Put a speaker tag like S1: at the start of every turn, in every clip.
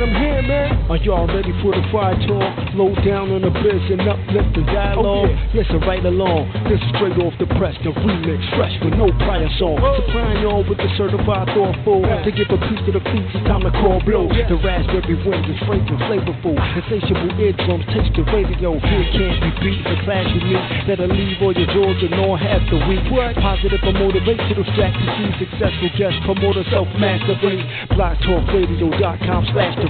S1: man, I'm here, man. Are y'all ready for the fire talk? Low down on the biz and uplift the dialogue. Oh, yeah. Listen right along. This is straight off the press, the remix, fresh with no prior song. Supplying y'all with the certified thoughtful. To give a piece to the feet, it's time to call blow. The raspberry wind is fragrant, flavorful. Insatiable eardrums taste the radio. Here can't be beat. The clash with me that'll leave all your jaws and all half the week. Positive or motivational strategy. Successful guest promoter self mastery. BlogTalkRadio.com slash the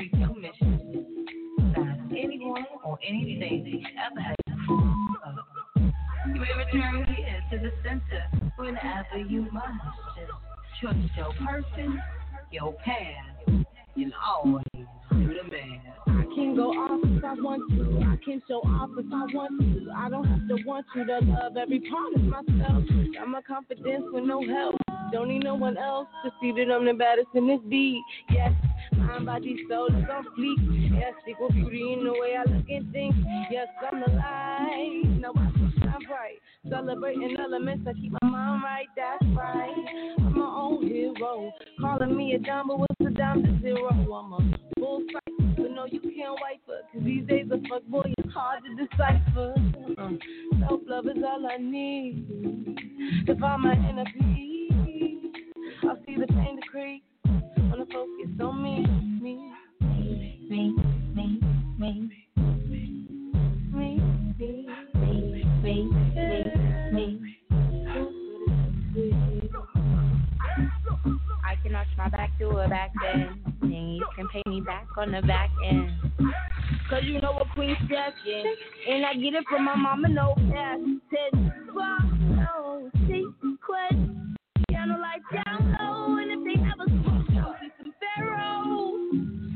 S2: anything ever had You may return here to the center whenever you must. Just trust your person, your path, and always do the man.
S3: I can go off if I want to. I can show off if I want to. I don't have to want you to love every part of myself. Got my confidence with no help. Don't need no one else to see that I'm the baddest in this beat. Yes, mind, body, soul is on fleek. Yes, equal beauty in the way I look and think. Yes, I'm the light. Now I shine bright. Celebrating elements that keep my mind right. That's right. I'm my own hero. Calling me a dime, but what's the dime to zero? I'm a full cycle, but no, you can't wipe her. Cause these days a fuck boy is hard to decipher. Uh, Self love is all I need to find my inner peace. I see the pain decrease. Wanna focus on me, me, me, me, me. Me, me, me, me, me, me.
S2: I can arch my back to a back bend. And you can pay me back on the back end.
S3: Cause you know what queen's stretching. And I get it from my mama, no pass. Ten, twelve, no sequence. Light down low, and if they ever smoke, some pharaoh.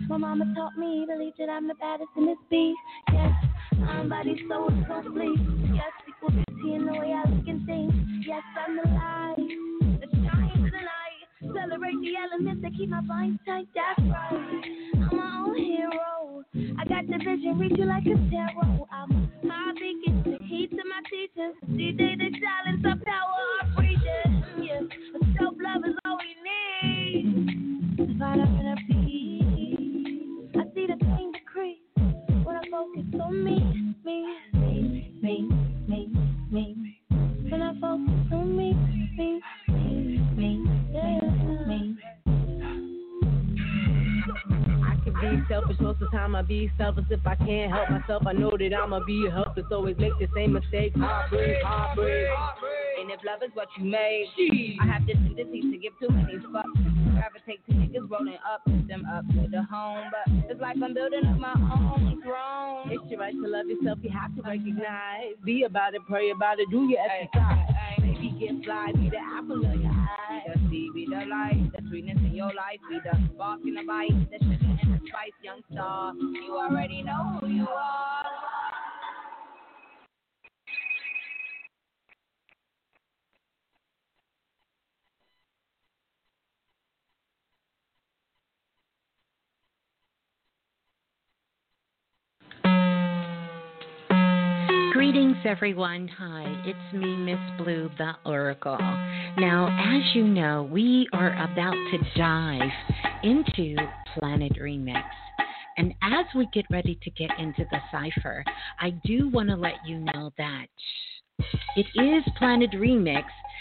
S3: My mama taught me to believe that I'm the baddest in this beat. Yes, mind, body, soul, so sleep. Yes, equal in the way I look and think. Yes, I'm the light, the shine to the light. Celebrate the elements that keep my vines tight. That's right. I'm my own hero. I got the vision, read you like a tarot. I'm high beacon, the heat to my teachers. DJ the silence, power of. Yeah, self love is all we need. Up in a peace. I see the pain decrease when I focus on me, me, me, me, me, me. When I focus on me, me, me, me, yeah,
S4: be selfish most of the time. I be selfish if I can't help myself. I know that I'ma be helpless. Always make the same mistake. Heartbreak, heartbreak. And if love is what you made, I have this tendency to give too many fucks. Gravitate to niggas rolling up, them up to the home. But it's like I'm building up my own throne. It's your right to love yourself. You have to recognize. Be about it, pray about it, do your exercise. Baby, get fly, be the apple of your eye. Be The seed, be the light, the sweetness in your life, be the spark in the bite, the sugar and the spice, young star. You already know who you are.
S5: Greetings, everyone. Hi, it's me, Miss Blue, the Oracle. Now, as you know, we are about to dive into Planet Remix. And as we get ready to get into the cipher, I do want to let you know that it is Planet Remix,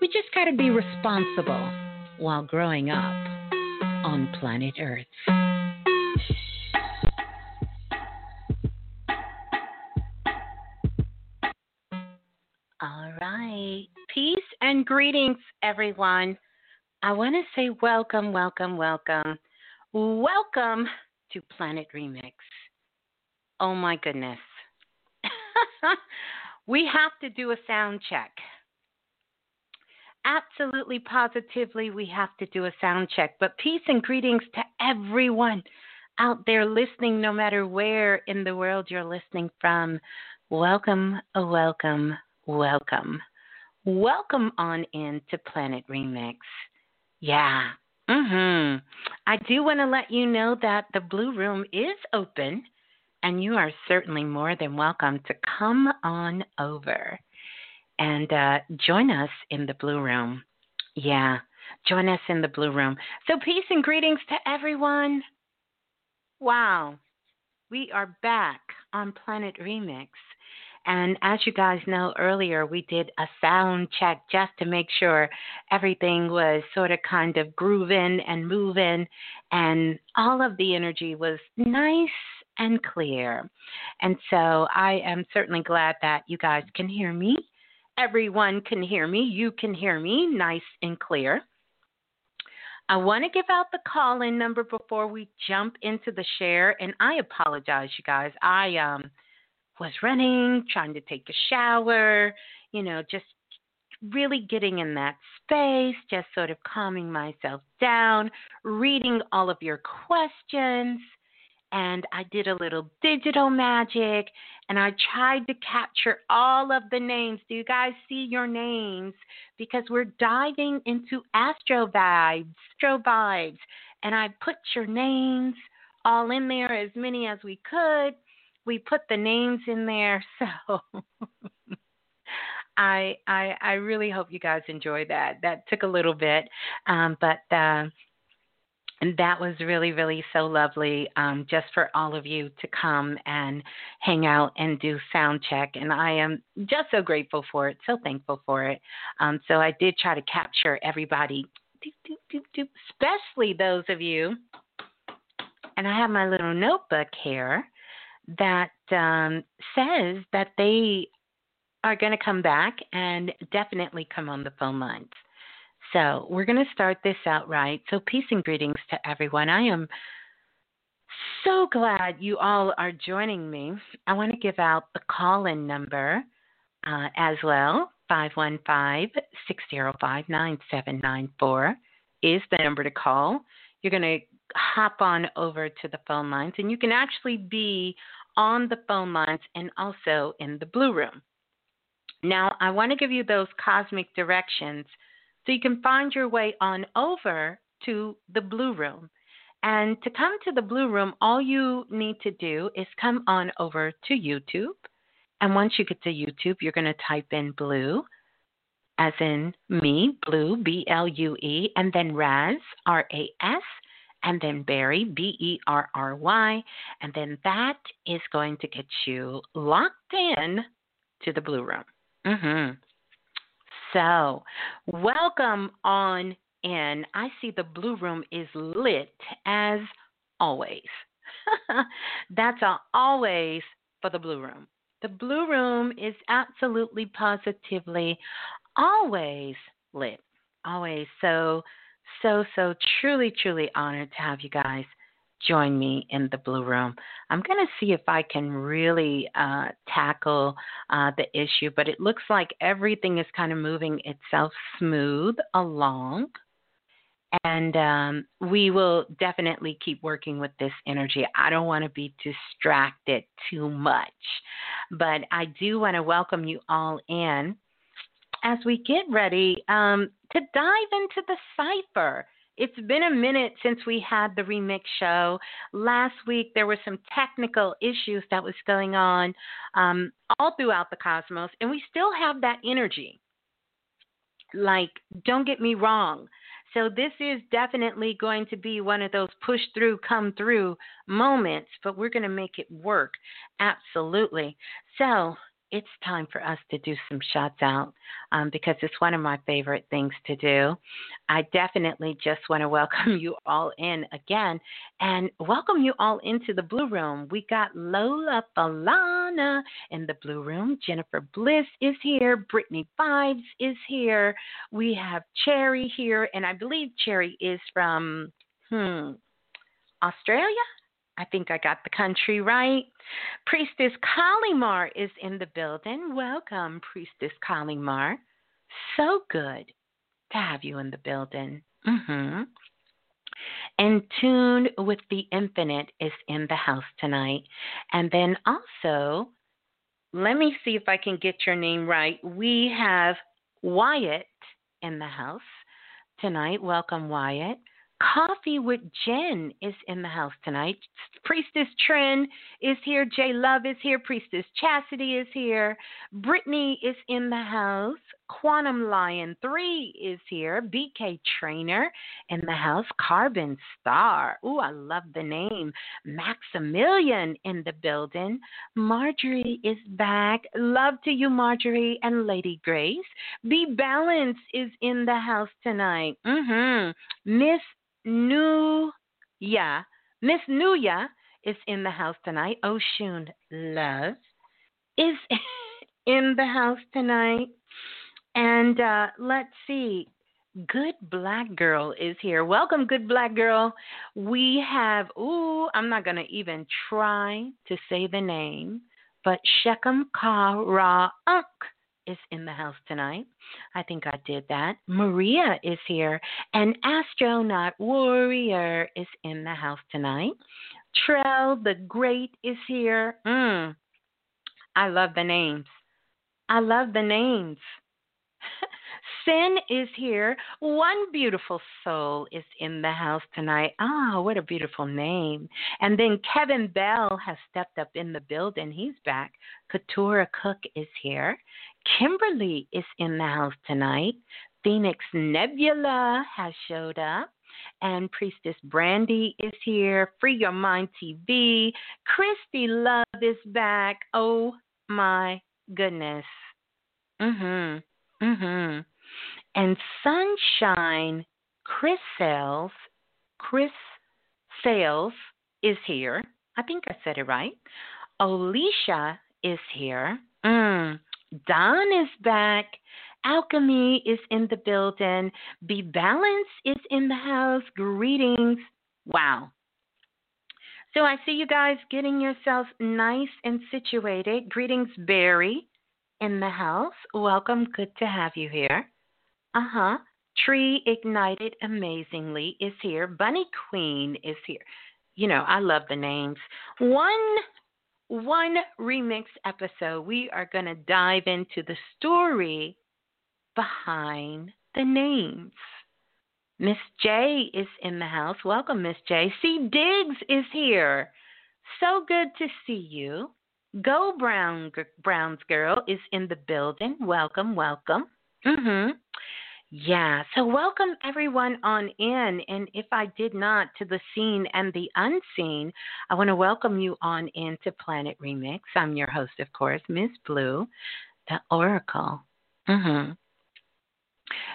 S5: We just got to be responsible while growing up on planet Earth. All right. Peace and greetings, everyone. I want to say welcome, welcome, welcome. Welcome to Planet Remix. Oh my goodness. we have to do a sound check. Absolutely, positively, we have to do a sound check. But peace and greetings to everyone out there listening, no matter where in the world you're listening from. Welcome, welcome, welcome. Welcome on in to Planet Remix. Yeah. Mhm. I do want to let you know that the Blue Room is open and you are certainly more than welcome to come on over and uh, join us in the Blue Room. Yeah, join us in the Blue Room. So, peace and greetings to everyone. Wow, we are back on Planet Remix. And as you guys know earlier, we did a sound check just to make sure everything was sort of kind of grooving and moving, and all of the energy was nice and clear. And so I am certainly glad that you guys can hear me. Everyone can hear me. You can hear me nice and clear. I want to give out the call in number before we jump into the share. And I apologize, you guys. I um, was running, trying to take a shower, you know, just really getting in that space, just sort of calming myself down, reading all of your questions and I did a little digital magic and I tried to capture all of the names. Do you guys see your names? Because we're diving into astro vibes, astro vibes. And I put your names all in there, as many as we could. We put the names in there. So I, I I really hope you guys enjoy that. That took a little bit, um, but uh, and that was really, really so lovely um, just for all of you to come and hang out and do sound check. And I am just so grateful for it, so thankful for it. Um, so I did try to capture everybody, especially those of you. And I have my little notebook here that um, says that they are going to come back and definitely come on the phone lines. So, we're going to start this out right. So, peace and greetings to everyone. I am so glad you all are joining me. I want to give out the call in number uh, as well 515 605 9794 is the number to call. You're going to hop on over to the phone lines, and you can actually be on the phone lines and also in the blue room. Now, I want to give you those cosmic directions so you can find your way on over to the Blue Room. And to come to the Blue Room, all you need to do is come on over to YouTube. And once you get to YouTube, you're going to type in Blue, as in me, Blue, B L U E, and then Raz, R A S, and then Barry, B E R R Y. And then that is going to get you locked in to the Blue Room. Mm-hmm. So, welcome on in. I see the blue room is lit as always. That's always for the blue room. The Blue Room is absolutely positively always lit. Always so, so, so truly, truly honored to have you guys join me in the Blue Room. I'm going to see if I can really uh, tackle uh, the issue, but it looks like everything is kind of moving itself smooth along. And um, we will definitely keep working with this energy. I don't want to be distracted too much, but I do want to welcome you all in as we get ready um, to dive into the cipher. It's been a minute since we had the remix show. Last week there were some technical issues that was going on um, all throughout the cosmos, and we still have that energy. Like, don't get me wrong. So this is definitely going to be one of those push through, come through moments, but we're going to make it work. Absolutely. So it's time for us to do some shots out um, because it's one of my favorite things to do. I definitely just want to welcome you all in again and welcome you all into the Blue Room. We got Lola Falana in the Blue Room. Jennifer Bliss is here. Brittany Vibes is here. We have Cherry here, and I believe Cherry is from hmm Australia. I think I got the country right. Priestess Kalimar is in the building. Welcome, Priestess Kalimar. So good to have you in the building. Mm-hmm. And Tune with the Infinite is in the house tonight. And then also, let me see if I can get your name right. We have Wyatt in the house tonight. Welcome, Wyatt. Coffee with Jen is in the house tonight. Priestess Trin is here. J Love is here. Priestess Chastity is here. Brittany is in the house. Quantum Lion 3 is here. BK Trainer in the house. Carbon Star. Ooh, I love the name. Maximilian in the building. Marjorie is back. Love to you, Marjorie and Lady Grace. Be Balance is in the house tonight. Mm-hmm. Miss Nuya. Miss Nuya is in the house tonight. Oshun Love is in the house tonight. And uh, let's see. Good Black Girl is here. Welcome, Good Black Girl. We have, ooh, I'm not going to even try to say the name, but Shechem Kara Unk is in the house tonight. I think I did that. Maria is here, and Astronaut Warrior is in the house tonight. Trell the Great is here. Mm. I love the names. I love the names. Sin is here. One beautiful soul is in the house tonight. Ah, oh, what a beautiful name. And then Kevin Bell has stepped up in the building. He's back. Katura Cook is here. Kimberly is in the house tonight. Phoenix Nebula has showed up. And Priestess Brandy is here. Free Your Mind TV. Christy Love is back. Oh my goodness. Mhm. Mhm. And Sunshine Chris Sales, Chris Sales is here. I think I said it right. Alicia is here. Mm. Don is back. Alchemy is in the building. Be Balance is in the house. Greetings. Wow. So I see you guys getting yourselves nice and situated. Greetings, Barry, in the house. Welcome. Good to have you here. Uh huh. Tree Ignited Amazingly is here. Bunny Queen is here. You know, I love the names. One one remix episode, we are going to dive into the story behind the names. Miss J is in the house. Welcome, Miss J. C. Diggs is here. So good to see you. Go Brown Brown's girl is in the building. Welcome, welcome. Mhm. Yeah, so welcome everyone on in. And if I did not to the seen and the unseen, I want to welcome you on into Planet Remix. I'm your host, of course, Miss Blue, the Oracle. Mm-hmm.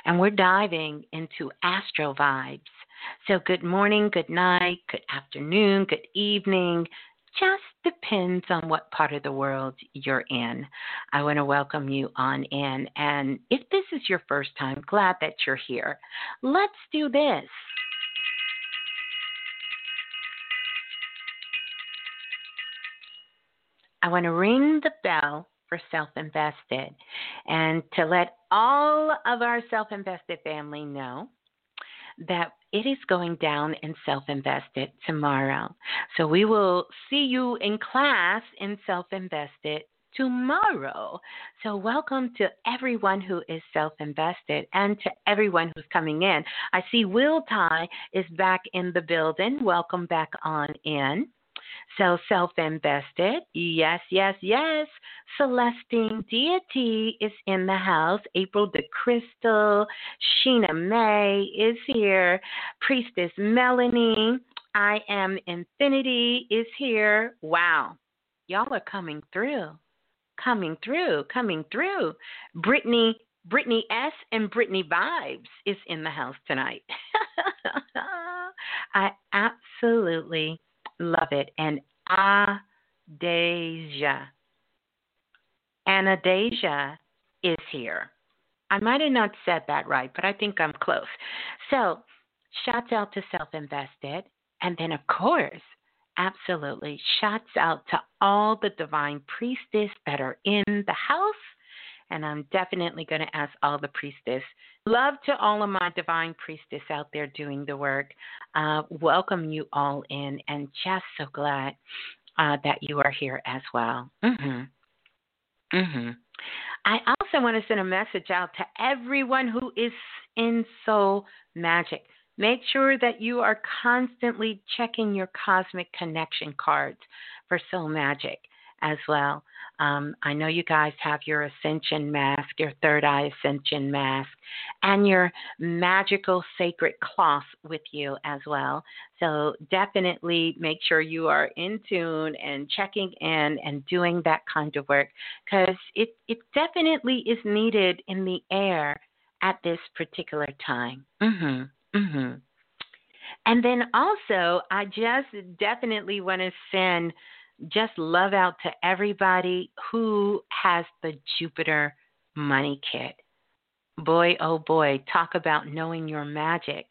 S5: And we're diving into astro vibes. So, good morning, good night, good afternoon, good evening just depends on what part of the world you're in. I want to welcome you on in. And if this is your first time, glad that you're here. Let's do this. I want to ring the bell for self invested and to let all of our self invested family know that it is going down in self invested tomorrow. So we will see you in class in self invested tomorrow. So, welcome to everyone who is self invested and to everyone who's coming in. I see Will Ty is back in the building. Welcome back on in. So self invested. Yes, yes, yes. Celestine Deity is in the house. April the Crystal. Sheena May is here. Priestess Melanie. I am Infinity is here. Wow. Y'all are coming through. Coming through. Coming through. Brittany Brittany S and Brittany Vibes is in the house tonight. I absolutely Love it. And Adasia. Is here. I might have not said that right, but I think I'm close. So, shouts out to Self Invested. And then, of course, absolutely, shouts out to all the divine priestess that are in the house and I'm definitely going to ask all the priestess. Love to all of my divine priestess out there doing the work. Uh, welcome you all in, and just so glad uh, that you are here as well. Mm-hmm. Mm-hmm. I also want to send a message out to everyone who is in soul magic. Make sure that you are constantly checking your cosmic connection cards for soul magic as well. Um, I know you guys have your ascension mask, your third eye ascension mask, and your magical sacred cloth with you as well. So definitely make sure you are in tune and checking in and doing that kind of work because it, it definitely is needed in the air at this particular time. Mm-hmm. Mm-hmm. And then also, I just definitely want to send just love out to everybody who has the Jupiter Money Kit. Boy, oh boy, talk about knowing your magic.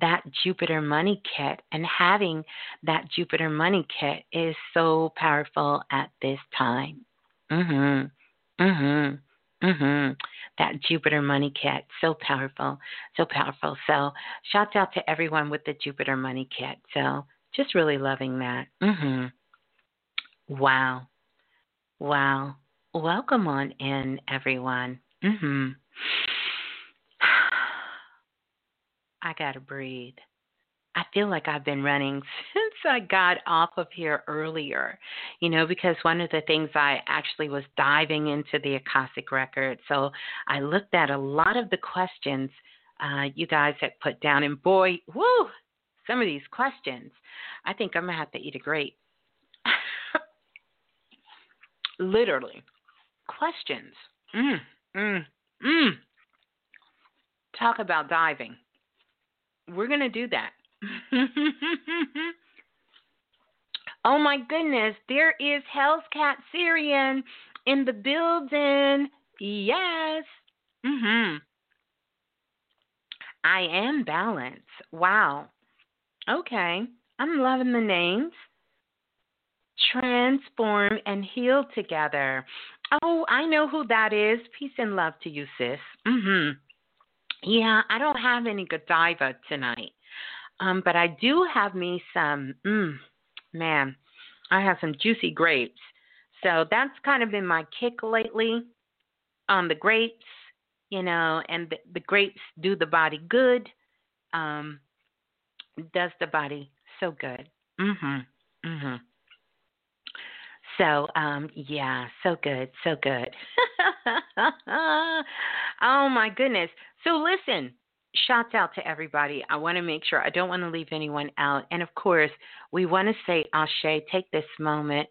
S5: That Jupiter Money Kit and having that Jupiter Money Kit is so powerful at this time. Mhm. Mhm. Mhm. That Jupiter Money Kit, so powerful, so powerful. So, shout out to everyone with the Jupiter Money Kit. So, just really loving that. Mhm. Wow. Wow. Welcome on in, everyone. Mhm. I got to breathe. I feel like I've been running since I got off of here earlier, you know, because one of the things I actually was diving into the Akashic record. So I looked at a lot of the questions uh, you guys had put down, and boy, whoo, some of these questions, I think I'm going to have to eat a grape literally questions. Mm, mm, mm. Talk about diving. We're going to do that. oh my goodness, there is Hell's Cat Syrian in the building. Yes. Mhm. I am balanced. Wow. Okay. I'm loving the names transform and heal together. Oh, I know who that is. Peace and love to you, sis. Mhm. Yeah, I don't have any Godiva tonight. Um, but I do have me some mm, man, I have some juicy grapes. So that's kind of been my kick lately on the grapes, you know, and the, the grapes do the body good. Um, does the body so good. Mhm. Mhm. So, um, yeah, so good, so good. oh my goodness. So listen, shouts out to everybody. I want to make sure I don't want to leave anyone out. And of course, we want to say Ashe, take this moment,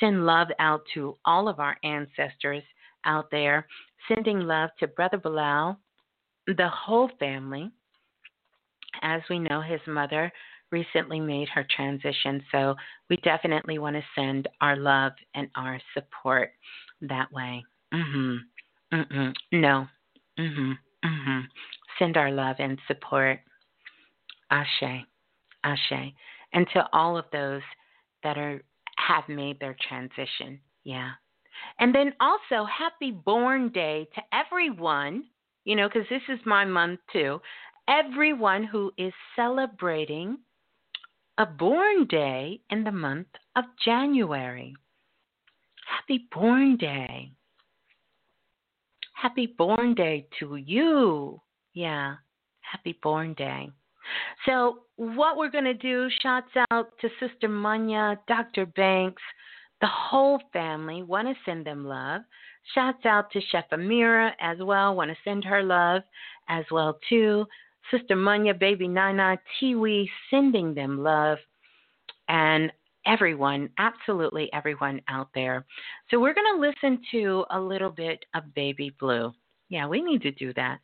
S5: send love out to all of our ancestors out there, sending love to Brother Balah, the whole family. As we know, his mother recently made her transition. So we definitely want to send our love and our support that way. Mhm. No. Mhm. Mhm. Send our love and support. Ashe. Ashe. And to all of those that are have made their transition. Yeah. And then also happy born day to everyone, you know, because this is my month too. Everyone who is celebrating a born day in the month of January. Happy born day. Happy born day to you. Yeah. Happy born day. So, what we're going to do, shouts out to Sister Munya, Dr. Banks, the whole family. Want to send them love. Shouts out to Chef Amira as well. Want to send her love as well too. Sister Munya, Baby Nana, Tiwi, sending them love. And everyone, absolutely everyone out there. So we're going to listen to a little bit of Baby Blue. Yeah, we need to do that.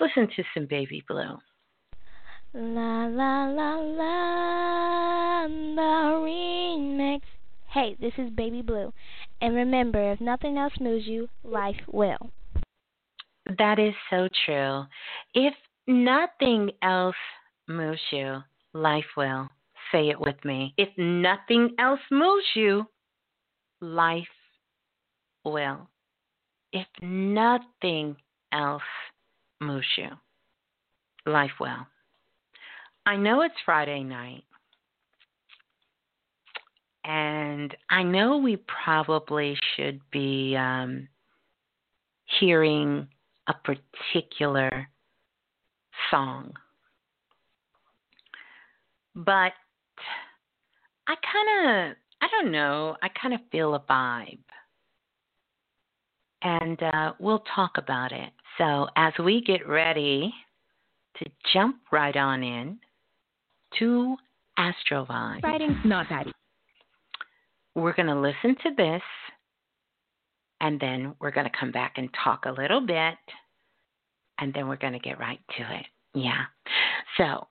S5: Let's listen to some Baby Blue.
S6: La la la la, the remix. Hey, this is Baby Blue. And remember, if nothing else moves you, life will.
S5: That is so true. If nothing else moves you, life will. Say it with me. If nothing else moves you, life will. If nothing else moves you, life will. I know it's Friday night. And I know we probably should be um, hearing a particular song. But I kind of, I don't know, I kind of feel a vibe. And uh, we'll talk about it. So as we get ready to jump right on in to Astrovibe.
S4: Writing's not that easy.
S5: We're going to listen to this and then we're going to come back and talk a little bit and then we're going to get right to it. Yeah. So,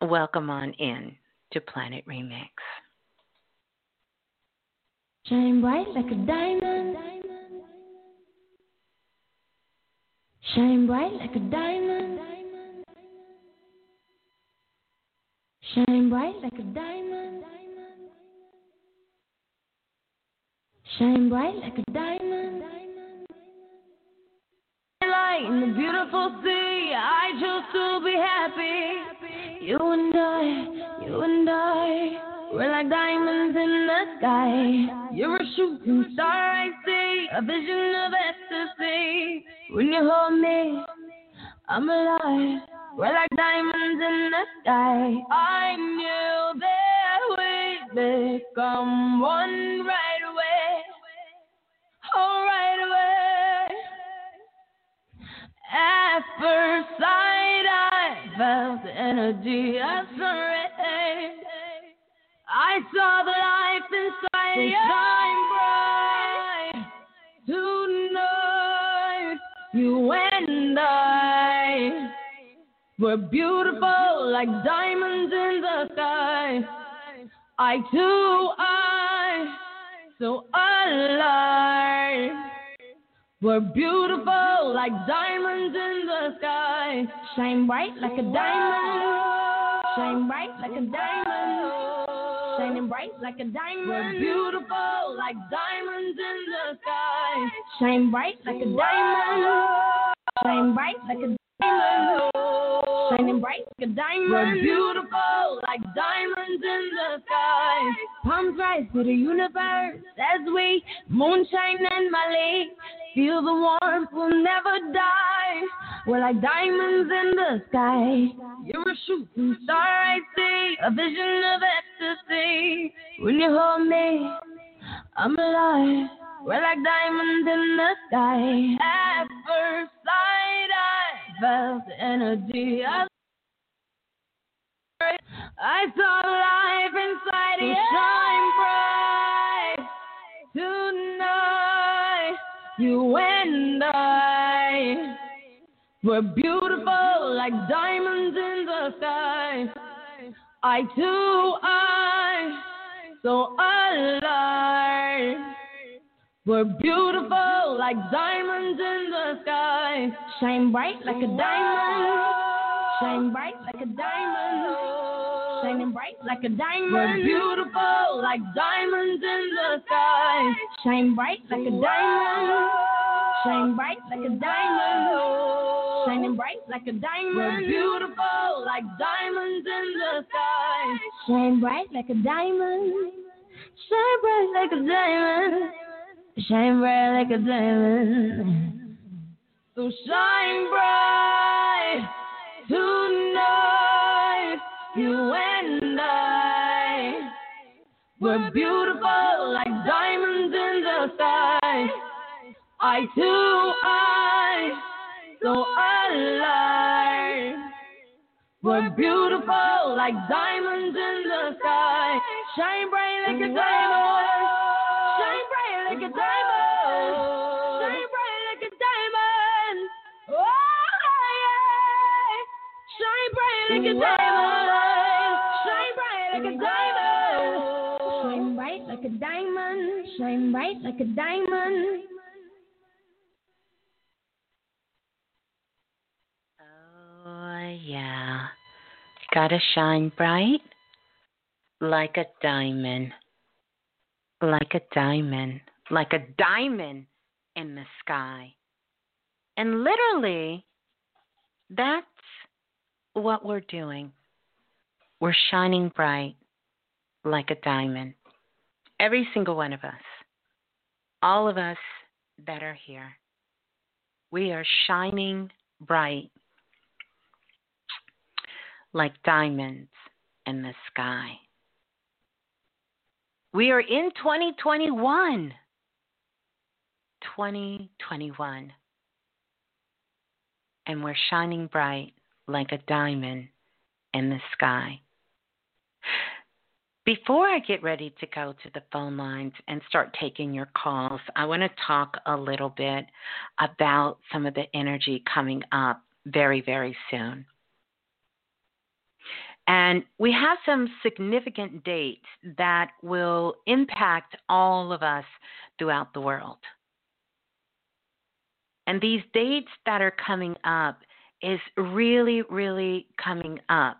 S5: welcome on in to Planet Remix.
S7: Shine bright like a diamond. Shine bright like a diamond. Shine bright like a diamond. Shine bright like a diamond. In the beautiful sea, I choose to be happy. You and I, you and I, we're like diamonds in the sky. You're a shooting star I see, a vision of ecstasy. When you hold me, I'm alive. We're like diamonds in the sky. I knew that we'd become one right away. Oh, At first sight, I felt the energy of rays. I saw the life inside shine bright tonight. You and I were beautiful like diamonds in the sky. I too, I so alive. We're beautiful like diamonds in the sky. Shine bright like a diamond. Shine bright like a diamond. Shining bright like a diamond. We're beautiful like diamonds in the sky. Shine bright like a diamond. Shine bright like a diamond. Shining bright like a diamond. We're beautiful like diamonds in the sky. Palms rise to the universe as we moonshine and Malay. Feel the warmth, we'll never die. We're like diamonds in the sky. You're a shooting star, I see. A vision of ecstasy. When you hold me, I'm alive. We're like diamonds in the sky. At first sight, I felt energy I saw life inside you shine bright tonight. You and I were beautiful like diamonds in the sky. I too I so alive. We're beautiful like diamonds in the sky. Shine bright like a diamond. Shine bright like a diamond. Shining bright like a diamond. We're beautiful like diamonds in the sky. Shine bright like a diamond. Shine bright like a diamond. Shining bright like a diamond. We're beautiful like diamonds in the sky. Shine bright like a diamond. Shine bright like a diamond. Shine bright like a diamond. So shine bright tonight, you and I. We're beautiful like diamonds in the sky. I too, I, so alive. We're beautiful like diamonds in the sky. Shine bright like a diamond. Shine bright like a diamond. Shine bright like a diamond. Oh, yeah. Shine bright like a diamond. Shine bright like a diamond. Shine bright like a diamond. Shine bright like a diamond.
S5: Oh, yeah. Gotta shine bright like a diamond. Like a diamond. Like a diamond in the sky. And literally, that's what we're doing. We're shining bright like a diamond. Every single one of us. All of us that are here. We are shining bright like diamonds in the sky. We are in 2021. 2021. And we're shining bright like a diamond in the sky. Before I get ready to go to the phone lines and start taking your calls, I want to talk a little bit about some of the energy coming up very, very soon. And we have some significant dates that will impact all of us throughout the world. And these dates that are coming up is really, really coming up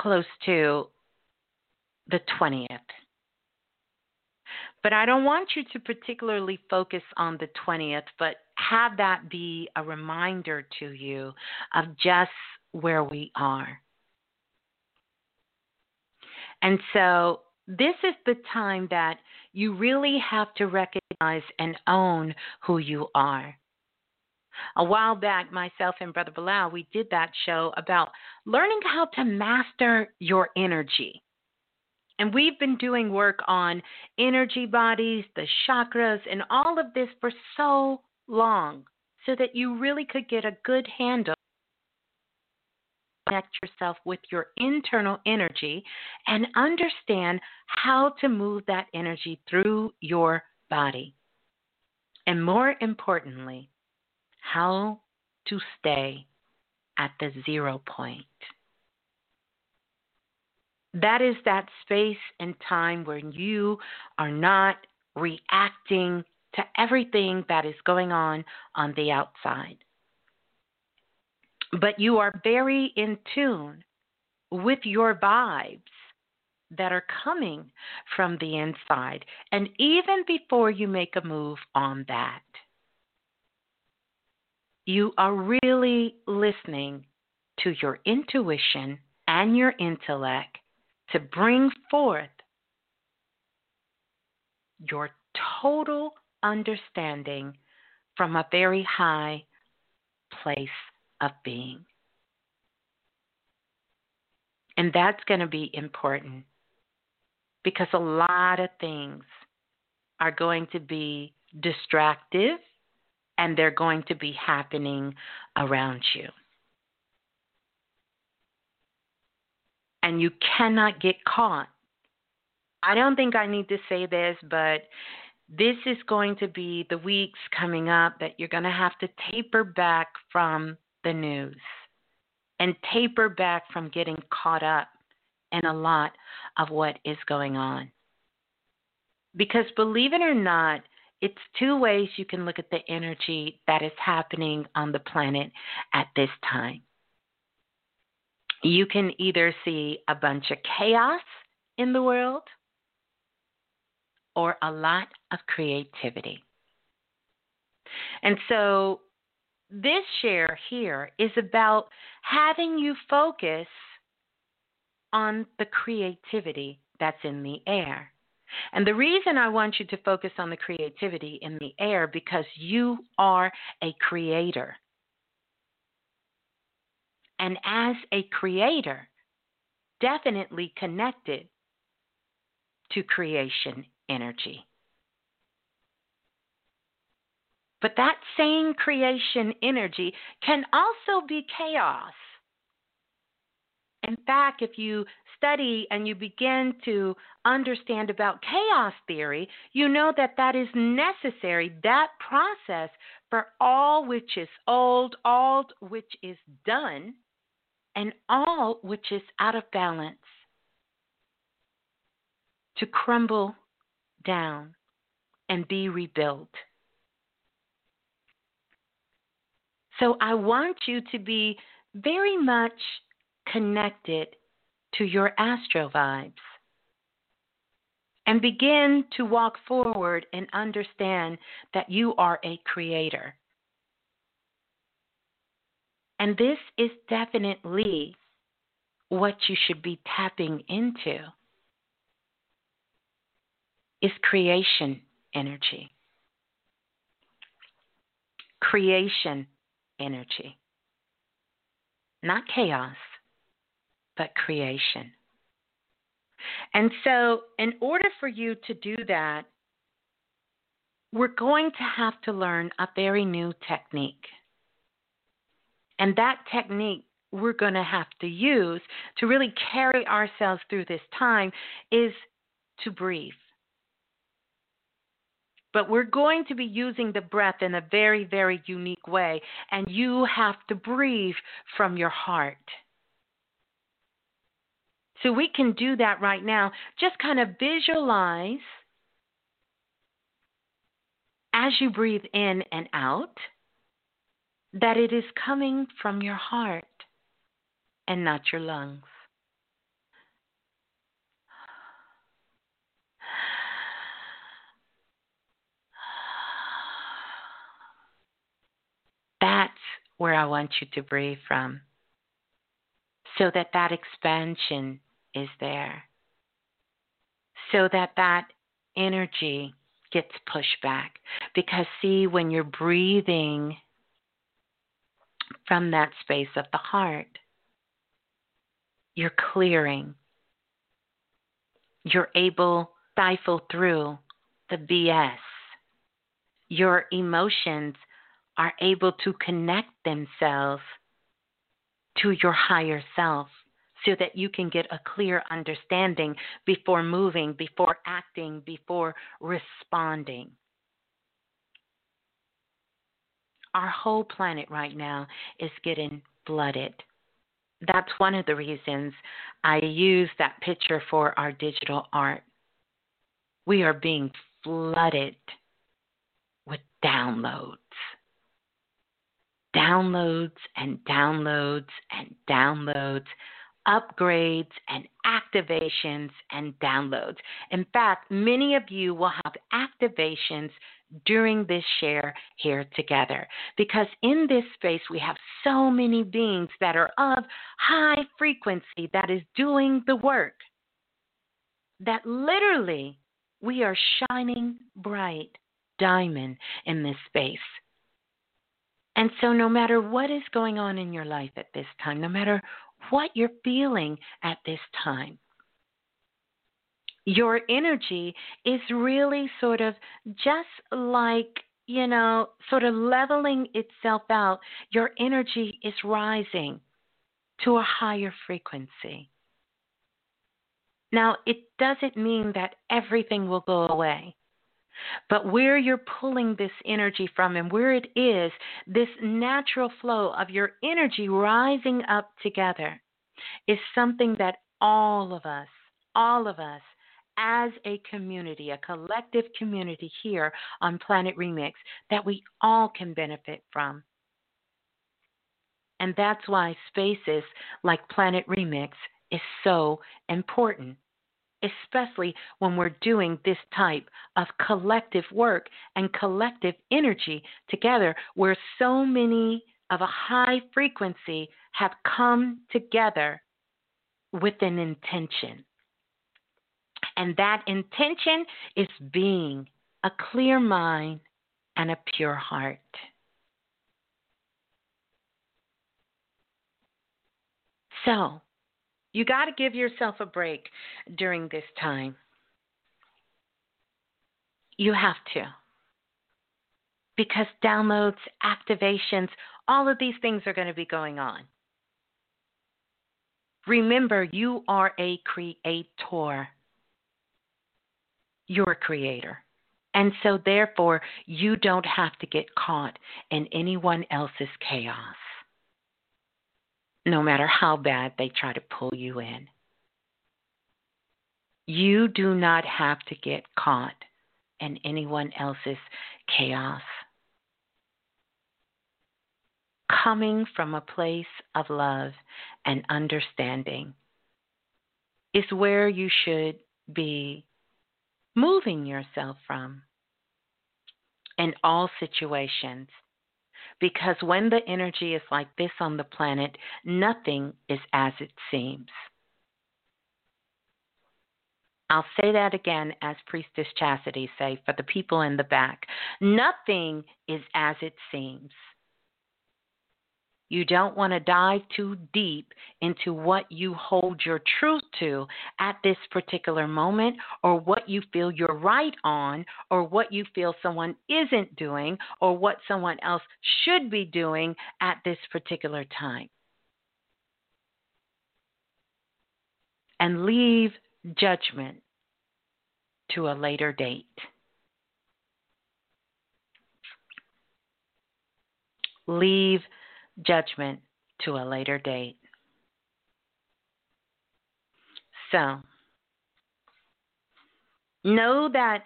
S5: close to the 20th. But I don't want you to particularly focus on the 20th, but have that be a reminder to you of just where we are. And so this is the time that you really have to recognize and own who you are. A while back, myself and Brother Balah, we did that show about learning how to master your energy. And we've been doing work on energy bodies, the chakras, and all of this for so long so that you really could get a good handle connect yourself with your internal energy and understand how to move that energy through your body. And more importantly, how to stay at the zero point. That is that space and time where you are not reacting to everything that is going on on the outside. But you are very in tune with your vibes that are coming from the inside. And even before you make a move on that, you are really listening to your intuition and your intellect to bring forth your total understanding from a very high place of being. And that's going to be important because a lot of things are going to be distractive and they're going to be happening around you. And you cannot get caught. I don't think I need to say this, but this is going to be the weeks coming up that you're going to have to taper back from the news. and taper back from getting caught up in a lot of what is going on. Because believe it or not, it's two ways you can look at the energy that is happening on the planet at this time. You can either see a bunch of chaos in the world or a lot of creativity. And so this share here is about having you focus on the creativity that's in the air. And the reason I want you to focus on the creativity in the air because you are a creator. And as a creator, definitely connected to creation energy. But that same creation energy can also be chaos. In fact, if you study and you begin to understand about chaos theory, you know that that is necessary, that process for all which is old, all which is done, and all which is out of balance to crumble down and be rebuilt. So I want you to be very much connected to your astro vibes and begin to walk forward and understand that you are a creator. And this is definitely what you should be tapping into is creation energy. Creation energy. Not chaos, but creation. And so, in order for you to do that, we're going to have to learn a very new technique. And that technique we're going to have to use to really carry ourselves through this time is to breathe. But we're going to be using the breath in a very, very unique way, and you have to breathe from your heart. So we can do that right now. Just kind of visualize as you breathe in and out that it is coming from your heart and not your lungs. That's where I want you to breathe from so that that expansion is there so that that energy gets pushed back. Because, see, when you're breathing from that space of the heart, you're clearing. You're able to stifle through the BS. Your emotions are able to connect themselves to your higher self so that you can get a clear understanding before moving, before acting, before responding. Our whole planet right now is getting flooded. That's one of the reasons I use that picture for our digital art. We are being flooded with downloads downloads and downloads and downloads upgrades and activations and downloads. In fact, many of you will have activations during this share here together because in this space we have so many beings that are of high frequency that is doing the work that literally we are shining bright diamond in this space. And so, no matter what is going on in your life at this time, no matter what you're feeling at this time. Your energy is really sort of just like, you know, sort of leveling itself out. Your energy is rising to a higher frequency. Now, it doesn't mean that everything will go away. But where you're pulling this energy from and where it is, this natural flow of your energy rising up together is something that all of us, all of us, as a community, a collective community here on Planet Remix, that we all can benefit from. And that's why spaces like Planet Remix is so important, especially when we're doing this type of collective work and collective energy together, where so many of a high frequency have come together with an intention. And that intention is being a clear mind and a pure heart. So, you got to give yourself a break during this time. You have to. Because downloads, activations, all of these things are going to be going on. Remember, you are a creator. You're a creator. And so, therefore, you don't have to get caught in anyone else's chaos no matter how bad they try to pull you in. You do not have to get caught in anyone else's chaos. Coming from a place of love and understanding is where you should be moving yourself from in all situations because when the energy is like this on the planet, nothing is as it seems. I'll say that again as Priestess Chastity say for the people in the back. Nothing is as it seems. You don't want to dive too deep into what you hold your truth to at this particular moment, or what you feel you're right on, or what you feel someone isn't doing, or what someone else should be doing at this particular time. And leave judgment to a later date. Leave judgment to a later date. So, know that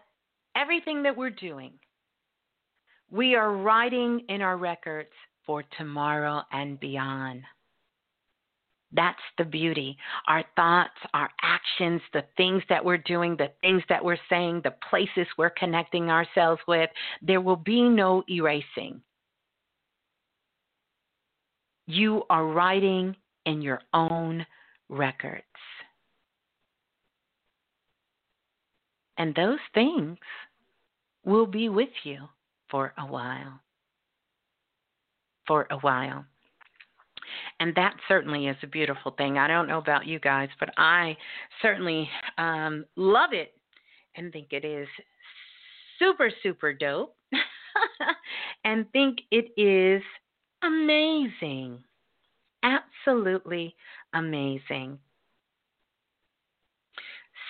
S5: everything that we're doing, we are writing in our records for tomorrow and beyond. That's the beauty. Our thoughts, our actions, the things that we're doing, the things that we're saying, the places we're connecting ourselves with, there will be no erasing. You are writing in your own records. And those things will be with you for a while. For a while. And that certainly is a beautiful thing. I don't know about you guys, but I certainly um, love it and think it is super, super dope and think it is amazing. Absolutely amazing.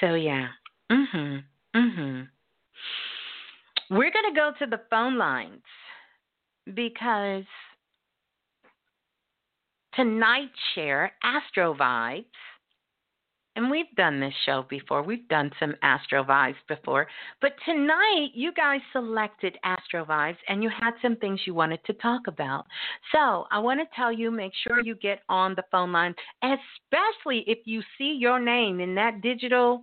S5: So yeah. Mhm. Mhm. We're going to go to the phone lines because tonight's share Astro Vibes and we've done this show before. We've done some Astro Vibes before. But tonight, you guys selected Astro Vibes and you had some things you wanted to talk about. So I want to tell you make sure you get on the phone line, especially if you see your name in that digital,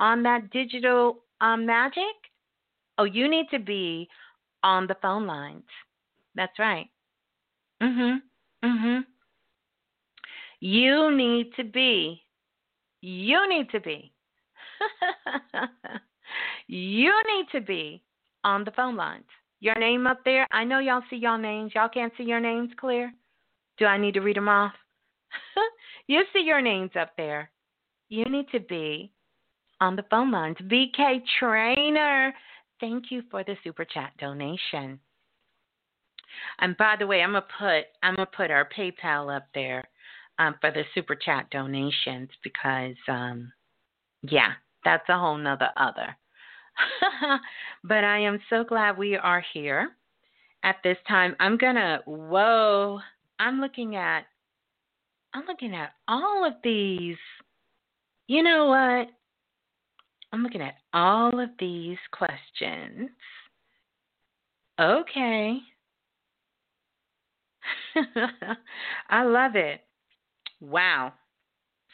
S5: on that digital um, magic. Oh, you need to be on the phone lines. That's right. Mhm. Mhm. You need to be you need to be. you need to be on the phone lines. Your name up there. I know y'all see y'all names. Y'all can't see your names clear. Do I need to read them off? you see your names up there. You need to be on the phone lines. VK Trainer, thank you for the super chat donation. And by the way, I'm gonna put I'm gonna put our PayPal up there um, for the super chat donations because, um, yeah, that's a whole nother other. but I am so glad we are here at this time. I'm gonna. Whoa! I'm looking at. I'm looking at all of these. You know what? I'm looking at all of these questions. Okay. I love it. Wow.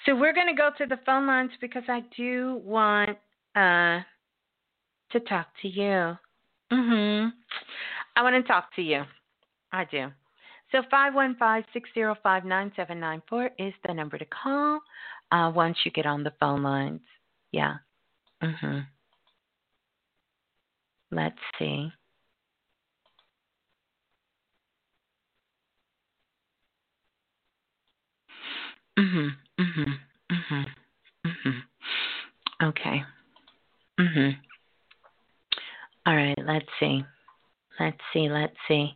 S5: So we're going to go to the phone lines because I do want uh, to talk to you. Mhm. I want to talk to you. I do. So 515-605-9794 is the number to call uh, once you get on the phone lines. Yeah. Mhm. Let's see. Mhm. Mhm. Mhm. Okay. Mhm. All right, let's see. Let's see. Let's see.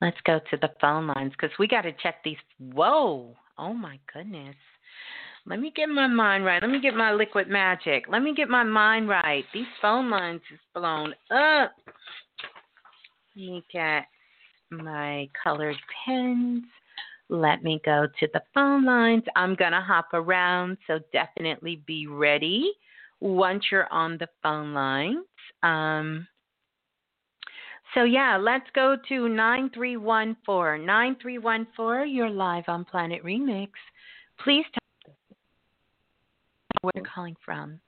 S5: Let's go to the phone lines because we got to check these. Whoa! Oh my goodness. Let me get my mind right. Let me get my liquid magic. Let me get my mind right. These phone lines is blown up. Let me get my colored pens. Let me go to the phone lines. I'm going to hop around, so definitely be ready once you're on the phone lines. Um, so, yeah, let's go to 9314. 9314, you're live on Planet Remix. Please tell where you're calling from.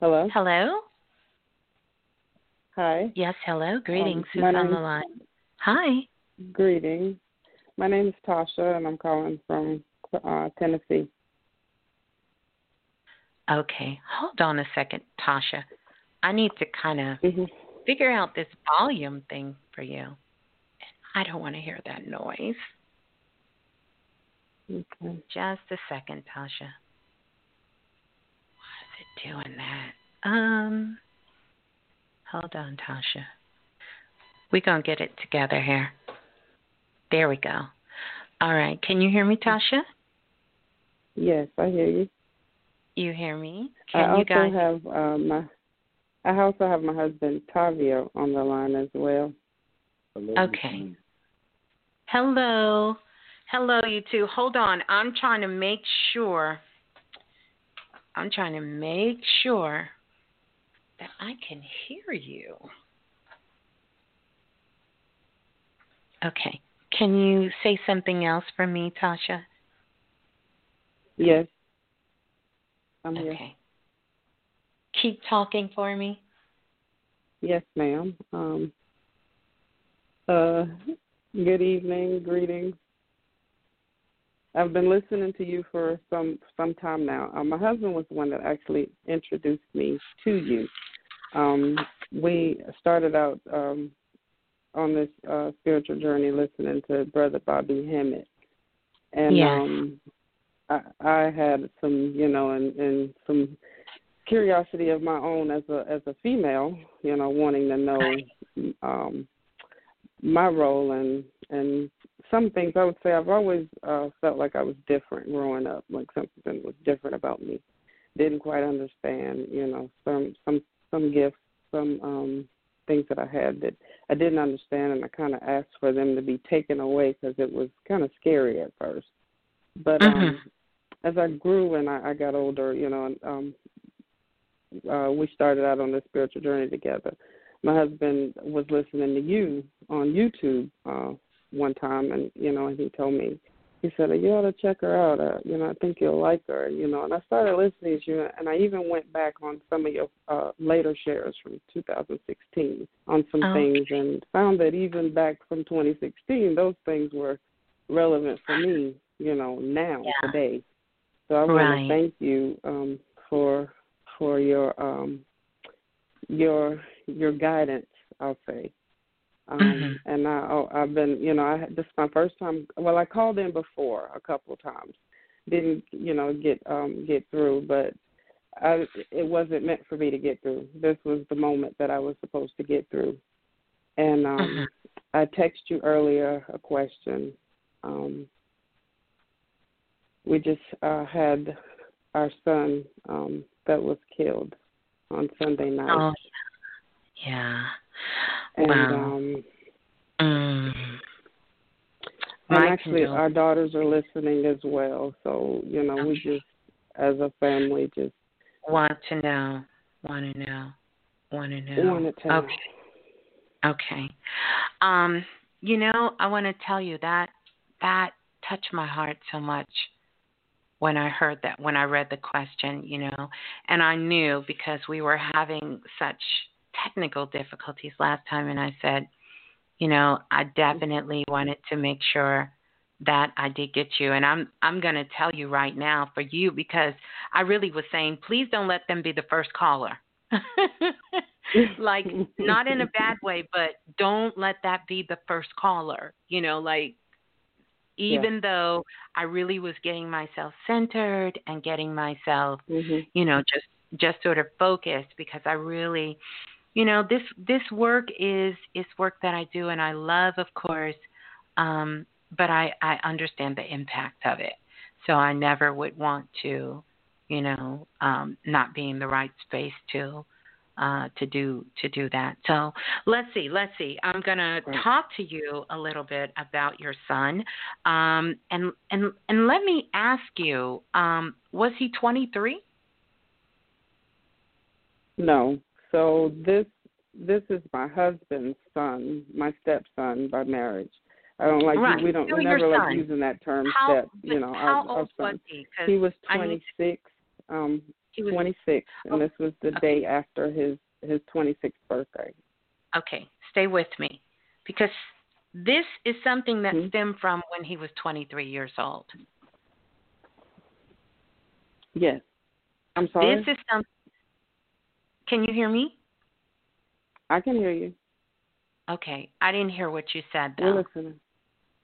S8: Hello.
S5: Hello?
S8: Hi.
S5: Yes, hello. Greetings.
S8: Um,
S5: Who's on the line? Hi.
S8: Greetings. My name is Tasha, and I'm calling from uh, Tennessee.
S5: Okay, hold on a second, Tasha. I need to kind of
S8: mm-hmm.
S5: figure out this volume thing for you. I don't want to hear that noise.
S8: Okay.
S5: Just a second, Tasha. Why is it doing that? Um, hold on, Tasha. We're going to get it together here. There we go. All right. Can you hear me, Tasha?
S8: Yes, I hear you.
S5: You hear me? Can
S8: I also
S5: you guys
S8: have uh, my. I also have my husband Tavio on the line as well.
S5: Okay. Hello. Hello, you two. Hold on. I'm trying to make sure. I'm trying to make sure that I can hear you. Okay. Can you say something else for me, Tasha?
S8: Yes. I'm here.
S5: okay.
S8: here.
S5: Keep talking for me.
S8: Yes, ma'am. Um, uh, good evening, greetings. I've been listening to you for some some time now. Uh, my husband was the one that actually introduced me to you. Um, we started out um, on this uh, spiritual journey listening to Brother Bobby Hemmitt, and
S5: yes.
S8: um, I, I had some, you know, and, and some curiosity of my own as a as a female, you know, wanting to know um, my role and and some things I would say I've always uh, felt like I was different growing up, like something was different about me. Didn't quite understand, you know, some some some gifts, some um things that I had that I didn't understand, and I kind of asked for them to be taken away because it was kind of scary at first. But
S5: mm-hmm.
S8: um as I grew and I, I got older, you know, and, um uh we started out on this spiritual journey together. My husband was listening to you on YouTube uh one time and you know, and he told me he said, You ought to check her out, uh, you know, I think you'll like her, you know, and I started listening to you and I even went back on some of your uh later shares from two thousand sixteen on some
S5: oh.
S8: things and found that even back from twenty sixteen those things were relevant for me, you know, now,
S5: yeah.
S8: today. So I want
S5: right.
S8: to thank you um, for for your um, your your guidance. I'll say, um,
S5: mm-hmm.
S8: and I oh, I've been you know I this is my first time. Well, I called in before a couple of times, didn't you know get um, get through, but I it wasn't meant for me to get through. This was the moment that I was supposed to get through, and um,
S5: mm-hmm.
S8: I texted you earlier a question. Um, we just uh, had our son um, that was killed on Sunday night.
S5: Oh, yeah.
S8: and
S5: wow.
S8: um
S5: Mm.
S8: and actually our daughters are listening as well. So, you know, we just as a family just
S5: Want to know. Want to know. Want to know.
S8: wanted to
S5: Okay. Okay. Um, you know, I want to tell you that that touched my heart so much when I heard that when I read the question, you know, and I knew because we were having such technical difficulties last time and I said, you know, I definitely wanted to make sure that I did get you and I'm I'm going to tell you right now for you because I really was saying please don't let them be the first caller. like not in a bad way, but don't let that be the first caller. You know, like even though I really was getting myself centered and getting myself,
S8: Mhm.
S5: you know, just just sort of focused because I really you know, this this work is is work that I do and I love of course, um, but I, I understand the impact of it. So I never would want to, you know, um, not be in the right space to uh, to do to do that. So let's see, let's see. I'm gonna talk to you a little bit about your son, um, and and and let me ask you, um, was he 23?
S8: No. So this this is my husband's son, my stepson by marriage. I don't like
S5: Right.
S8: we don't we never like
S5: son.
S8: using that term
S5: How
S8: step, you know,
S5: how
S8: our, our
S5: old was
S8: son.
S5: he? 'Cause
S8: He was
S5: need
S8: 26 um
S5: He was
S8: 26 and
S5: Oh,
S8: this was the
S5: okay.
S8: day after his his 26th birthday.
S5: Okay, stay with me because this is something that
S8: Mhm.
S5: stemmed from when he was 23 years old.
S8: Yes. I'm sorry.
S5: This is some. Can you hear me?
S8: I can hear you.
S5: Okay, I didn't hear what you said Though.
S8: We're listening.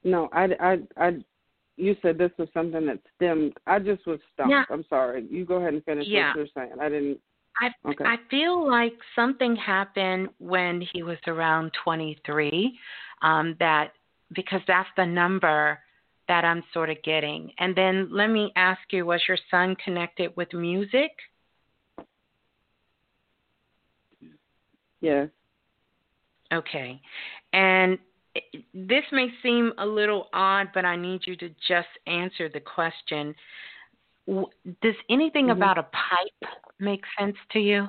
S8: No, I, I, I, you said this was something that stemmed. I just was stumped.
S5: Yeah.
S8: I'm sorry. You go ahead and finish
S5: Yeah.
S8: what you're saying. I didn't.
S5: I
S8: Okay.
S5: I feel like something happened when he was around 23. Um, that because that's the number that I'm sort of getting. And then let me ask you: Was your son connected with music?
S8: Yes.
S5: Okay. And this may seem a little odd, but I need you to just answer the question. Does anything
S8: Mhm.
S5: about a pipe make sense to you?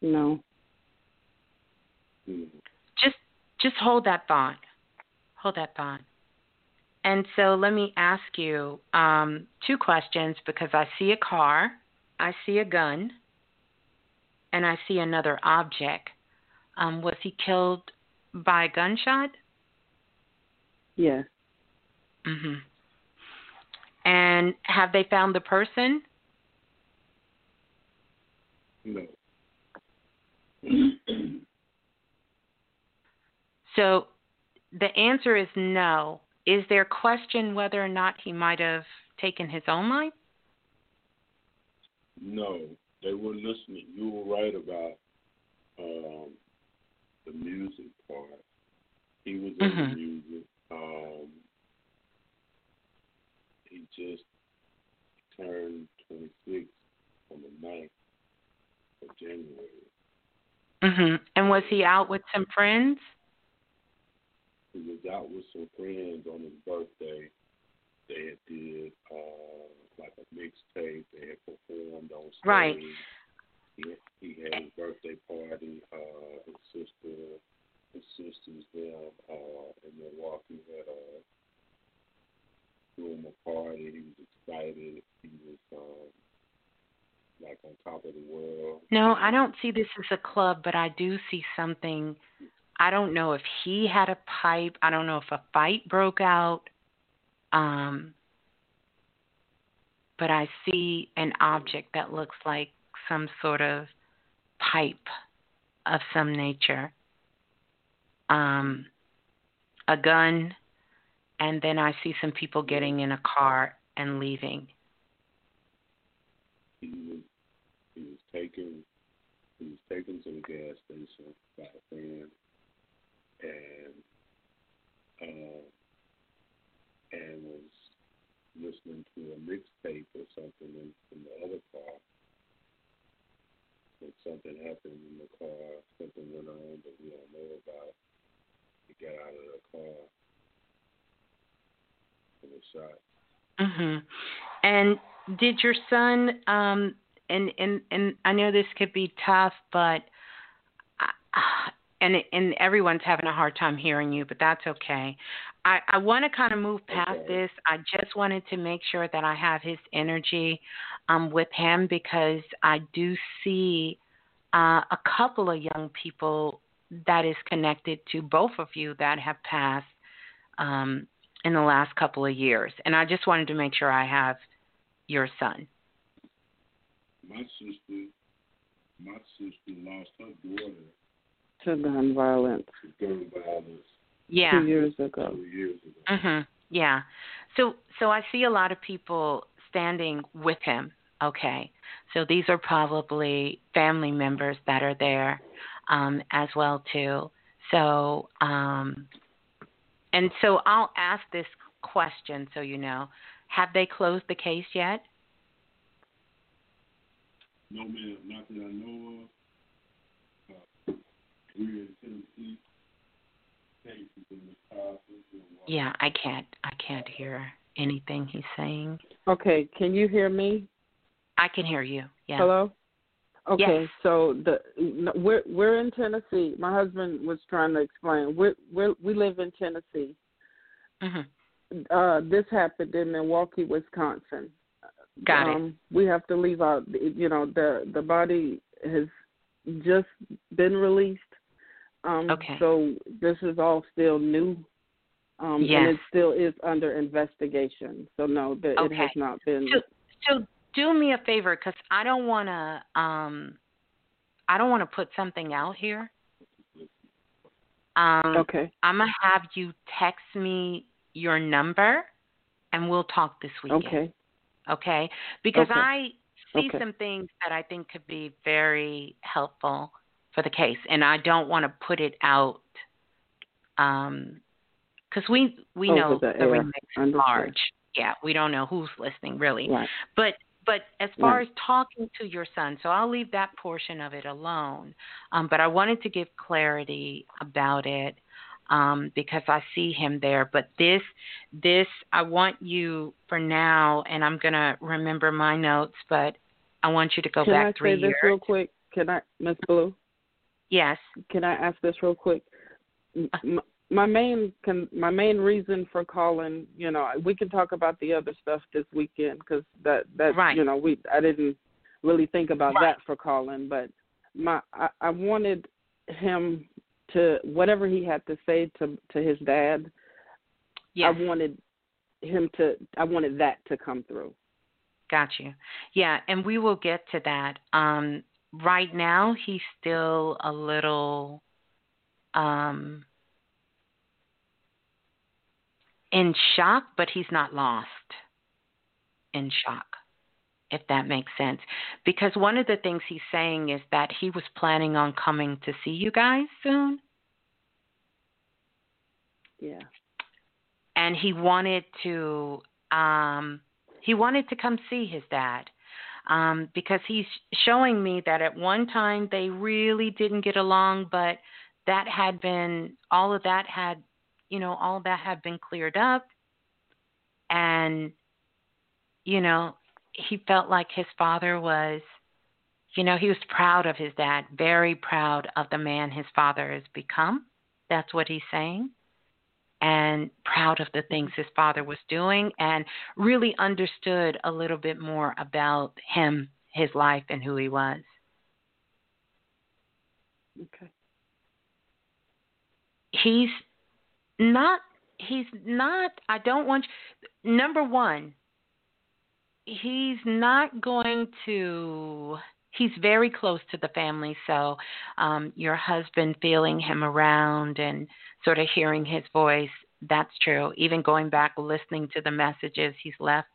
S8: No.
S5: Just just hold that thought. Hold that thought. And so let me ask you um, two questions because I see a car, I see a gun, and I see another object. Um, was he killed by a gunshot?
S8: Yes.
S5: Mhm. And have they found the person?
S9: No.
S5: So the answer is no. Is there question whether or not he might have taken his own life?
S9: No, they were listening. You were right about um, the music part. He was in
S5: Mhm.
S9: the music. Um, he just turned 26 on the 9th of January.
S5: Mhm. And was he out with some friends?
S9: He was out with some friends on his birthday. They had did uh, like a mixtape. They had performed on stage.
S5: Right.
S9: He, he had his birthday party. Uh, his sister, his sisters, them uh, in Milwaukee had threw him a party. He was excited. He was um, like on top of the world.
S5: No, I don't see this as a club, but I do see something. I don't know if he had a pipe. I don't know if a fight broke out. Um, but I see an object that looks like some sort of pipe of some nature. Um, a gun, and then I see some people getting in a car and leaving.
S9: he was he was taken he was taken to the gas station by a friend and uh and was listening to a mixtape or something in, in the other car. And something happened in the car, something went on that we don't know about. He got out of the car and was shot.
S5: Mhm. And did your son um and and and I know this could be tough, but uh, and and everyone's having a hard time hearing you, but that's okay. I I want to kind of move past
S9: Okay.
S5: this. I just wanted to make sure that I have his energy um with him because I do see uh a couple of young people that is connected to both of you that have passed um in the last couple of years. And I just wanted to make sure I have your son.
S9: My sister, my sister lost her daughter
S8: To gun violence
S9: to gun violence
S5: Yeah.
S8: two years ago.
S9: two years ago.
S5: Mhm. Yeah. So so I see a lot of people standing with him. Okay. So these are probably family members that are there um as well too. So um and so I'll ask this question so you know. Have they closed the case yet?
S9: No, ma'am, not that I know of. Uh, we're in Tennessee. Cases in the process. and what-
S5: Yeah, I can't I can't hear anything he's saying.
S8: Okay, can you hear me?
S5: I can hear you. Yeah.
S8: Hello. Okay,
S5: Yes.
S8: so the we're we're in Tennessee. My husband was trying to explain. We're we we live in Tennessee.
S5: Mhm.
S8: Uh, this happened in Milwaukee, Wisconsin.
S5: Got it.
S8: um, We have to leave out. You know, the the body has just been released. Um,
S5: Okay.
S8: So this is all still new. Um,
S5: Yes.
S8: And it still is under investigation. So no, the, it has not been.
S5: So, so do me a favor, because I don't want to. Um, I don't want to put something out here. Um,
S8: okay.
S5: I'm gonna have you text me your number, and we'll talk this weekend.
S8: Okay.
S5: Okay? Because
S8: Okay.
S5: I see
S8: Okay.
S5: some things that I think could be very helpful for the case, and I don't want to put it out. Um, because we we
S8: Over
S5: know
S8: the
S5: the remix is large. Yeah, we don't know who's listening really.
S8: Right.
S5: But but as far as talking to your son, so I'll leave that portion of it alone. Um, but I wanted to give clarity about it um, because I see him there. But this this I want you for now, and I'm gonna remember my notes. But I want you to go
S8: Can
S5: back
S8: I
S5: three
S8: say this
S5: years.
S8: real quick? Can I, Miss Blue?
S5: Yes.
S8: Can I ask this real quick? M- My main con- my main reason for calling, you know, we can talk about the other stuff this weekend because that that
S5: Right.
S8: you know we I didn't really think about
S5: Right.
S8: that for calling, but my I, I wanted him to whatever he had to say to to his dad.
S5: Yes.
S8: I wanted him to I wanted that to come through.
S5: Got you. Yeah, and we will get to that. Um, right now, he's still a little um, in shock, but he's not lost in shock, if that makes sense. Because one of the things he's saying is that he was planning on coming to see you guys soon,
S8: Yeah.
S5: and he wanted to um, he wanted to come see his dad um, because he's showing me that at one time they really didn't get along, but that had been all of that had you know all that had been cleared up, and you know he felt like his father was you know he was proud of his dad, very proud of the man his father has become. That's what he's saying and proud of the things his father was doing and really understood a little bit more about him, his life, and who he was.
S8: Okay.
S5: He's not, he's not, I don't want, you, number one, he's not going to, he's very close to the family. So um, your husband feeling him around and sort of hearing his voice, that's true. Even going back, listening to the messages he's left,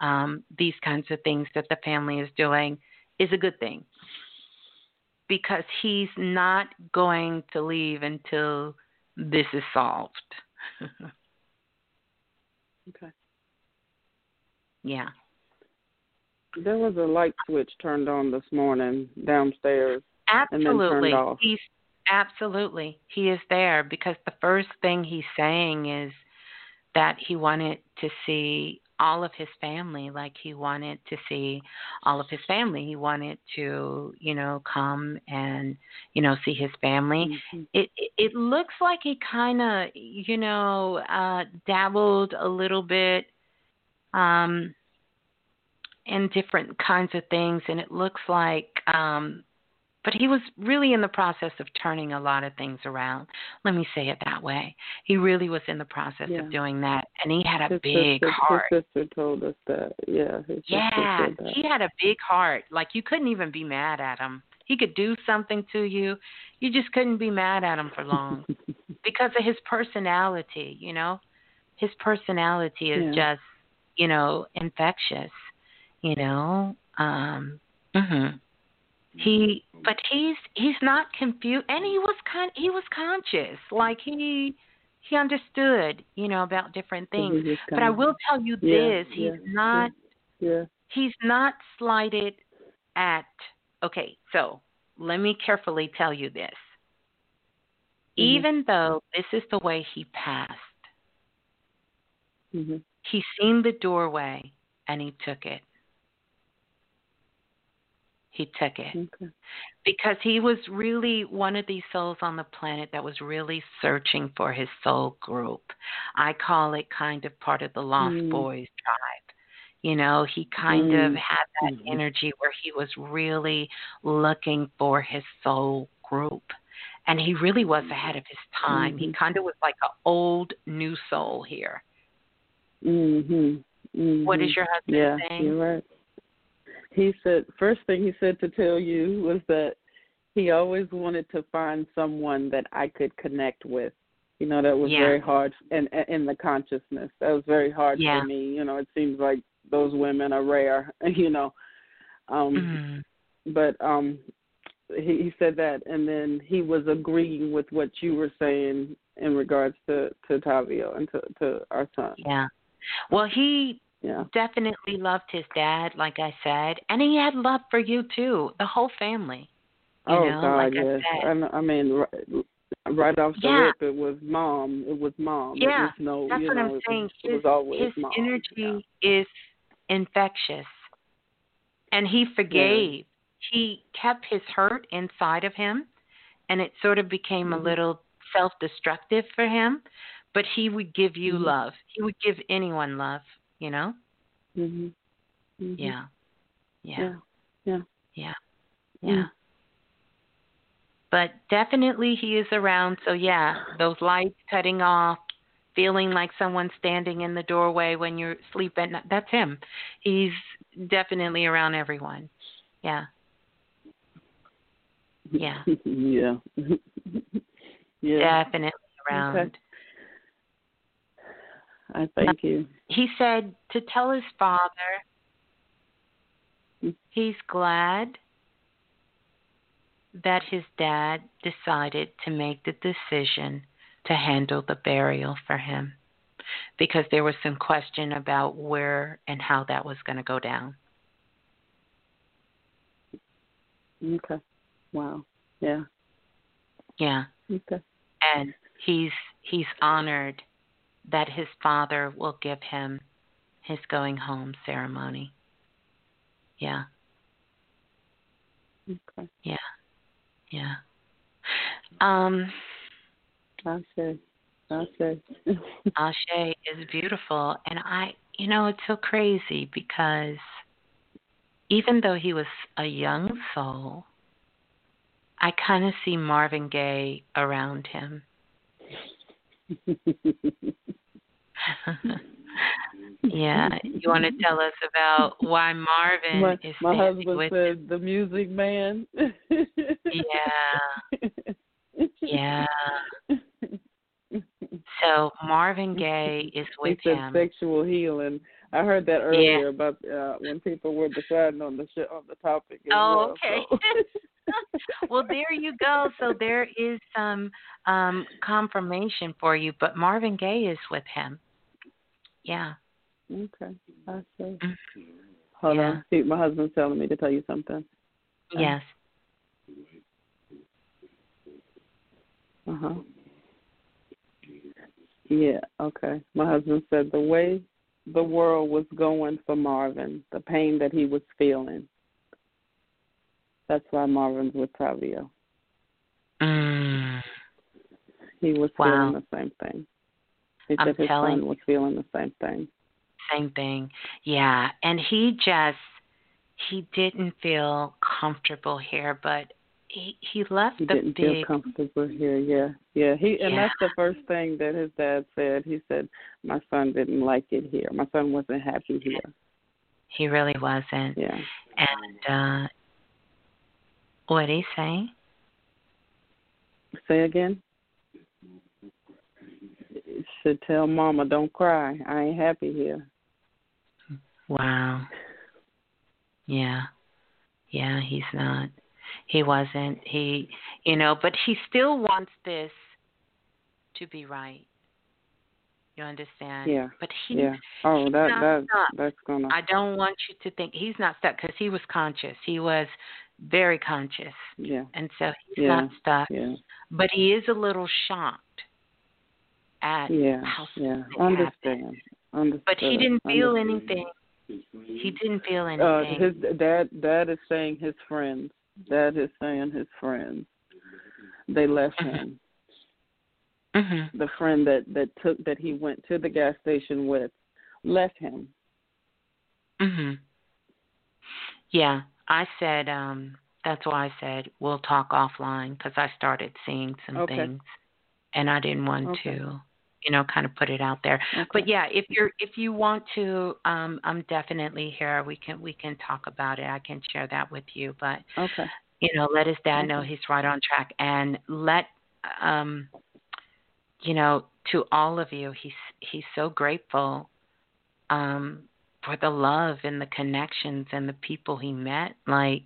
S5: um, these kinds of things that the family is doing is a good thing because he's not going to leave until this is solved.
S8: Okay.
S5: Yeah.
S8: There was a light switch turned on this morning downstairs and then
S5: Absolutely.
S8: turned off.
S5: He's absolutely he is there because the first thing he's saying is that he wanted to see all of his family like he wanted to see all of his family he wanted to you know come and you know see his family
S8: Mhm.
S5: it it, it looks like he kind of you know uh dabbled a little bit um in different kinds of things and it looks like um but he was really in the process of turning a lot of things around. Let me say it that way. He really was in the process
S8: Yeah.
S5: of doing that, and he had a
S8: his
S5: big
S8: sister,
S5: heart.
S8: His sister told us that. Yeah,
S5: Yeah,
S8: sister said that.
S5: he had a big heart. Like you couldn't even be mad at him. He could do something to you, you just couldn't be mad at him for long because of his personality. You know, his personality is
S8: Yeah.
S5: just you know infectious. You know, um, mhm. He, but he's he's not confused, and he was kind he was conscious, like he he understood, you know, about different things. But I will tell you
S8: Yeah,
S5: this: he's
S8: yeah,
S5: not
S8: Yeah.
S5: he's not slighted at. Okay, so let me carefully tell you this.
S8: Mhm.
S5: Even though this is the way he passed,
S8: hmm
S5: he seen the doorway and he took it. He took it.
S8: Okay.
S5: because he was really one of these souls on the planet that was really searching for his soul group. I call it kind of part of the Lost
S8: Mm.
S5: Boys tribe. You know, he kind of
S8: Mm.
S5: had that
S8: Mhm.
S5: energy where he was really looking for his soul group. And he really was ahead of his time. He
S8: Mhm.
S5: kind of was like an old new soul here.
S8: Mhm. Mhm.
S5: What is your husband
S8: yeah,
S5: saying?
S8: You're right. He said first thing he said to tell you was that he always wanted to find someone that I could connect with. You know, that was
S5: Yeah.
S8: very hard and in, in the consciousness. That was very hard
S5: Yeah.
S8: for me. You know, it seems like those women are rare, you know. Um
S5: Mhm.
S8: but um he, he said that and then he was agreeing with what you were saying in regards to to Tavio and to to our son.
S5: Yeah. Well, he
S8: Yeah.
S5: definitely loved his dad, like I said, and he had love for you too, the whole family. You
S8: oh
S5: know,
S8: God,
S5: like I
S8: yes.
S5: said.
S8: I, I mean, right, right off the
S5: Yeah.
S8: rip, it was mom. It was mom.
S5: Yeah,
S8: was no,
S5: That's what
S8: know,
S5: I'm
S8: it was-
S5: saying.
S8: It was, always
S5: his
S8: mom.
S5: energy is infectious, and he forgave. He kept his hurt inside of him, and it sort of became a
S8: Mhm.
S5: little self-destructive for him. But he would give you
S8: Mhm.
S5: love. He would give anyone love. You know?
S8: Yeah. Mhm. Mhm.
S5: Yeah. Yeah.
S8: Yeah. Yeah.
S5: Yeah.
S8: Mm.
S5: Yeah. But definitely he is around. So yeah, those lights cutting off, feeling like someone's standing in the doorway when you're asleep at night. That's him. He's definitely around everyone. Yeah. Yeah.
S8: yeah. yeah.
S5: Definitely around.
S8: Okay. I thank you.
S5: He said to tell his father
S8: Mm.
S5: he's glad that his dad decided to make the decision to handle the burial for him because there was some question about where and how that was going to go down.
S8: Okay. Wow. Yeah.
S5: Yeah.
S8: Okay.
S5: And he's he's honored that his father will give him his going home ceremony. Yeah.
S8: Okay.
S5: Yeah. Yeah. Um
S8: I say. I say.
S5: Ashe is beautiful and I you know it's so crazy because even though he was a young soul I kind of see Marvin Gaye around him. yeah, you want to tell us about why Marvin
S8: my
S5: is
S8: my husband
S5: with
S8: said the music man.
S5: Yeah. Yeah. So Marvin Gaye is with
S8: he
S5: him.
S8: sexual healing. I heard that earlier about uh, when people were deciding on the sh- on the topic.
S5: Oh,
S8: well,
S5: okay.
S8: so.
S5: well, there you go. So there is some um confirmation for you, but Marvin Gaye is with him. Yeah.
S8: Okay, I see.
S5: Mm-hmm.
S8: Hold
S5: Yeah.
S8: on. See, my husband's telling me to tell you something.
S5: Yes.
S8: Uh huh. Yeah. Okay. My husband said the way the world was going for Marvin, the pain that he was feeling. That's why Marvin's with Tavio.
S5: Mm.
S8: He was
S5: Wow.
S8: feeling the same thing. He
S5: I'm
S8: said his
S5: telling
S8: son was feeling the same thing.
S5: Same thing. Yeah. And he just he didn't feel comfortable here, but he he left
S8: He
S5: the
S8: didn't
S5: big
S8: feel comfortable here. Yeah, yeah. He and
S5: Yeah.
S8: that's the first thing that his dad said. He said, "My son didn't like it here. My son wasn't happy here."
S5: he really wasn't.
S8: Yeah.
S5: And uh what he say?
S8: Say again. Should tell Mama, don't cry. I ain't happy here.
S5: Wow. Yeah. Yeah, he's not. He wasn't. He, you know, but he still wants this to be right. You understand?
S8: Yeah.
S5: But he,
S8: Yeah. Oh,
S5: he's
S8: that
S5: not
S8: that
S5: stuck.
S8: that's gonna.
S5: I don't want you to think he's not stuck because he was conscious. He was very conscious,
S8: Yeah.
S5: and so he's
S8: Yeah.
S5: not stuck.
S8: Yeah.
S5: But he is a little shocked at
S8: Yeah.
S5: how
S8: Yeah. Understand. Understood.
S5: But he didn't feel
S8: Understood.
S5: anything. He didn't feel anything.
S8: Uh,
S5: anything.
S8: his dad dad is saying his friends. Dad is saying his friends. They left him.
S5: hmm
S8: The friend that that took that he went to the gas station with left him.
S5: Mhm. Yeah, I said um that's why I said we'll talk offline cuz I started seeing some
S8: Okay.
S5: things and I didn't want
S8: Okay.
S5: to you know kind of put it out there.
S8: Okay.
S5: But yeah, if you're if you want to um I'm definitely here. We can we can talk about it. I can share that with you, but
S8: Okay.
S5: you know, let his dad know he's right on track and let um you know, to all of you, he's he's so grateful um for the love and the connections and the people he met. Like,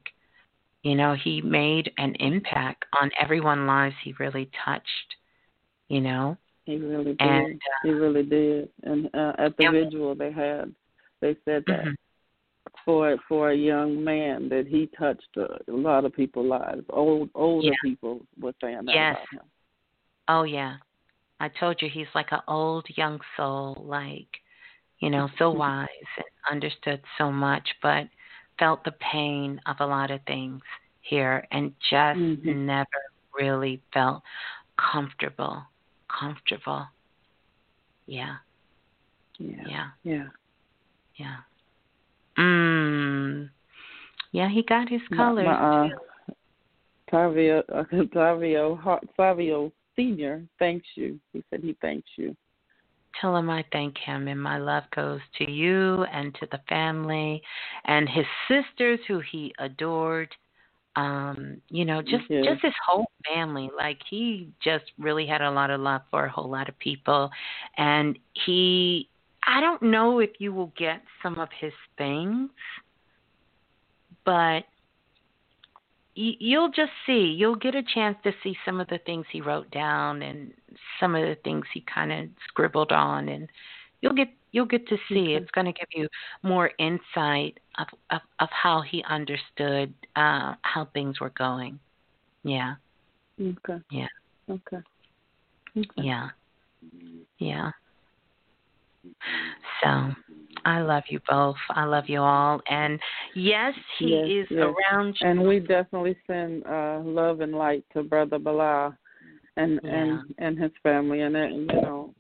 S5: you know, he made an impact on everyone's lives he really touched, you know.
S8: He really did.
S5: And, uh,
S8: he really did. And uh, at the
S5: Yeah.
S8: vigil they had, they said that
S5: Mhm.
S8: for for a young man that he touched a, a lot of people's lives. Old older
S5: Yeah.
S8: people were saying that
S5: Yes.
S8: about him.
S5: Oh yeah. I told you he's like an old young soul, like, you know, so
S8: Mm-hmm.
S5: wise and understood so much, but felt the pain of a lot of things here and just
S8: Mhm.
S5: never really felt comfortable. Comfortable. Yeah,
S8: Yeah.
S5: yeah,
S8: Yeah.
S5: yeah. Mm. Yeah, he got his
S8: My-
S5: colors.
S8: My, uh,
S5: too.
S8: Tavio, uh, Tavio, Tavio Senior thanks you. He said he thanks you.
S5: Tell him I thank him, and my love goes to you and to the family and his sisters who he adored. Um, you know, just just his whole family. Like he just really had a lot of love for a whole lot of people, and he. I don't know if you will get some of his things, but y- you'll just see. You'll get a chance to see some of the things he wrote down and some of the things he kind of scribbled on, and you'll get you'll get to see. It's going to give you more insight of of, of how he understood uh, how things were going. Yeah,
S8: Okay.
S5: yeah,
S8: Okay. Okay.
S5: yeah, yeah. So. I love you both. I love you all. And yes, he
S8: Yes,
S5: is
S8: yes.
S5: around you.
S8: And we definitely send uh, love and light to Brother Balah and
S5: Yeah.
S8: and and his family. And, it, you know,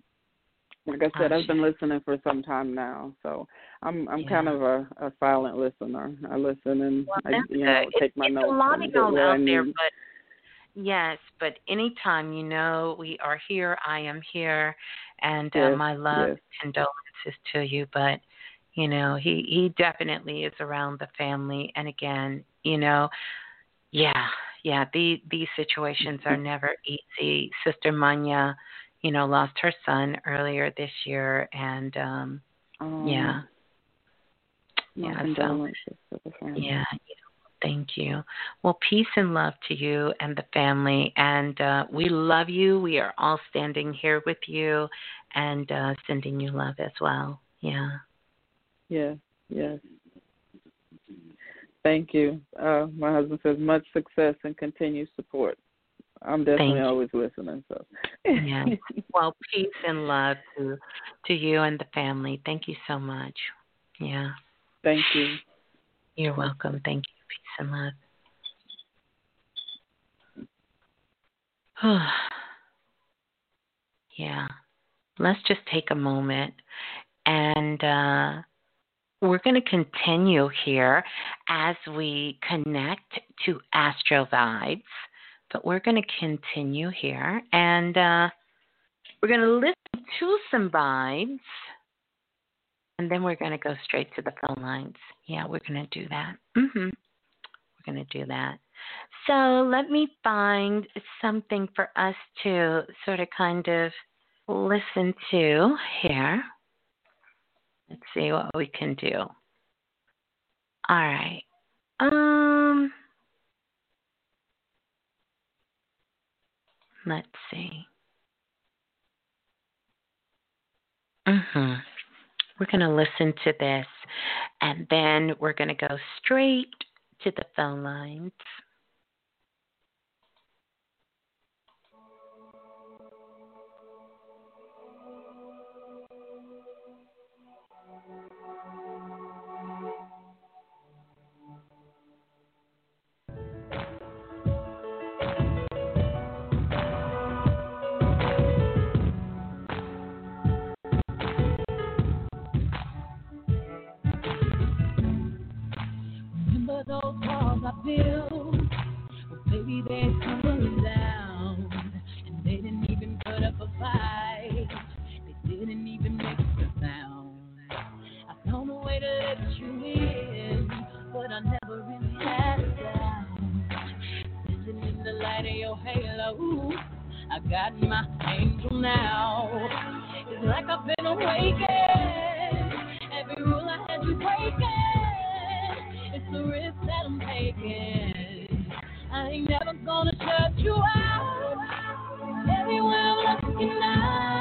S8: like I said, I've been listening for some time now, so I'm I'm kind of a, a silent listener. I listen and
S5: Well,
S8: I you know take my
S5: it's
S8: notes
S5: a lot of y'all out there, but yes, but anytime you know we are here, I am here, and uh, my love
S8: yes.
S5: and condolences to you. But you know, he he definitely is around the family, and again, you know, yeah, yeah, these these situations are never easy. Sister Manya, you know, lost her son earlier this year, and um,
S8: Um,
S5: yeah, yeah, so
S8: condolences to the family.
S5: yeah, thank you. Well, peace and love to you and the family. And uh, we love you. We are all standing here with you and uh, sending you love as well. Yeah.
S8: Yes, yes. Thank you. Uh, my husband says much success and continued support. I'm definitely always listening. So,
S5: yeah. Well, peace and love to to you and the family. Thank you so much. Yeah.
S8: Thank you.
S5: You're welcome. Thank you. Peace and love. yeah. Let's just take a moment and uh, we're going to continue here as we connect to Astro Vibez, but we're going to continue here and uh, we're going to listen to some vibes and then we're going to go straight to the phone lines. Yeah, we're going to do that. Mm-hmm. We're going to do that. So let me find something for us to sort of kind of listen to here. Let's see what we can do. All right. Um let's see. Mhm. We're going to listen to this and then we're going to go straight to the phone lines.
S10: I built, well, baby, they're tumbling down. And they didn't even put up a fight, they didn't even make a sound. I found a way to let you in, but I never really had a doubt. Sitting in the light of your halo, I got my angel now. It's like I've been awakened. Every rule I had you risk I'm. I ain't never gonna shut you out. Everywhere I'm looking now,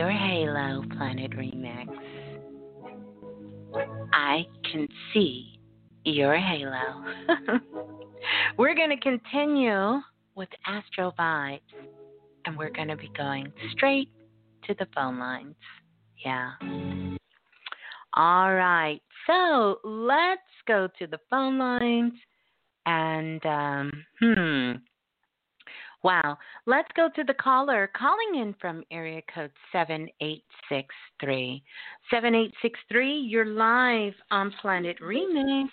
S10: your halo,
S5: Planet Remix. I can see your halo. we're going to continue with Astro Vibez, and we're going to be going straight to the phone lines. Yeah. All right. So let's go to the phone lines. And, um, hmm. Wow. Let's go to the caller calling in from area code 7863. 7863, you're live on Planet Remix.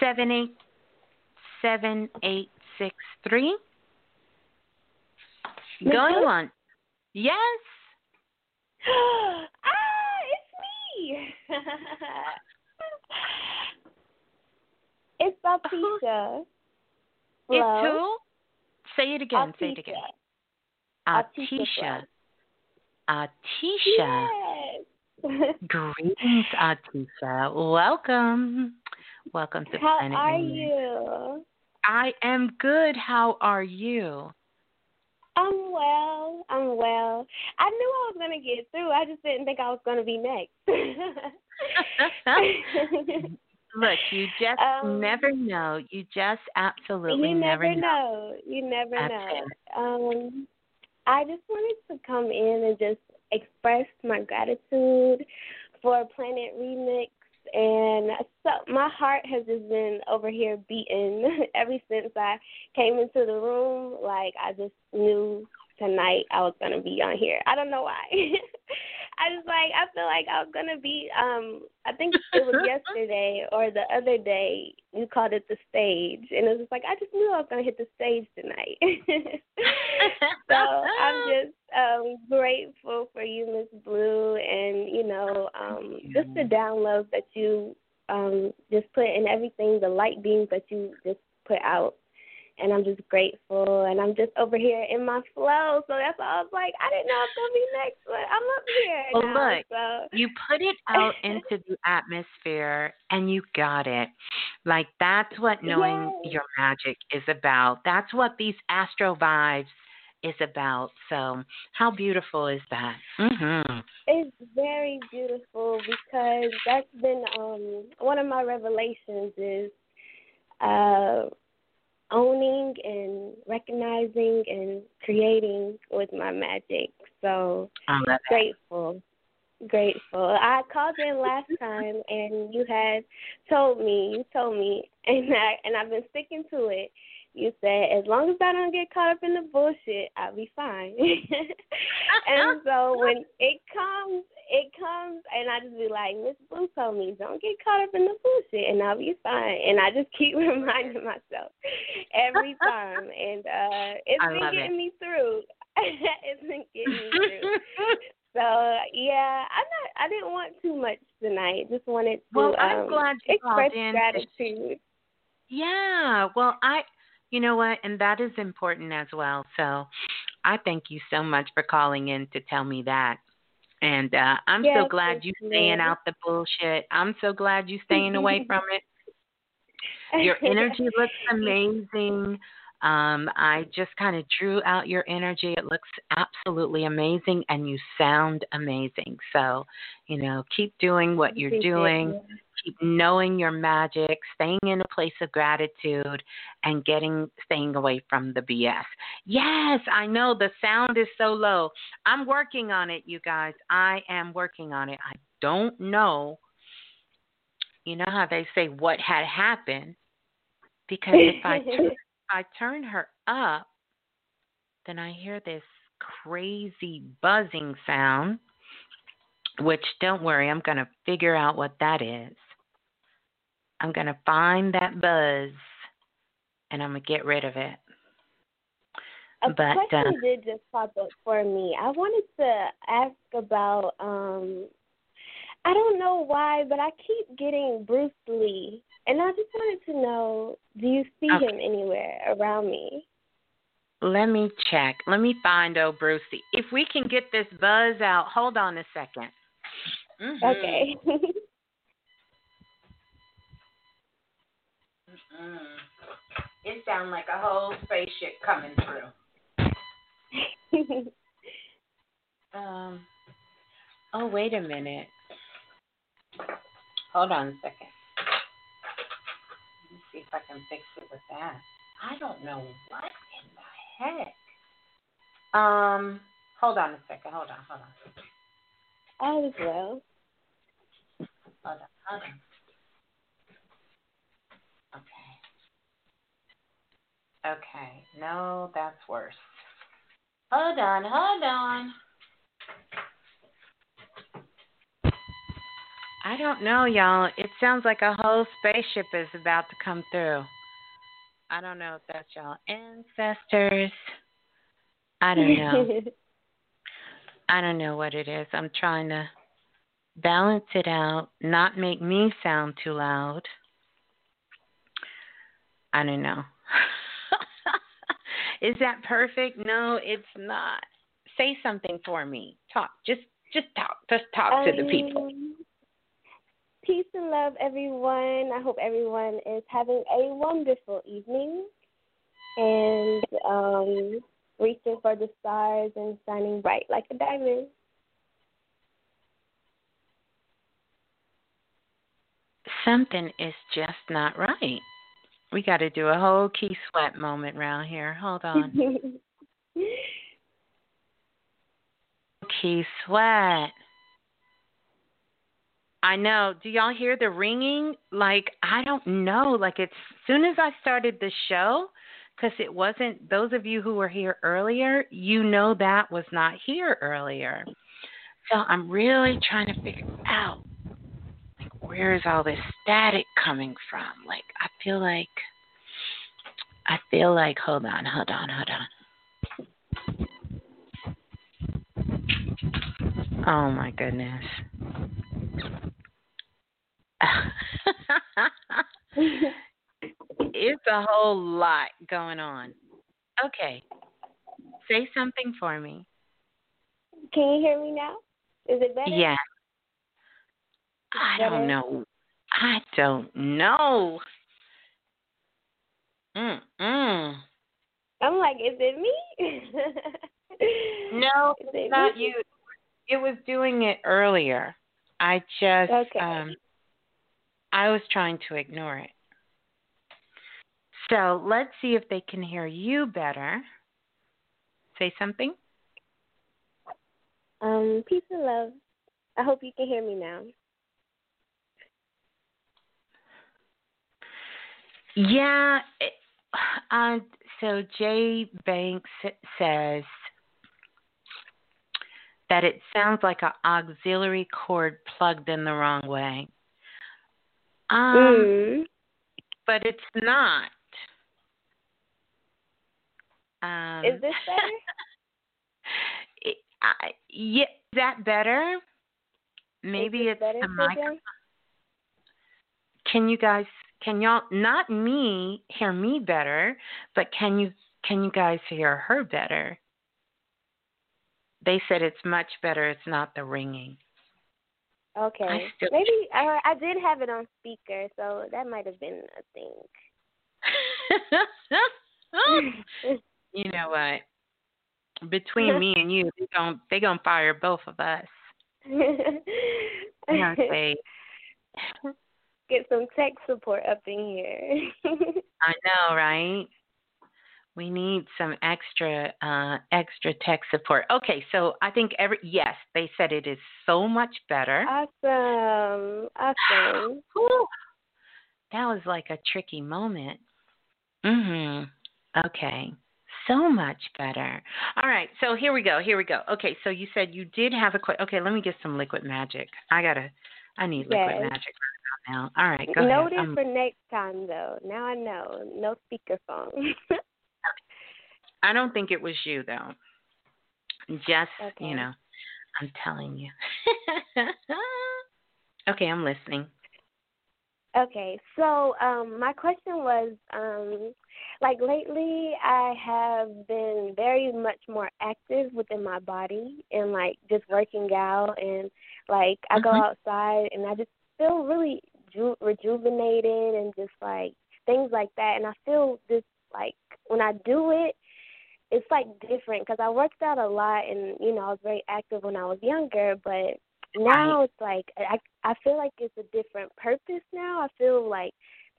S5: Seven eight seven eight six three. Going on. Yes.
S11: ah, it's me. it's uh-huh. Atisha.
S5: It's who? Say it again. Say it again.
S11: Atisha.
S5: Atisha.
S11: Yes.
S5: Greetings, Atisha. Welcome. Welcome to
S11: How
S5: Planet How
S11: are
S5: Remix.
S11: you?
S5: I am good. How are you?
S11: I'm well. I'm well. I knew I was gonna get through. I just didn't think I was gonna be next.
S5: Look, you just
S11: Um,
S5: never know. You just absolutely
S11: you never
S5: know.
S11: know. You never
S5: That's
S11: know. Um, I just wanted to come in and just express my gratitude for Planet Remix, and so my heart has just been over here beating ever since I came into the room. Like I just knew tonight I was gonna be on here. I don't know why. I was like I feel like I was gonna be um I think it was yesterday or the other day you called it the stage and it was just like I just knew I was gonna hit the stage tonight. so I'm just um grateful for you, Miss Blue and, you know, um just the downloads that you um just put in everything, the light beams that you just put out and I'm just grateful and I'm just over here in my flow. So that's why I was like, I didn't know I was gonna be next, but I'm up here
S5: Well,
S11: now.
S5: look,
S11: so
S5: you put it out into the atmosphere and you got it. Like that's what knowing
S11: Yes.
S5: your magic is about. That's what these astro vibes is about. So, how beautiful is that? Mhm.
S11: it's very beautiful because that's been um one of my revelations is uh owning and recognizing and creating with my magic. So
S5: I love it.
S11: grateful. Grateful. I called in last time and you had told me, you told me and I and I've been sticking to it. You said as long as I don't get caught up in the bullshit, I'll be fine. and so when it comes it comes and I just be like, Miss Blue told me, don't get caught up in the bullshit and I'll be fine and I just keep reminding myself every time and uh it's
S5: I
S11: been getting
S5: it.
S11: me through. it's been getting me through. So yeah, I'm not. I didn't want too much tonight. Just wanted to
S5: Well, I'm
S11: um,
S5: glad you
S11: express gratitude.
S5: Yeah. Well, I, you know what, and that is important as well. So, I thank you so much for calling in to tell me that. And uh, I'm
S11: Yes,
S5: so glad you staying out the bullshit. I'm so glad you staying away from it. Your energy looks amazing. Um, I just kind of drew out your energy. It looks absolutely amazing, and you sound amazing. So, you know, keep doing what you're doing. Keep knowing your magic, staying in a place of gratitude, and getting staying away from the BS. Yes, I know the sound is so low. I'm working on it, you guys. I am working on it. I don't know. You know how they say what had happened because if I turn, if I turn her up, then I hear this crazy buzzing sound. Which don't worry, I'm gonna figure out what that is. I'm gonna find that buzz, and I'm gonna get rid of it.
S11: A
S5: But,
S11: question
S5: uh,
S11: did just pop up for me. I wanted to ask about. um I don't know why, but I keep getting Bruce Lee, and I just wanted to know: Do you see
S5: Okay.
S11: him anywhere around me?
S5: let me check. Let me find old Brucey. If we can get this buzz out, hold on a 2nd mm-hmm.
S11: Okay.
S5: It sounds like a whole spaceship coming through. um. Oh, wait a minute. Hold on a second. Let me see if I can fix it with that. I don't know what in the heck. Um, hold on a second. Hold on, hold on.
S11: All is well.
S5: Hold on, hold on. Okay. No, that's worse. Hold on, hold on. I don't know, y'all. It sounds like a whole spaceship is about to come through. I don't know if that's y'all ancestors. I don't know. I don't know what it is. I'm trying to balance it out, not make me sound too loud. I don't know. is that perfect? No, it's not. Say something for me. Talk. Just just talk. Just talk um, to the people. Um,
S11: Peace and love, everyone. I hope everyone is having a wonderful evening and um, reaching for the stars and shining bright like a diamond.
S5: Something is just not right. We got to do a whole key sweat moment around here. Hold on. key sweat. I know. Do y'all hear the ringing? Like, I don't know. Like, as soon as I started the show, because it wasn't, those of you who were here earlier, you know that was not here earlier. So I'm really trying to figure out, where is all this static coming from? Like, I feel like, I feel like, hold on, hold on, hold on. Oh my goodness. it's a whole lot going on. Okay. Say something for me.
S11: Can you hear me now? Is it better?
S5: Yeah. I don't know. I don't know. Mm mm.
S11: I'm like, is it me?
S5: no, it not me? you. It was doing it earlier. I just
S11: okay.
S5: um I was trying to ignore it. So let's see if they can hear you better. Say something.
S11: Um, peace and love. I hope you can hear me now.
S5: Yeah. uh, so Jay Banks says that it sounds like an auxiliary cord plugged in the wrong way. Um, mm. But it's not. Um,
S11: is this better?
S5: it, I, yeah, is that better? Maybe it's
S11: better
S5: the microphone. Can you guys? Can y'all? Not me hear me better, but can you? Can you guys hear her better? They said it's much better. It's not the ringing.
S11: Okay. Maybe I I did have it on speaker, so that might have been a thing.
S5: you know what? Between me and you, they going they gonna fire both of us. say,
S11: Get some tech support up in here.
S5: I know, right? We need some extra uh, extra tech support. Okay, so I think every yes, they said it is so much better.
S11: Awesome, awesome.
S5: that was like a tricky moment. Mhm. Okay. So much better. All right, so here we go. Here we go. Okay, so you said you did have a question. Okay, let me get some liquid magic. I gotta. I need liquid
S11: yes.
S5: magic right now. All right, go
S11: Note
S5: ahead.
S11: it for next time, though. Now I know. No speakerphone.
S5: I don't think it was you though. Just
S11: okay.
S5: you know, I'm telling you. okay, I'm listening.
S11: Okay, so um, my question was, um, like lately, I have been very much more active within my body and like just working out and like I go
S5: Mhm.
S11: outside and I just feel really ju- rejuvenated and just like things like that. And I feel this like when I do it, it's like different because I worked out a lot and you know I was very active when I was younger, but now it's like I I feel like it's a different purpose now. I feel like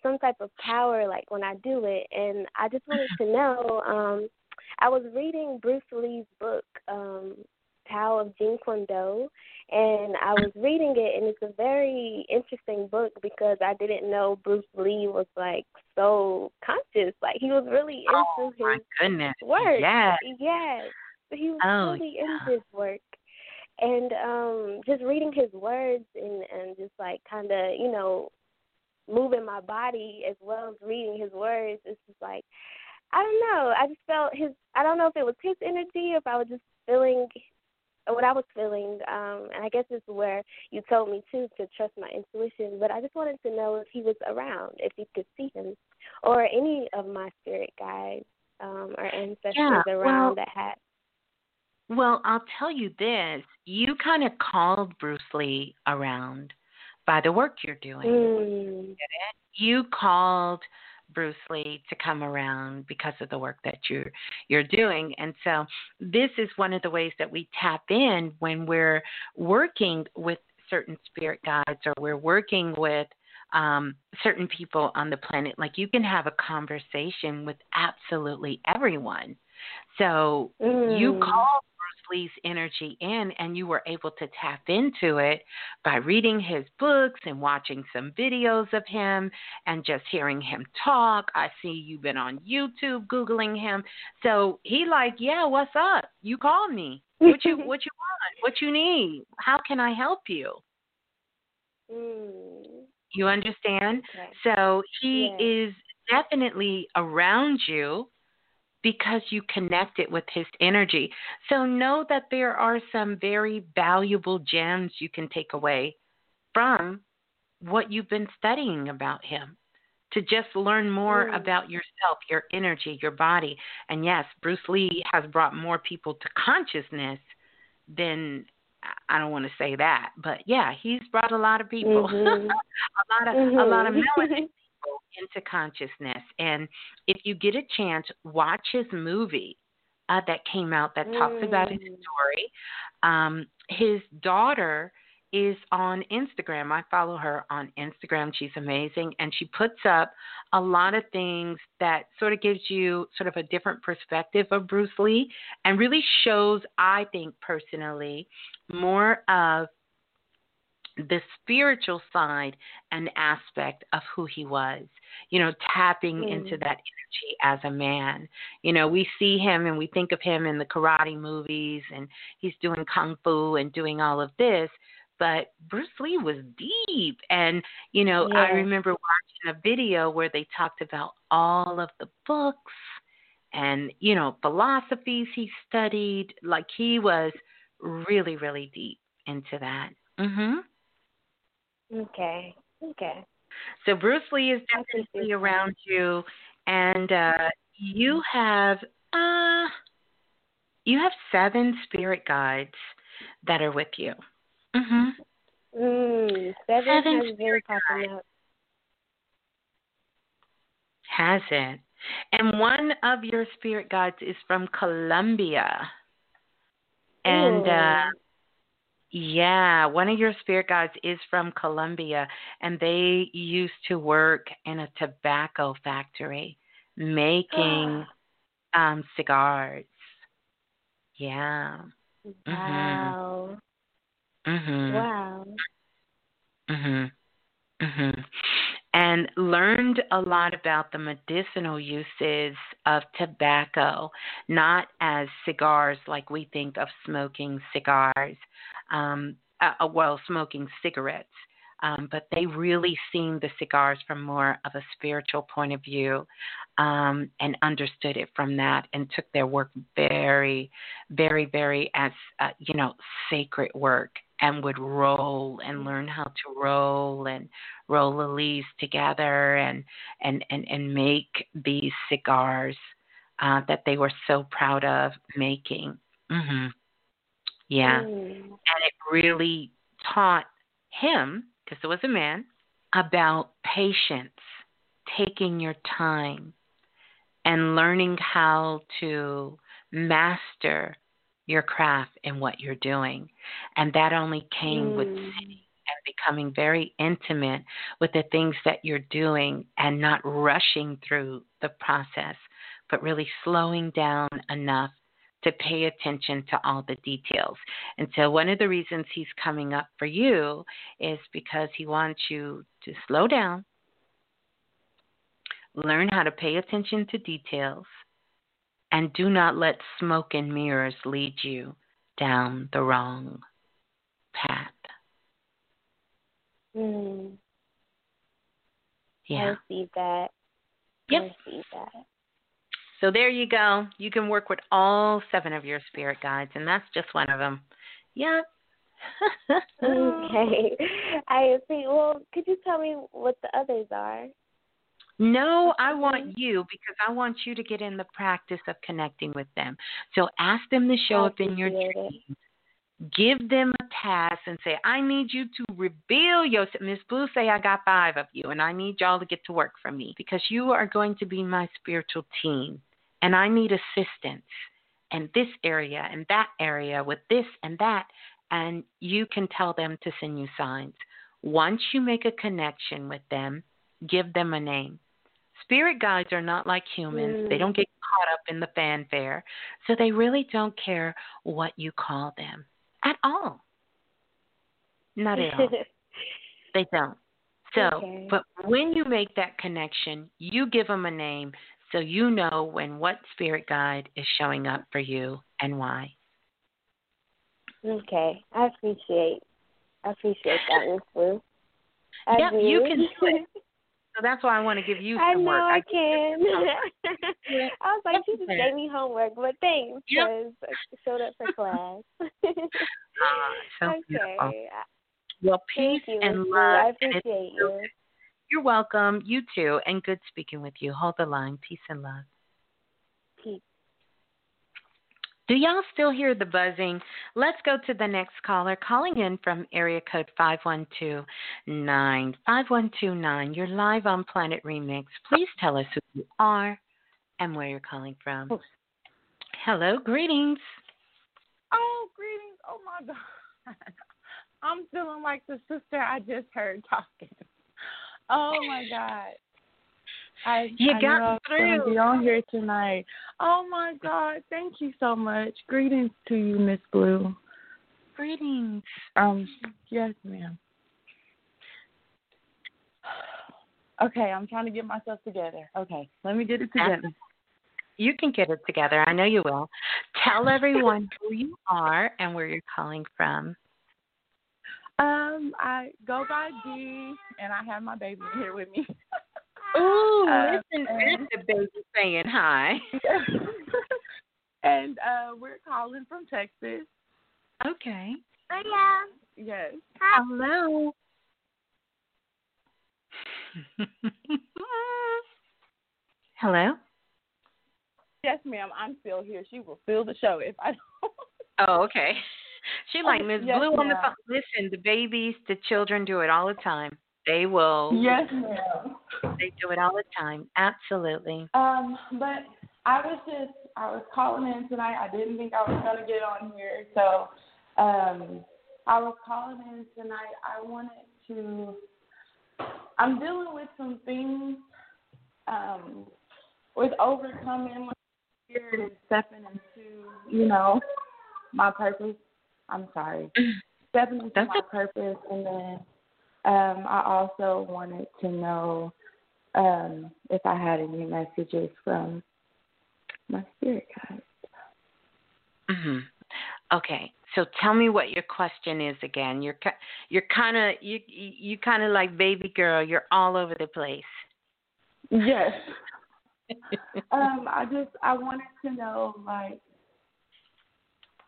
S11: some type of power like when I do it, and I just wanted to know. um I was reading Bruce Lee's book, um, Tao of Kune Do, and I was reading it, and it's a very interesting book because I didn't know Bruce Lee was like so conscious. Like he was really into
S5: Oh my
S11: his
S5: goodness.
S11: work.
S5: Yes.
S11: Yes. He was
S5: Oh,
S11: really
S5: yeah.
S11: into his work. And um just reading his words and and just like kind of, you know, moving my body as well as reading his words, it's just like I don't know. I just felt his I don't know if it was his energy or if I was just feeling what I was feeling. Um and I guess this is where you told me too to trust my intuition, but I just wanted to know if he was around, if you could see him or any of my spirit guides um or ancestors
S5: Yeah,
S11: around
S5: well-
S11: that had
S5: Well, I'll tell you this. You kind of called Bruce Lee around by the work you're doing.
S11: Mm.
S5: You called Bruce Lee to come around because of the work that you're you're doing. And so this is one of the ways that we tap in when we're working with certain spirit guides or we're working with um, certain people on the planet. Like you can have a conversation with absolutely everyone. So you
S11: Mm.
S5: called Bruce Lee's energy in and you were able to tap into it by reading his books and watching some videos of him and just hearing him talk. I see you've been on YouTube googling him. So he like, "Yeah, what's up? You call me. What you what you want? What you need? How can I help you?"
S11: Mm.
S5: You understand?
S11: Okay.
S5: So he
S11: Yes.
S5: is definitely around you because you connect it with his energy. So know that there are some very valuable gems you can take away from what you've been studying about him to just learn more
S11: Mm.
S5: about yourself, your energy, your body. And yes, Bruce Lee has brought more people to consciousness than I don't want to say that, but yeah, he's brought a lot of people,
S11: Mhm.
S5: a lot of a lot of
S11: Mhm.
S5: Into consciousness. And if you get a chance, watch his movie uh, that came out that talks about his
S11: Mm.
S5: story. Um, his daughter is on Instagram. I follow her on Instagram. She's amazing, and she puts up a lot of things that sort of gives you sort of a different perspective of Bruce Lee, and really shows, I think personally, more of the spiritual side and aspect of who he was. You know, tapping
S11: Mm.
S5: into that energy as a man. You know, we see him and we think of him in the karate movies and he's doing kung fu and doing all of this, but Bruce Lee was deep and you know, I remember watching a video where they talked about all of the books and you know, philosophies he studied, like he was really really deep into that. Mhm.
S11: Okay. Okay.
S5: So Bruce Lee is
S11: I can see
S5: definitely around you, and uh, you have uh, you have seven spirit guides that are with you. Mhm.
S11: Mm. Seven,
S5: Seven
S11: has
S5: spirit
S11: up.
S5: Has it? And one of your spirit guides is from Colombia. And uh
S11: Ooh.
S5: Yeah, one of your spirit guides is from Colombia and they used to work in a tobacco factory making um cigars. Yeah.
S11: Wow.
S5: Mhm.
S11: Wow.
S5: Mhm. Mhm. And learned a lot about the medicinal uses of tobacco, not as cigars like we think of smoking cigars, um, uh, uh, well, smoking cigarettes. Um, but they really seen the cigars from more of a spiritual point of view um, and understood it from that and took their work very, very, very as, uh, you know, sacred work and would roll and learn how to roll and roll the leaves together and and and, and make these cigars uh, that they were so proud of making. hmm Yeah, mm. and it really taught him because it was a man about patience, taking your time, and learning how to master your craft and what you're doing. And that only came mm. with sitting and becoming very intimate with the things that you're doing and not rushing through the process, but really slowing down enough to pay attention to all the details. And so, one of the reasons he's coming up for you is because he wants you to slow down, learn how to pay attention to details, and do not let smoke and mirrors lead you down the wrong path.
S11: Mm.
S5: Yeah.
S11: I see that.
S5: Yep.
S11: I see that.
S5: So there you go. You can work with all seven of your spirit guides, and that's just one of them. Yep.
S11: okay. I see. Well, could you tell me what the others are?
S5: No, I want you because I want you to get in the practice of connecting with them. So ask them to show up in your dreams. Give them a task and say, I need you to reveal yourself. Miss Blue say I got five of you and I need y'all to get to work for me because you are going to be my spiritual team and I need assistance in this area and that area with this and that. And you can tell them to send you signs. Once you make a connection with them, give them a name. Spirit guides are not like humans. Mm. They don't get caught up in the fanfare. So they really don't care what you call them at all. Not at all. they don't. So, okay. but when you make that connection, you give them a name so you know when what spirit guide is showing up for you and why.
S11: Okay, I appreciate, I appreciate that, Miss Blue.
S5: Yep, you can do it. So that's why I want to give you some
S11: I know
S5: work.
S11: I, I can. I was like, she just gave me homework, but thanks because yep. I showed up for class.
S5: Ah, so
S11: okay.
S5: Beautiful. Well, peace
S11: you,
S5: and love.
S11: I appreciate you.
S5: You're welcome. You too. And good speaking with you. Hold the line. Peace and love.
S11: Peace.
S5: Do y'all still hear the buzzing? Let's go to the next caller calling in from area code 5129. 5129, you're live on Planet Remix. Please tell us who you are and where you're calling from. Oh. Hello, greetings.
S12: Oh, greetings. Oh my God. I'm feeling like the sister I just heard talking. Oh my God. I,
S5: you
S12: I
S5: got
S12: through. Be on here tonight. Oh my God! Thank you so much. Greetings to you, Miss Blue.
S5: Greetings.
S12: Um. Yes, ma'am. Okay, I'm trying to get myself together. Okay, let me get it together.
S5: You can get it together. I know you will. Tell everyone who you are and where you're calling from.
S12: Um, I go by D, and I have my baby here with me.
S5: Ooh, uh, listen and, the baby saying hi.
S12: and uh, we're calling from Texas.
S5: Okay.
S11: Oh yeah.
S12: Yes.
S5: Hello. Hello.
S12: Yes, ma'am. I'm still here. She will fill the show if I don't.
S5: Oh, okay. She like Miss
S12: yes,
S5: Blue on the phone. Listen, the babies, the children do it all the time. They will.
S12: Yes, ma'am.
S5: They do it all the time. Absolutely.
S12: Um, but I was just I was calling in tonight. I didn't think I was gonna get on here, so um, I was calling in tonight. I wanted to. I'm dealing with some things um, with overcoming my fear and stepping into, you know, my purpose. I'm sorry, stepping into my purpose, and then um, I also wanted to know um, if I had any messages from my spirit guides.
S5: Mhm. Okay. So tell me what your question is again. You're you're kind of you you kind of like baby girl. You're all over the place.
S12: Yes. um, I just I wanted to know like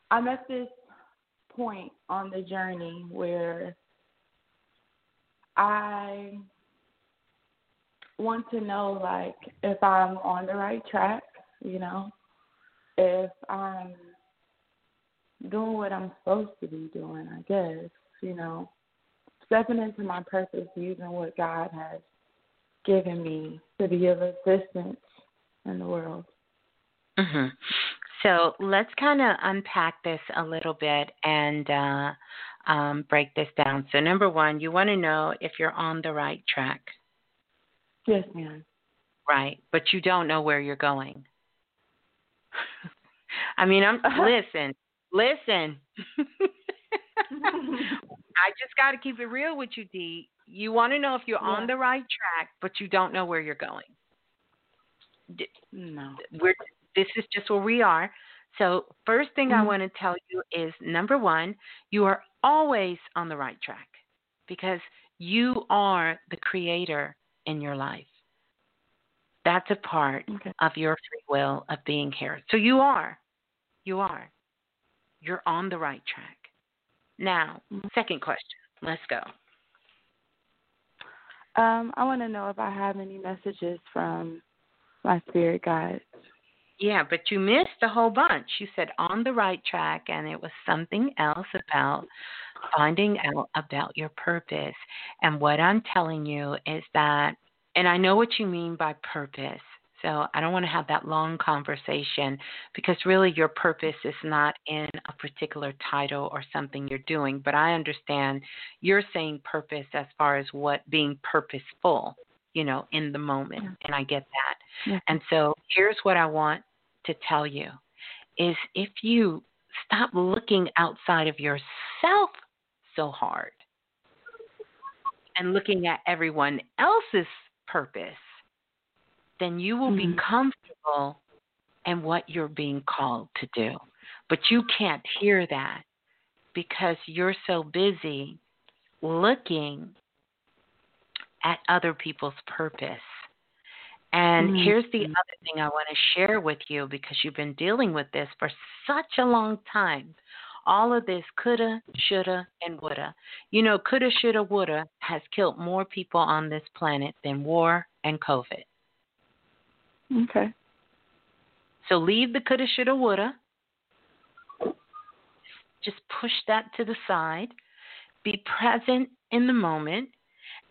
S12: I'm at this point on the journey where I want to know like if I'm on the right track, you know, if I'm doing what I'm supposed to be doing, I guess, you know, stepping into my purpose, using what God has given me to be of assistance in the world.
S5: hmm So let's kind of unpack this a little bit and uh, um, break this down. So, number one, you want to know if you're on the right track.
S12: Yes, ma'am.
S5: Right, but you don't know where you're going. I mean, I'm listen, listen. I just got to keep it real with you, Dee. You want to know if you're yeah. on the right track, but you don't know where you're going.
S12: No.
S5: We're this is just where we are. So, first thing mm-hmm. I want to tell you is number 1, you are always on the right track because you are the creator in your life. That's a part okay. of your free will of being here. So you are. You are. You're on the right track. Now, mm-hmm. second question. Let's go.
S12: Um, I want to know if I have any messages from my spirit guides.
S5: Yeah, but you missed a whole bunch. You said on the right track, and it was something else about finding out about your purpose. And what I'm telling you is that, and I know what you mean by purpose. So I don't want to have that long conversation because really your purpose is not in a particular title or something you're doing. But I understand you're saying purpose as far as what being purposeful, you know, in the moment. And I get that. Yeah. And so here's what I want to tell you is if you stop looking outside of yourself so hard and looking at everyone else's purpose, then you will mm-hmm. be comfortable in what you're being called to do. But you can't hear that because you're so busy looking at other people's purpose. And mm-hmm. here's the other thing I want to share with you because you've been dealing with this for such a long time. All of this coulda, shoulda, and woulda. You know, coulda, shoulda, woulda has killed more people on this planet than war and COVID.
S12: Okay.
S5: So leave the coulda, shoulda, woulda. Just push that to the side. Be present in the moment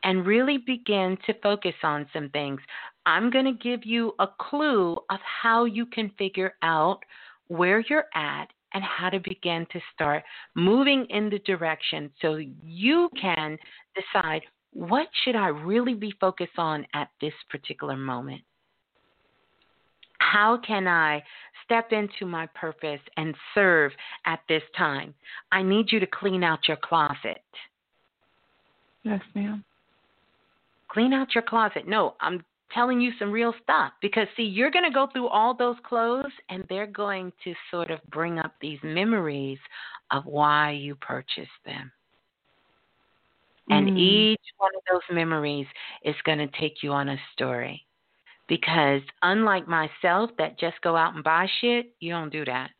S5: and really begin to focus on some things. I'm going to give you a clue of how you can figure out where you're at and how to begin to start moving in the direction so you can decide what should I really be focused on at this particular moment? How can I step into my purpose and serve at this time? I need you to clean out your closet.
S12: Yes, ma'am.
S5: Clean out your closet. No, I'm telling you some real stuff because see you're going to go through all those clothes and they're going to sort of bring up these memories of why you purchased them and mm. each one of those memories is going to take you on a story because unlike myself that just go out and buy shit you don't do that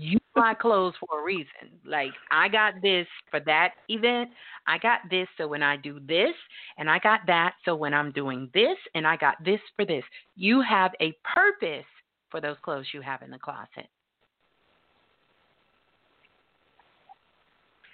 S5: you buy clothes for a reason. Like I got this for that event. I got this so when I do this, and I got that so when I'm doing this, and I got this for this. You have a purpose for those clothes you have in the closet.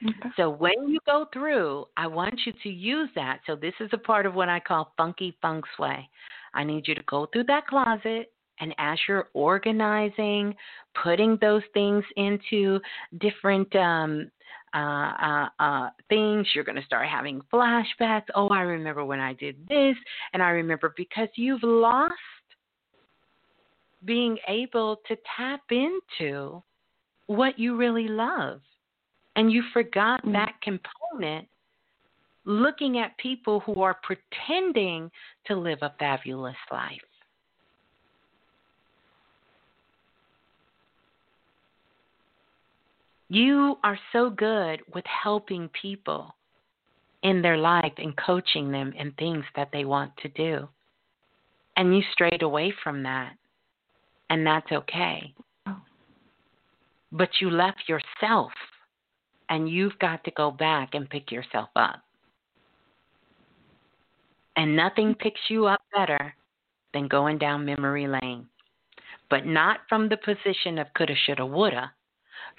S5: Okay. So when you go through, I want you to use that. So this is a part of what I call funky feng shui. I need you to go through that closet and as you're organizing, putting those things into different um, uh, uh, uh, things, you're going to start having flashbacks. Oh, I remember when I did this, and I remember because you've lost being able to tap into what you really love. And you forgot mm-hmm. that component looking at people who are pretending to live a fabulous life. You are so good with helping people in their life and coaching them in things that they want to do. And you strayed away from that. And that's okay. Oh. But you left yourself and you've got to go back and pick yourself up. And nothing mm-hmm. picks you up better than going down memory lane. But not from the position of coulda, shoulda, woulda,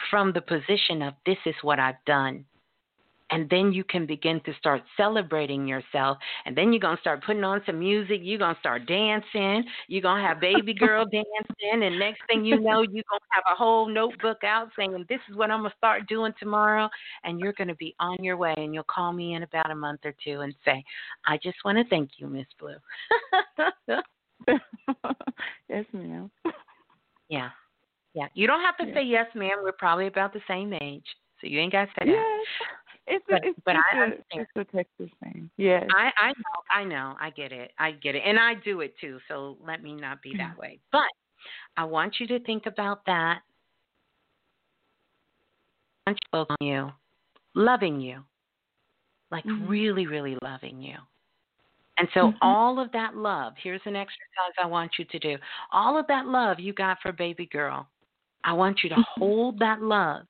S5: from the position of this is what I've done. And then you can begin to start celebrating yourself and then you're going to start putting on some music you're going to start dancing you're going to have baby girl dancing and next thing you know you're going to have a whole notebook out saying this is what i'm going to start doing tomorrow and you're going to be on your way and you'll call me in about a month or two and say i just want to thank you miss blue.
S13: Yes ma'am.
S5: Yeah yeah you don't have to
S13: yeah.
S5: say yes ma'am we're probably about the same age so you ain't got to say that.
S13: Yes. It's
S5: but,
S13: a, it's,
S5: but
S13: it's
S5: I
S13: a,
S5: understand.
S13: It's a Texas thing. Yes.
S5: I I know I know I get it I get it and I do it too. So let me not be that way. But I want you to think about that. You on you, loving you, like
S13: Mhm.
S5: really really loving you. And so
S13: Mhm.
S5: all of that love, here's an exercise I want you to do. All of that love you got for baby girl, I want you to mm-hmm. hold that love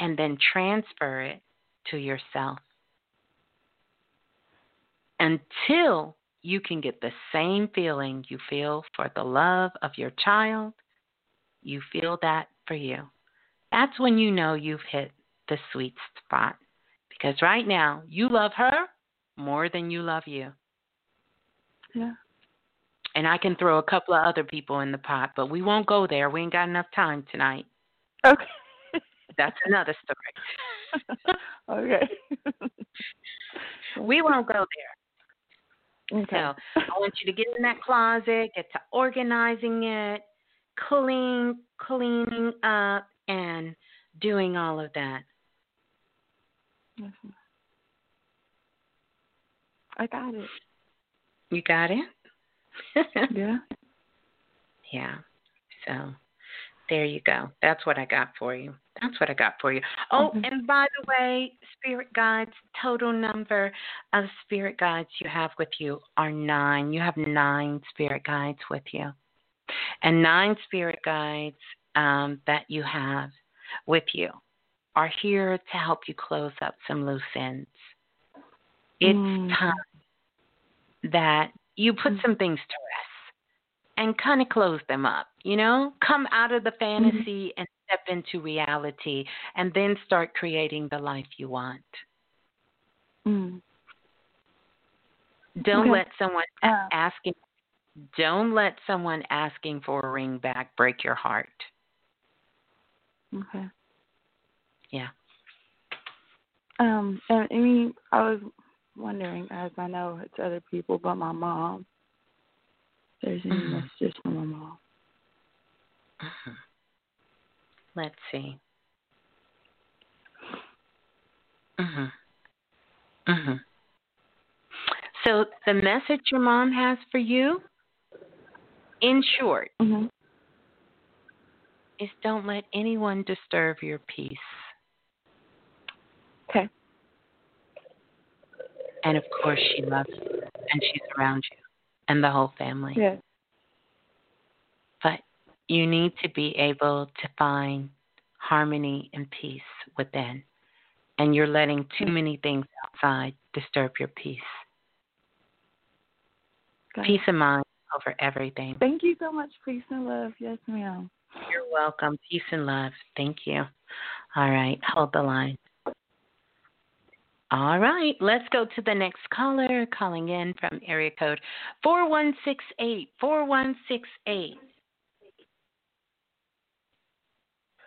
S5: and then transfer it to yourself until you can get the same feeling you feel for the love of your child. You feel that for you. That's when you know you've hit the sweet spot. Because right now, you love her more than you love you.
S13: Yeah.
S5: And I can throw a couple of other people in the pot, but we won't go there. We ain't got enough time tonight.
S13: Okay.
S5: That's another story.
S13: okay.
S5: we won't go there.
S13: Okay.
S5: So I want you to get in that closet, get to organizing it, clean, cleaning up, and doing all of that.
S13: I got it.
S5: You got it?
S13: Yeah.
S5: yeah. So there you go. That's what I got for you. That's what I got for you. Oh,
S13: Okay.
S5: and by the way, spirit guides, total number of spirit guides you have with you are nine. You have nine spirit guides with you. And nine spirit guides um, that you have with you are here to help you close up some loose ends. It's
S13: Mm.
S5: time that you put some things to rest and kind of close them up, you know? Come out of the fantasy and step into reality and then start creating the life you want.
S13: Mm.
S5: Don't
S13: Okay.
S5: let someone
S13: Uh,
S5: asking don't let someone asking for a ring back break your heart.
S13: Okay.
S5: Yeah.
S13: Um, and I mean, I was wondering, as I know it's other people, but my mom. There's any
S5: Mhm.
S13: messages from my mom?
S5: Mhm. Let's see. Mhm. Mhm. So the message your mom has for you, in short,
S13: Mm-hmm.
S5: is don't let anyone disturb your peace.
S13: Okay.
S5: And of course, she loves you and she's around you and the whole family.
S13: Yeah.
S5: But you need to be able to find harmony and peace within. And you're letting too
S13: Mm.
S5: many things outside disturb your peace.
S13: Got.
S5: Peace of mind over everything.
S13: Thank you so much. Peace and love. Yes, ma'am.
S5: You're welcome. Peace and love. Thank you. All right. Hold the line. All right. Let's go to the next caller calling in from area code 4168. 4168.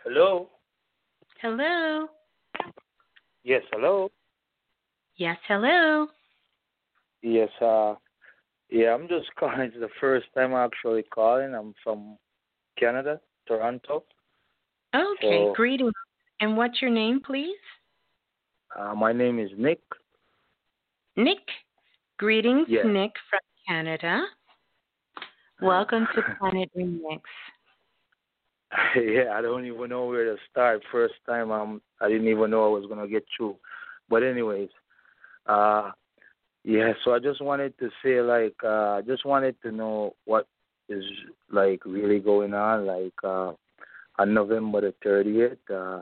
S14: Hello.
S5: Hello.
S14: Yes, hello.
S5: Yes, hello.
S14: Yes, uh, yeah, I'm just calling. It's the first time I'm actually calling. I'm from Canada, Toronto.
S5: Okay.
S14: So-
S5: Greetings. And what's your name, please?
S14: Uh, my name is Nick.
S5: Nick. Greetings,
S14: Yes.
S5: Nick from Canada. Welcome to Planet Remix.
S14: yeah, I don't even know where to start. First time um I didn't even know I was gonna get through. But anyways, uh yeah, so I just wanted to say like uh I just wanted to know what is like really going on, like uh on November the thirtieth, uh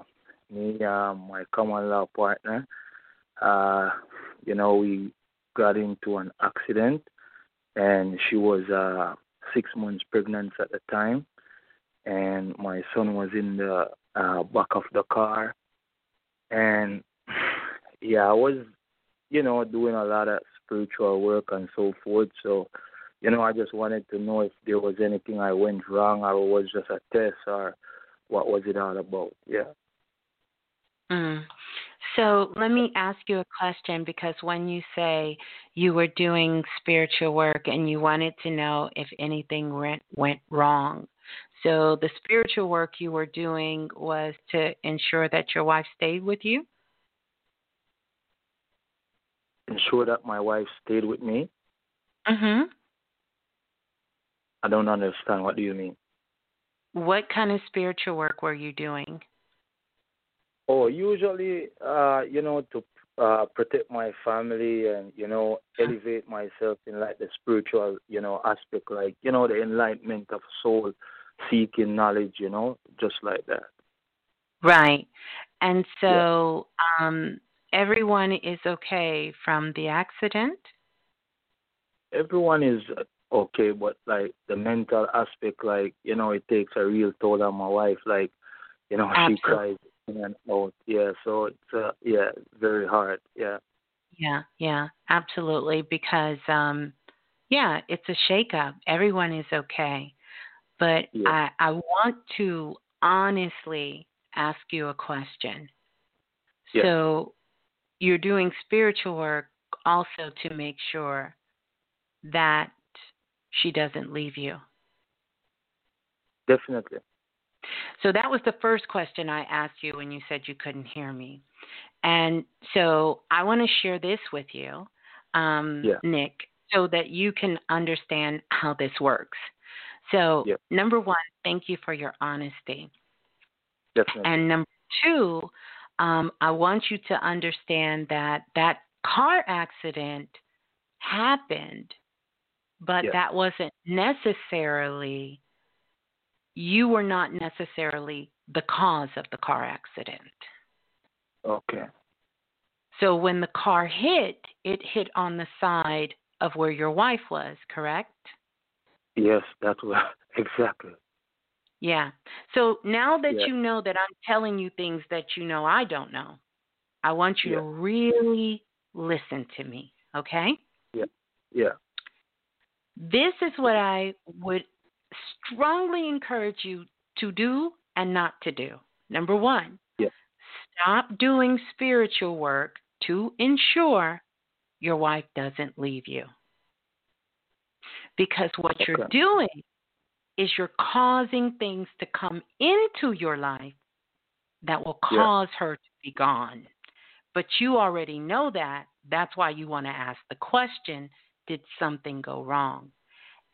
S14: me, uh, my common law partner. Uh, you know, we got into an accident, and she was uh, six months pregnant at the time, and my son was in the uh, back of the car, and yeah, I was, you know, doing a lot of spiritual work and so forth. So, you know, I just wanted to know if there was anything I went wrong, or was just a test, or what was it all about? Yeah.
S5: Mm. So let me ask you a question because when you say you were doing spiritual work and you wanted to know if anything went went wrong, so the spiritual work you were doing was to ensure that your wife stayed with you.
S14: Ensure that my wife stayed with me.
S5: Mhm.
S14: I don't understand. What do you mean?
S5: What kind of spiritual work were you doing?
S14: Oh, usually, uh, you know, to uh, protect my family and you know elevate myself in like the spiritual, you know, aspect, like you know the enlightenment of soul, seeking knowledge, you know, just like that.
S5: Right, and so yeah. um, everyone is okay from the accident.
S14: Everyone is okay, but like the mental aspect, like you know, it takes a real toll on my wife. Like, you know,
S5: Absolutely.
S14: she cries and out. Yeah, so it's uh, yeah, very hard. Yeah.
S5: Yeah, yeah, absolutely. Because um, yeah, it's a shakeup. Everyone is okay, but
S14: yeah.
S5: I I want to honestly ask you a question.
S14: Yeah.
S5: So you're doing spiritual work also to make sure that she doesn't leave you.
S14: Definitely.
S5: So that was the first question I asked you when you said you couldn't hear me. And so I want to share this with you, um,
S14: yeah.
S5: Nick, so that you can understand how this works. So,
S14: yeah.
S5: number one, thank you for your honesty.
S14: Definitely.
S5: And number two, um, I want you to understand that that car accident happened, but
S14: yeah.
S5: that wasn't necessarily you were not necessarily the cause of the car accident.
S14: Okay.
S5: So when the car hit, it hit on the side of where your wife was, correct?
S14: Yes, that's what exactly.
S5: Yeah. So now that
S14: Yeah.
S5: you know that I'm telling you things that you know I don't know, I want you to really listen to me, okay?
S14: Yeah. Yeah.
S5: This is what I would strongly encourage you to do and not to do. Number one,
S14: Yeah.
S5: stop doing spiritual work to ensure your wife doesn't leave you. Because what you're doing is you're causing things to come into your life that will
S14: Yeah.
S5: cause her to be gone. But you already know that. That's why you want to ask the question Did something go wrong?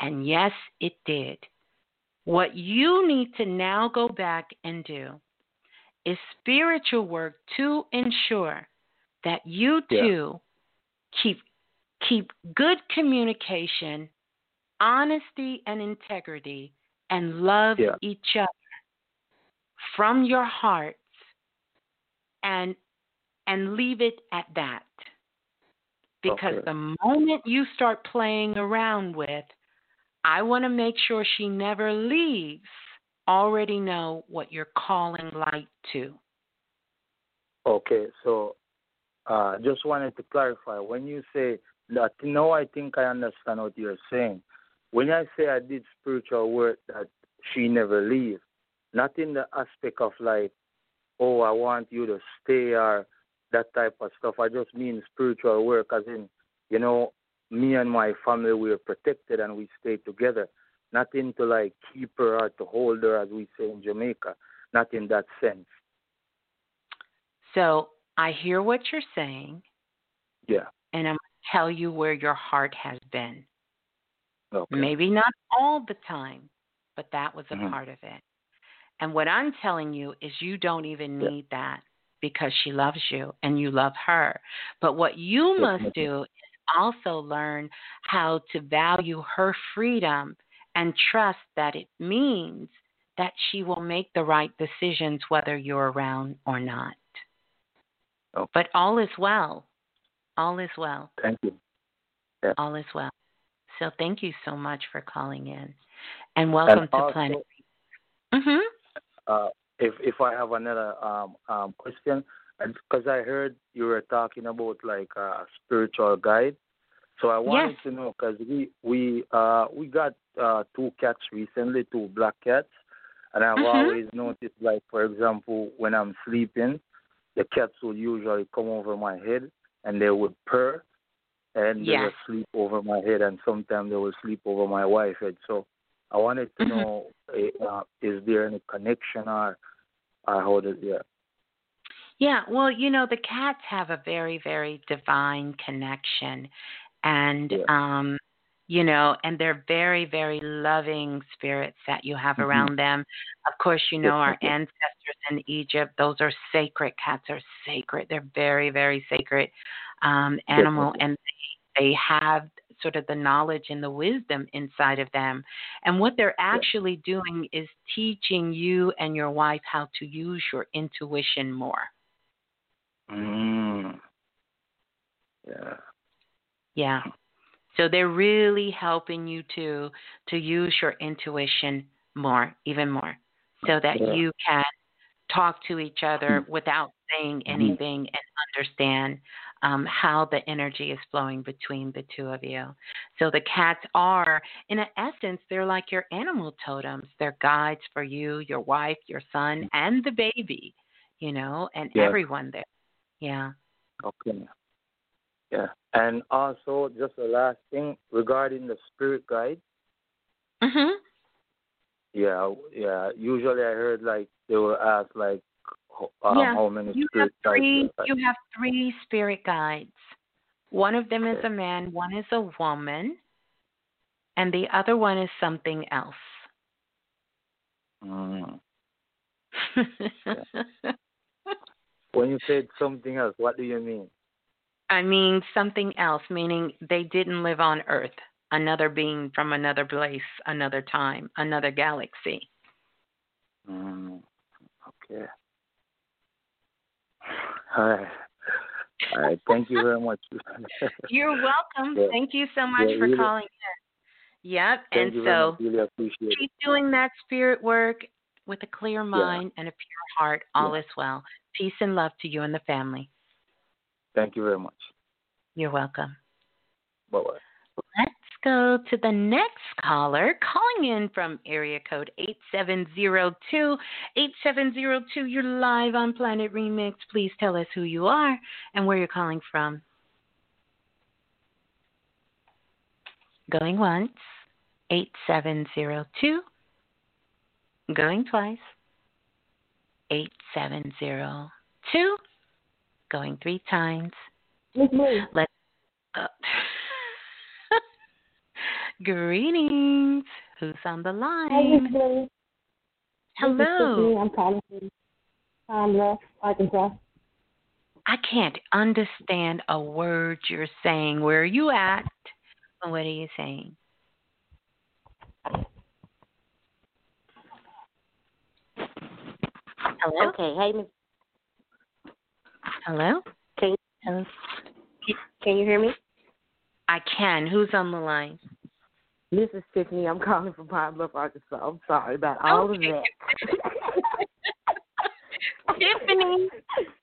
S5: And yes, it did. What you need to now go back and do is spiritual work to ensure that you
S14: Yeah.
S5: two keep keep good communication, honesty and integrity and love
S14: Yeah.
S5: each other from your hearts and and leave it at that. Because
S14: Okay.
S5: the moment you start playing around with I want to make sure she never leaves. Already know what you're calling light to.
S14: Okay, so uh, just wanted to clarify. When you say that, now I think I understand what you're saying. When I say I did spiritual work that she never leaves, not in the aspect of like, oh, I want you to stay or that type of stuff. I just mean spiritual work, as in, you know, me and my family we are protected and we stayed together. Nothing to like keep her or to hold her, as we say in Jamaica. Not in that sense.
S5: So I hear what you're saying,
S14: Yeah.
S5: and I'm going to tell you where your heart has been.
S14: Okay.
S5: Maybe not all the time, but that was a
S14: Mhm.
S5: part of it. And what I'm telling you is you don't even
S14: Yeah.
S5: need that because she loves you and you love her. But what you must do is also learn how to value her freedom and trust that it means that she will make the right decisions whether you're around or not.
S14: Oh.
S5: But all is well. All is well.
S14: Thank you. Yeah.
S5: All is well. So thank you so much for calling in. And welcome
S14: And
S5: to
S14: also-
S5: Planet. Mhm.
S14: Uh, if if I have another um um question, because I heard you were talking about like a spiritual guide, so I wanted
S5: Yes.
S14: to know because we we uh we got uh two cats recently, two black cats, and I've
S5: Mhm.
S14: always noticed like for example when I'm sleeping, the cats will usually come over my head and they would purr, and they
S5: Yes.
S14: will sleep over my head, and sometimes they will sleep over my wife's head. So I wanted to
S5: Mhm.
S14: know, eh, uh, is there any connection or, or how does yeah?
S5: Yeah, well, you know, the cats have a very, very divine connection. And,
S14: Yeah.
S5: um, you know, and they're very, very loving spirits that you have
S14: Mhm.
S5: around them. Of course, you know, our ancestors in Egypt, those are sacred. Cats are sacred. They're very, very sacred um, animal. And they, they have sort of the knowledge and the wisdom inside of them. And what they're actually doing is teaching you and your wife how to use your intuition more.
S14: Mm. Yeah.
S5: Yeah. So they're really helping you to to use your intuition more, even more, so that
S14: Yeah.
S5: you can talk to each other without saying
S14: Mhm.
S5: anything and understand um, how the energy is flowing between the two of you. So the cats are, in essence, they're like your animal totems. They're guides for you, your wife, your son, and the baby. You know, and
S14: Yeah.
S5: everyone there. Yeah.
S14: Okay. Yeah. And also, just the last thing regarding the spirit guide.
S5: Mhm.
S14: Yeah, yeah. Usually, I heard like they will ask like, um,
S5: yeah,
S14: how many
S5: you have
S14: spirit guides.
S5: three.
S14: are.
S5: You have three spirit guides. One of them is a man. One is a woman, and the other one is something else.
S14: Mm. When you said something else, what do you mean?
S5: I mean something else, meaning they didn't live on Earth. Another being from another place, another time, another galaxy.
S14: Mm. Okay. All right. All right. Thank you very much.
S5: You're welcome.
S14: Yeah.
S5: Thank you so much
S14: Yeah,
S5: for
S14: really-
S5: calling in. Yep. And so.
S14: Really appreciate it.
S5: keep doing that spirit work with a clear mind and a pure heart. All is well. Peace and love to you and the family.
S14: Thank you very much.
S5: You're welcome.
S14: Bye bye.
S5: Let's go to the next caller calling in from area code 8702. 8702, you're live on Planet Remix. Please tell us who you are and where you're calling from. Going once. 8702. Going twice. 8702. Going three times.
S3: Blue.
S5: Let's. Uh, greetings. Who's on the line?
S3: Miss Blue. This is
S5: Hello.
S3: I'm calling from Arkansas.
S5: I can't understand a word you're saying. Where are you at? What are you saying? Hello.
S15: Okay, hey, Miss.
S5: Hello.
S15: Can
S5: Hello.
S15: can you hear me?
S5: I can. Who's on the line?
S15: This is Tiffany. I'm calling from Pine Bluff, Arkansas. I'm sorry about all of that.
S5: Tiffany,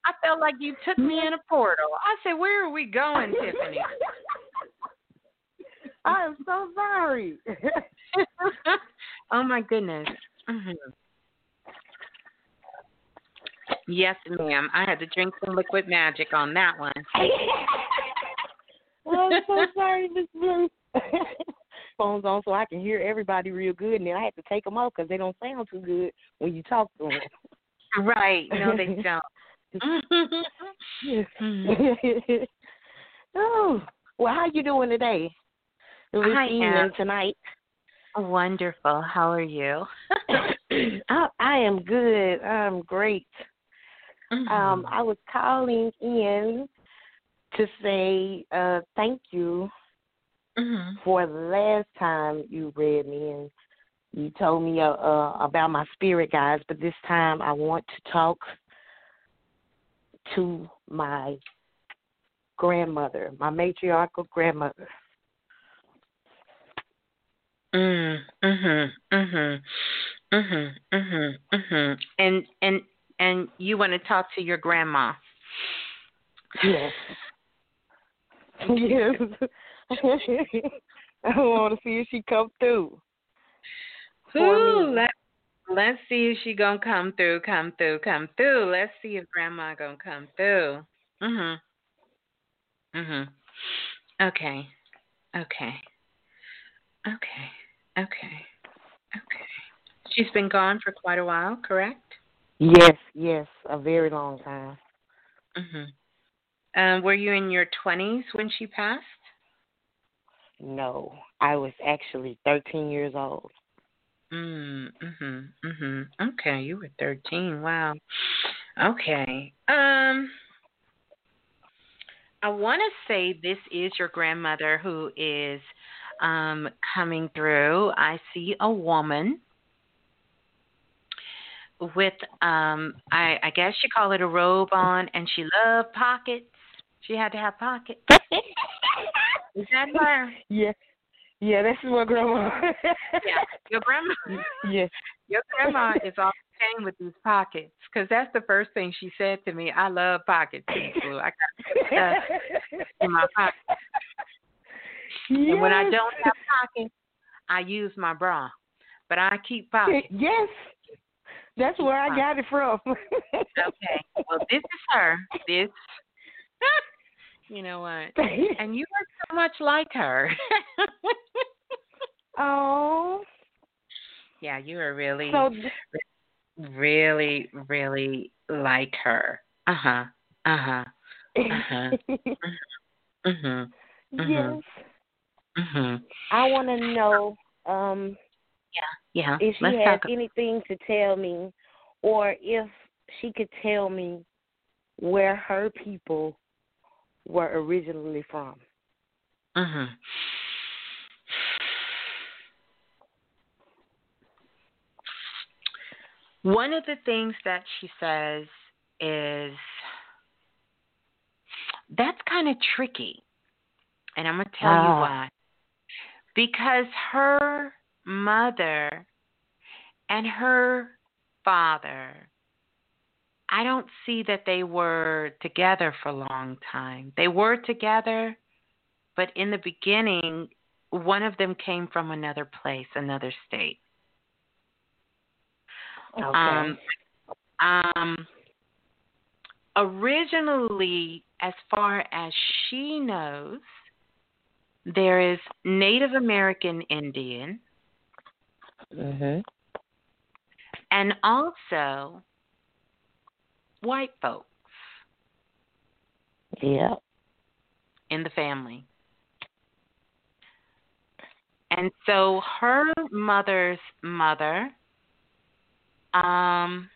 S5: I felt like you took me in a portal. I said, "Where are we going, Tiffany?"
S15: I am so sorry.
S5: oh my goodness. hmm Yes, ma'am. I had to drink some liquid magic on that one.
S15: Oh, I'm so sorry, Miss Blue. Phone's on so I can hear everybody real good, and then I had to take them off because they don't sound too good when you talk to them.
S5: Right. No, they don't.
S15: Oh, well, how you doing today? This
S5: I
S15: evening
S5: am.
S15: tonight.
S5: Wonderful. How are you?
S15: I, I am good. I'm great.
S5: Mm-hmm.
S15: Um, I was calling in to say uh, thank you
S5: Mm-hmm.
S15: for the last time you read me, and You told me uh, uh, about my spirit guides, but this time I want to talk to my grandmother, my matriarchal grandmother.
S5: Mm, mhm, mhm, mhm, mhm, mhm. And and and you want to talk to your grandma?
S15: Yes. yes. I want to see if she come through.
S5: Ooh, let let's see if she gonna come through, come through, come through. Let's see if grandma gonna come through. Mhm. Mhm. Okay. Okay. Okay. Okay. Okay. She's been gone for quite a while, correct?
S15: Yes, yes, a very long time.
S5: Mhm. Um, were you in your twenties when she passed?
S15: No, I was actually 13 years old.
S5: Mm, mhm, mhm. Okay, you were 13. Wow. Okay. Um I want to say this is your grandmother who is um coming through. I see a woman with um I I guess you call it a robe on and she loved pockets. She had to have pockets. is that her?
S15: Yeah. Yeah, that's my grandma.
S5: yeah, your grandma.
S15: Yes.
S5: Your grandma is all the chain with these pockets because that's the first thing she said to me. I love pockets, Blue. I got stuff in my pocket.
S15: Yes.
S5: And when I don't have pockets, I use my bra, but I keep pockets.
S15: Yes. That's where I got it from.
S5: okay. Well, this is her. This. you know what? And you look so much like her.
S15: oh.
S5: Yeah, you are really,
S15: So
S5: really, really like her. Uh huh. Uh huh. Uh huh. Mhm.
S15: yes.
S5: Mhm.
S15: I want to know um
S5: Yeah.
S15: if she
S5: Let's
S15: has anything to tell me or if she could tell me where her people were originally from.
S5: Mhm. One of the things that she says is that's kind of tricky. And I'm going to tell you
S15: Ah.
S5: why. Because her mother and her father, I don't see that they were together for a long time. They were together, but in the beginning, one of them came from another place, another state.
S15: Okay.
S5: Um, um, originally, as far as she knows, there is Native American Indian
S15: mhm.
S5: and also white folks
S15: Yeah.
S5: in the family. And so her mother's mother um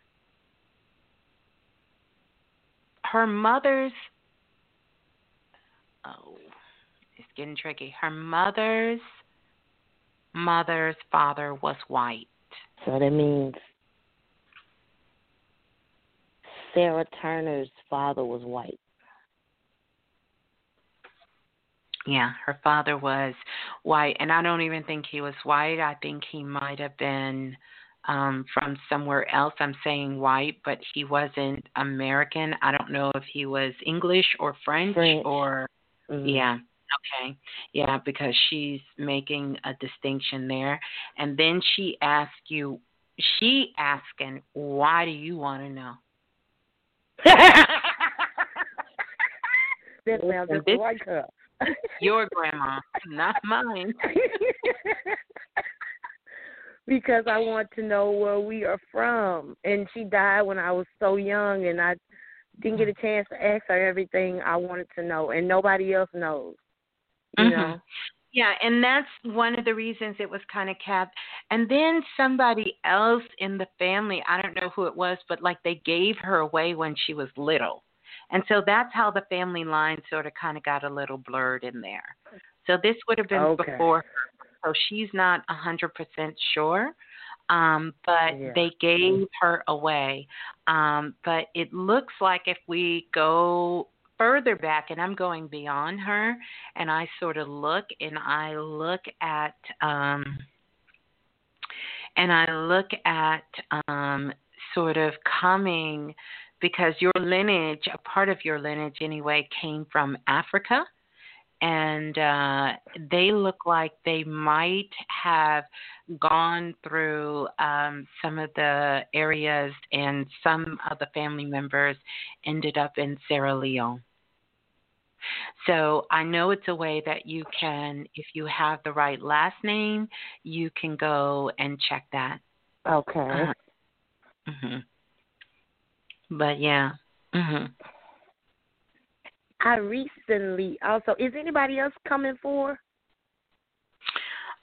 S5: her mother's oh it's getting tricky. Her mother's mother's father was white.
S15: So that means Sarah Turner's father was white.
S5: Yeah, her father was white, and I don't even think he was white. I think he might have been um from somewhere else. I'm saying white, but he wasn't American. I don't know if he was English or French,
S15: French.
S5: or
S15: Mhm.
S5: yeah. Okay. Yeah, because she's making a distinction there. And then she asks you she asking, "Why do you want to know?"
S15: That sounds just
S5: This-
S15: like her.
S5: Your grandma, not mine.
S15: because I want to know where we are from. And she died when I was so young, and I didn't get a chance to ask her everything I wanted to know, and nobody else knows. You
S5: Mhm.
S15: know.
S5: Yeah, and that's one of the reasons it was kind of kept. And then somebody else in the family, I don't know who it was, but like they gave her away when she was little. And so that's how the family line sort of kind of got a little blurred in there. So this would have been
S15: Okay.
S5: before her. So she's not a 100% sure. Um, but
S15: Yeah.
S5: they gave her away. Um, but it looks like if we go further back, and I'm going beyond her, and I sort of look and I look at um, and I look at um, sort of coming because your lineage, a part of your lineage anyway, came from Africa. And uh, they look like they might have gone through um, some of the areas, and some of the family members ended up in Sierra Leone. So I know it's a way that you can, if you have the right last name, you can go and check that.
S15: Okay.
S5: Uh, hmm But yeah. hmm
S15: I recently also is anybody else coming for?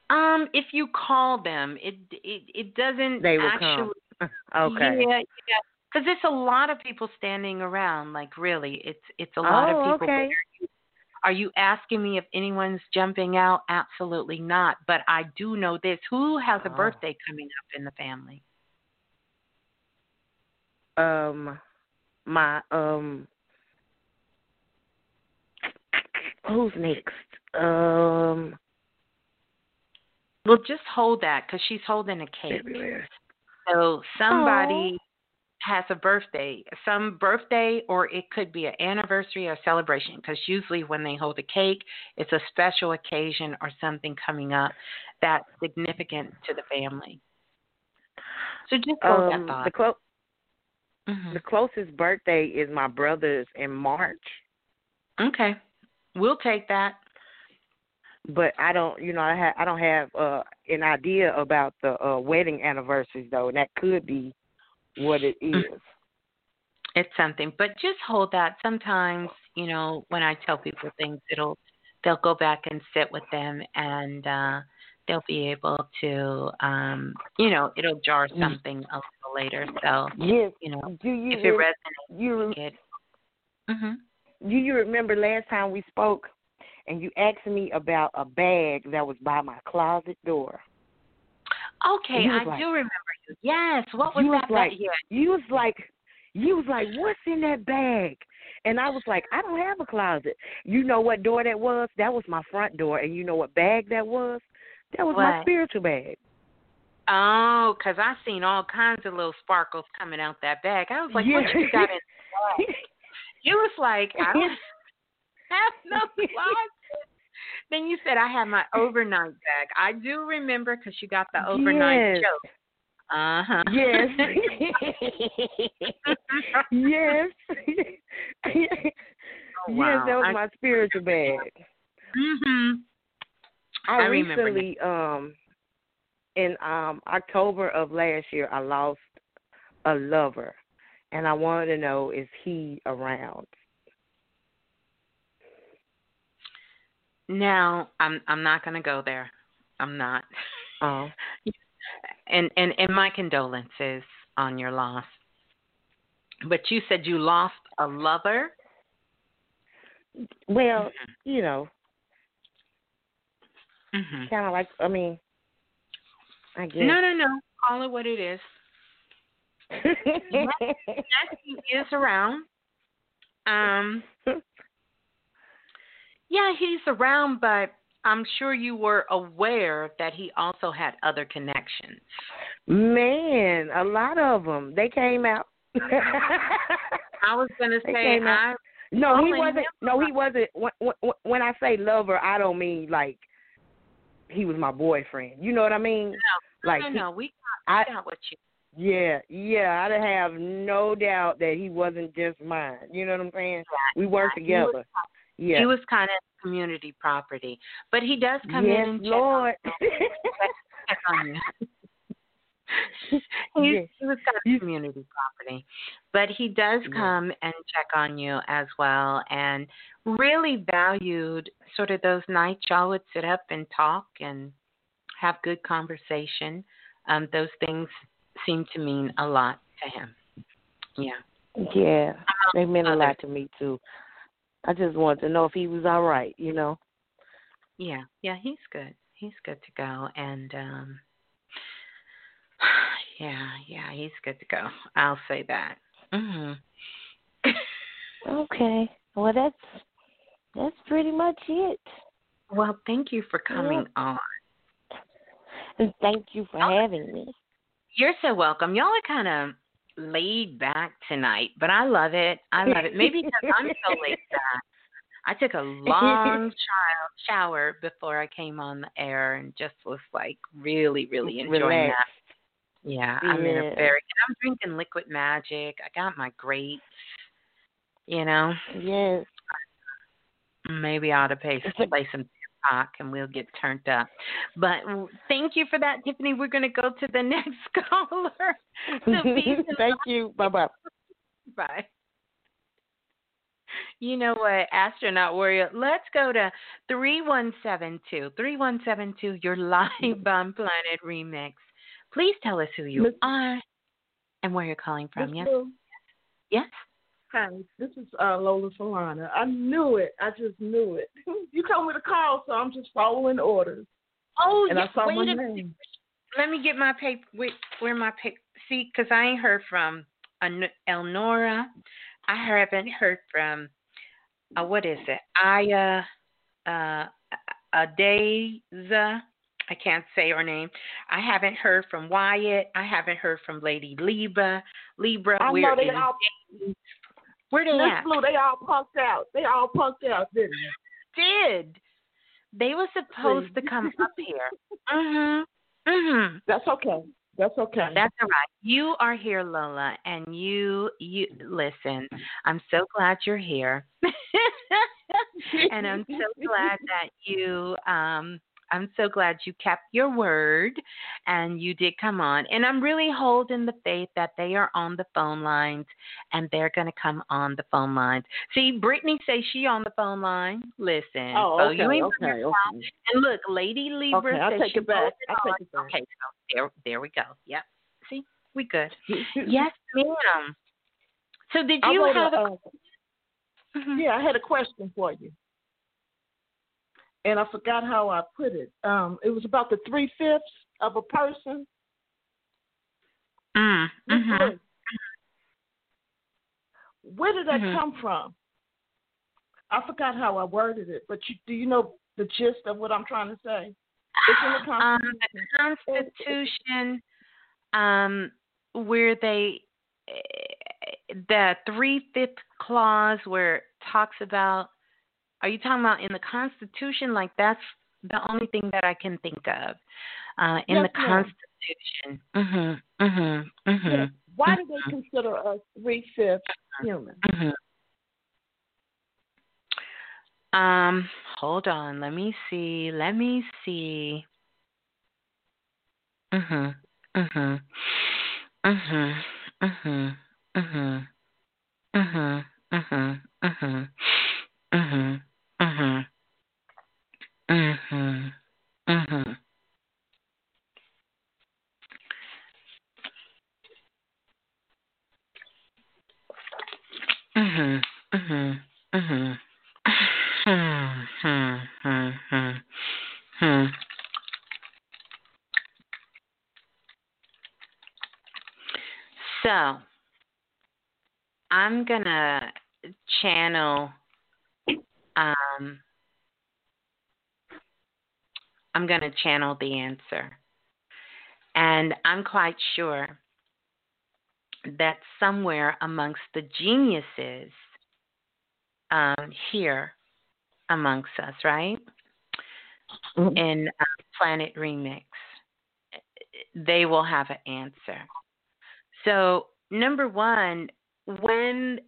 S5: Um, if you call them, it it it doesn't
S15: They will
S5: actually.
S15: come. okay.
S5: Yeah, yeah. Because it's a lot of people standing around. Like really, it's it's a lot
S15: oh,
S5: of people.
S15: okay.
S5: Are you asking me if anyone's jumping out? Absolutely not. But I do know this: who has a
S15: Oh.
S5: birthday coming up in the family?
S15: Um, my um, who's next? Um,
S5: Well, just hold that because she's holding a cake. So somebody has a birthday, some birthday, or it could be an anniversary or celebration. Because usually when they hold a cake, it's a special occasion or something coming up that's significant to the family. So just hold
S15: um,
S5: that thought.
S15: the clo-
S5: Mhm.
S15: the closest birthday is my brother's in March,
S5: Okay, we'll take that.
S15: but I don't, you know, I ha- I don't have uh an idea about the uh wedding anniversaries though, and that could be what it is.
S5: It's something, but just hold that. Sometimes, you know, when I tell people things, it'll they'll go back and sit with them, and uh they'll be able to, um, you know, it'll jar something a little later. So,
S15: Yes.
S5: you know,
S15: Do you
S5: if it resonates,
S15: you
S5: it. hmm
S15: do you remember last time we spoke and you asked me about a bag that was by my closet door?
S5: Okay, I
S15: like-
S5: do remember you. Yes. What was that?
S15: was like
S5: bag? Yeah.
S15: you was like you was like what's in that bag and i was like i don't have a closet you know what door that was that was my front door and you know what bag that was that was my spiritual bag
S5: Oh, 'cause I seen all kinds of little sparkles coming out that bag. I was like, what you got in the bag? You was like, I don't have no closet. Then you said I had my overnight bag. I do remember 'cause you got the overnight
S15: Yes.
S5: joke. Uh huh.
S15: yes yes
S5: Oh,
S15: yes that was
S5: I-
S15: my spiritual bag
S5: Mhm.
S15: i,
S5: I remember
S15: recently um in um october of last year i lost a lover and i wanted to know is he around
S5: Now I'm I'm not gonna go there. I'm not.
S15: Oh.
S5: And and and my condolences on your loss. But you said you lost a lover.
S15: Well, you know,
S5: hmm
S15: kind of like I mean, I guess.
S5: No, no, no. Call it what it is. Is around. Um. Yeah, he's around, but I'm sure you were aware that he also had other connections.
S15: Man, a lot of them. They came out.
S5: I was gonna say. I
S15: no, he wasn't.
S5: him
S15: No, he wasn't. When, when, I say lover, I don't mean like he was my boyfriend. You know what I mean?
S5: no,
S15: like
S5: no, no, we got,
S15: I-
S5: we got what you.
S15: Yeah, yeah. I'd have no doubt that he wasn't just mine. You know what I'm saying? We worked
S5: yeah,
S15: together. Yeah.
S5: He was kind of community property, but he does come
S15: yes,
S5: in and check
S15: Lord.
S5: check on you. he,
S15: Yes.
S5: he was kind of community property, but he does come and check on you as well, and really valued sort of those nights y'all would sit up and talk and have good conversation. Um, those things seem to mean a lot to him. Yeah.
S15: Yeah, they meant a lot to me too. I just wanted to know if he was all right, you know.
S5: Yeah, yeah, he's good. He's good to go. And um Yeah, yeah, he's good to go. I'll say that. Mhm.
S15: okay. Well, that's that's pretty much it.
S5: Well, thank you for coming
S15: yeah.
S5: on.
S15: And thank you for oh, having me.
S5: You're so welcome. Y'all are kind of laid back tonight, but I love it. I love it. Maybe because I'm so laid back. I took a long child shower before I came on the air and just was like really, really enjoying that. Yeah, I'm in a very. I'm drinking liquid magic. I got my grapes. You know.
S15: Yes.
S5: Maybe I ought to pay, play some TikTok and we'll get turned up. But thank you for that, Tiffany. We're going to go to the next caller.
S15: thank you. Bye bye.
S5: Bye. You know what, astronaut warrior? Let's go to three one seven two three one seven two. Your live on Planet Remix. Please tell us who you
S16: Ms.
S5: are and where you're calling from.
S16: Ms.
S5: Yes.
S16: Blue,
S5: Yes.
S16: Hi, this is uh, Lola Solana. I knew it. I just knew it. You told me to call, so I'm just following orders.
S5: Oh,
S16: and
S5: yes.
S16: I saw
S5: Wait
S16: my name.
S5: Let me get my paper. Wait, where my paper? See, because I ain't heard from Elnora. I haven't heard from, uh, what is it? Aya, uh, Adeza. I can't say her name. I haven't heard from Wyatt. I haven't heard from Lady Libra. Libra,
S16: I
S5: we're in.
S16: all.
S5: Where they
S16: Miss
S5: at?
S16: Blue, they all punked out. They all punked out, didn't they?
S5: Did they were supposed to come up here? Mhm. Mhm.
S16: That's okay. That's okay.
S5: That's all right. You are here, Lola, and you you listen. I'm so glad you're here, and I'm so glad that you um I'm so glad you kept your word and you did come on. And I'm really holding the faith that they are on the phone lines and they're going to come on the phone lines. See, Brittany says she on the phone line. Listen.
S16: Oh,
S5: so
S16: okay,
S5: you ain't
S16: okay, okay.
S5: And look, Lady Libra
S16: Okay, I'll
S5: says
S16: take it back. I'll
S5: on.
S16: take it back.
S5: Okay, so there, there we go. Yep. See, we good. yes, ma'am. So did you have
S16: a,
S5: a?
S16: uh, Yeah, I had a question for you, and I forgot how I put it. Um, it was about the three fifths of a person.
S5: Mm, mhm.
S16: Where did that
S5: Mhm.
S16: come from? I forgot how I worded it, but you, do you know the gist of what I'm trying to say? It's in the
S5: Um,
S16: Constitution.
S5: the Constitution, um, where they, eh, the three fifth clause where it talks about. Are you talking about in the Constitution? Like that's the only thing that I can think of. Uh, in
S16: Yes,
S5: the
S16: ma'am.
S5: Constitution. Mhm. Mhm. Mhm.
S16: Why do they consider us three fifths human?
S5: Mhm. Um, hold on. Let me see. Let me see. Mhm. Mhm. Mhm. Mhm. Mhm. Mhm. Mhm. Mhm. Mhm. Mhm. Mhm. Mhm. Mhm. Mhm. Mhm. Hmm. Hmm. Hmm. Hmm. Hmm. So, I'm gonna channel. Um, I'm gonna channel the answer, and I'm quite sure that somewhere amongst the geniuses um, here amongst us, right? In uh, Planet Remix, they will have an answer. So, number one, when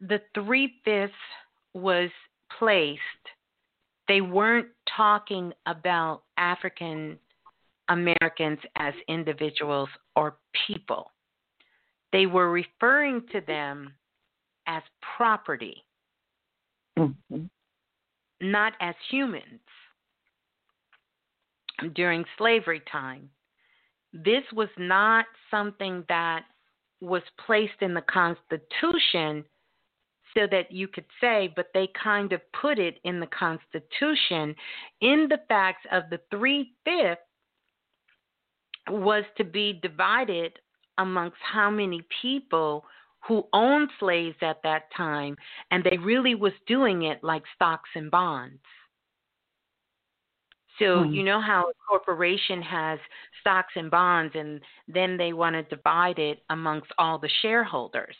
S5: the three fifths was placed, they weren't talking about African Americans as individuals or people. They were referring to them as property, mm-hmm. not as humans. During slavery time, this was not something that was placed in the Constitution so that you could say, but they kind of put it in the Constitution in the facts of the three fifths was to be divided amongst how many people who owned slaves at that time and they really was doing it like stocks and bonds. So mm you know how a corporation has stocks and bonds and then they want to divide it amongst all the shareholders.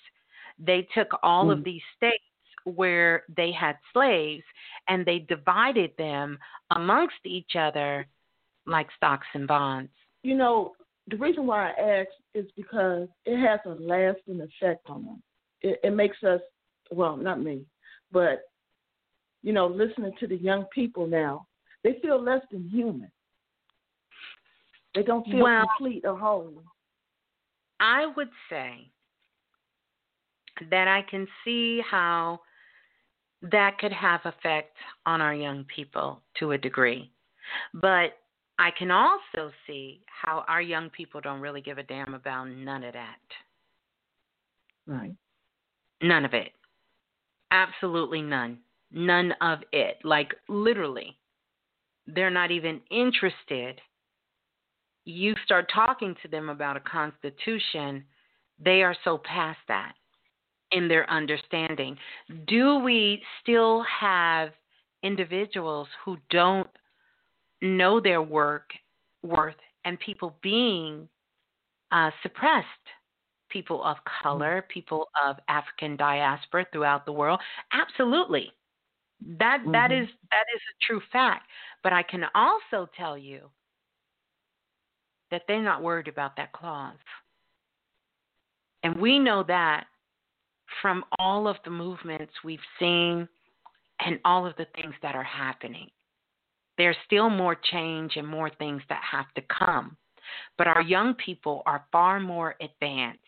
S5: They took all mm of these states where they had slaves and they divided them amongst each other like stocks and bonds.
S16: You know, the reason why I ask is because it has a lasting effect on them. It, it makes us, well, not me, but you know, listening to the young people now, they feel less than human. They don't feel well, complete or whole.
S5: I would say that I can see how that could have effect on our young people to a degree. But I can also see how our young people don't really give a damn about none of that.
S16: Right.
S5: None of it. Absolutely none. None of it. Like literally, they're not even interested. You start talking to them about a constitution, they are so past that in their understanding. Do we still have individuals who don't know their work worth and people being uh, suppressed? People of color people of african diaspora throughout the world? Absolutely. That mm-hmm. that is that is a true fact. But i can also tell you that they're not worried about that clause. And we know that from all of the movements we've seen and all of the things that are happening there's still more change and more things that have to come. But our young people are far more advanced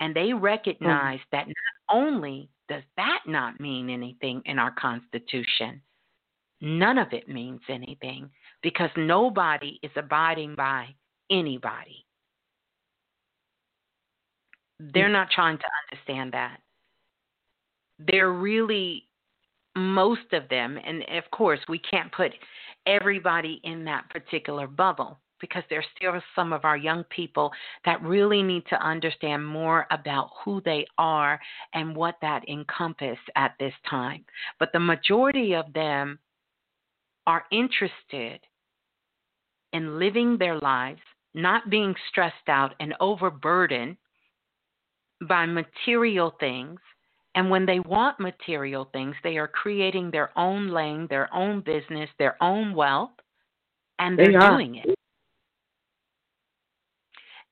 S5: and they recognize mm. that not only does that not mean anything in our Constitution, none of it means anything because nobody is abiding by anybody. They're mm. not trying to understand that. They're really, most of them, and of course, we can't put everybody in that particular bubble because there's still some of our young people that really need to understand more about who they are and what that encompass at this time. But the majority of them are interested in living their lives, not being stressed out and overburdened by material things and when they want material things, they are creating their own lane, their own business, their own wealth, and they're they doing it.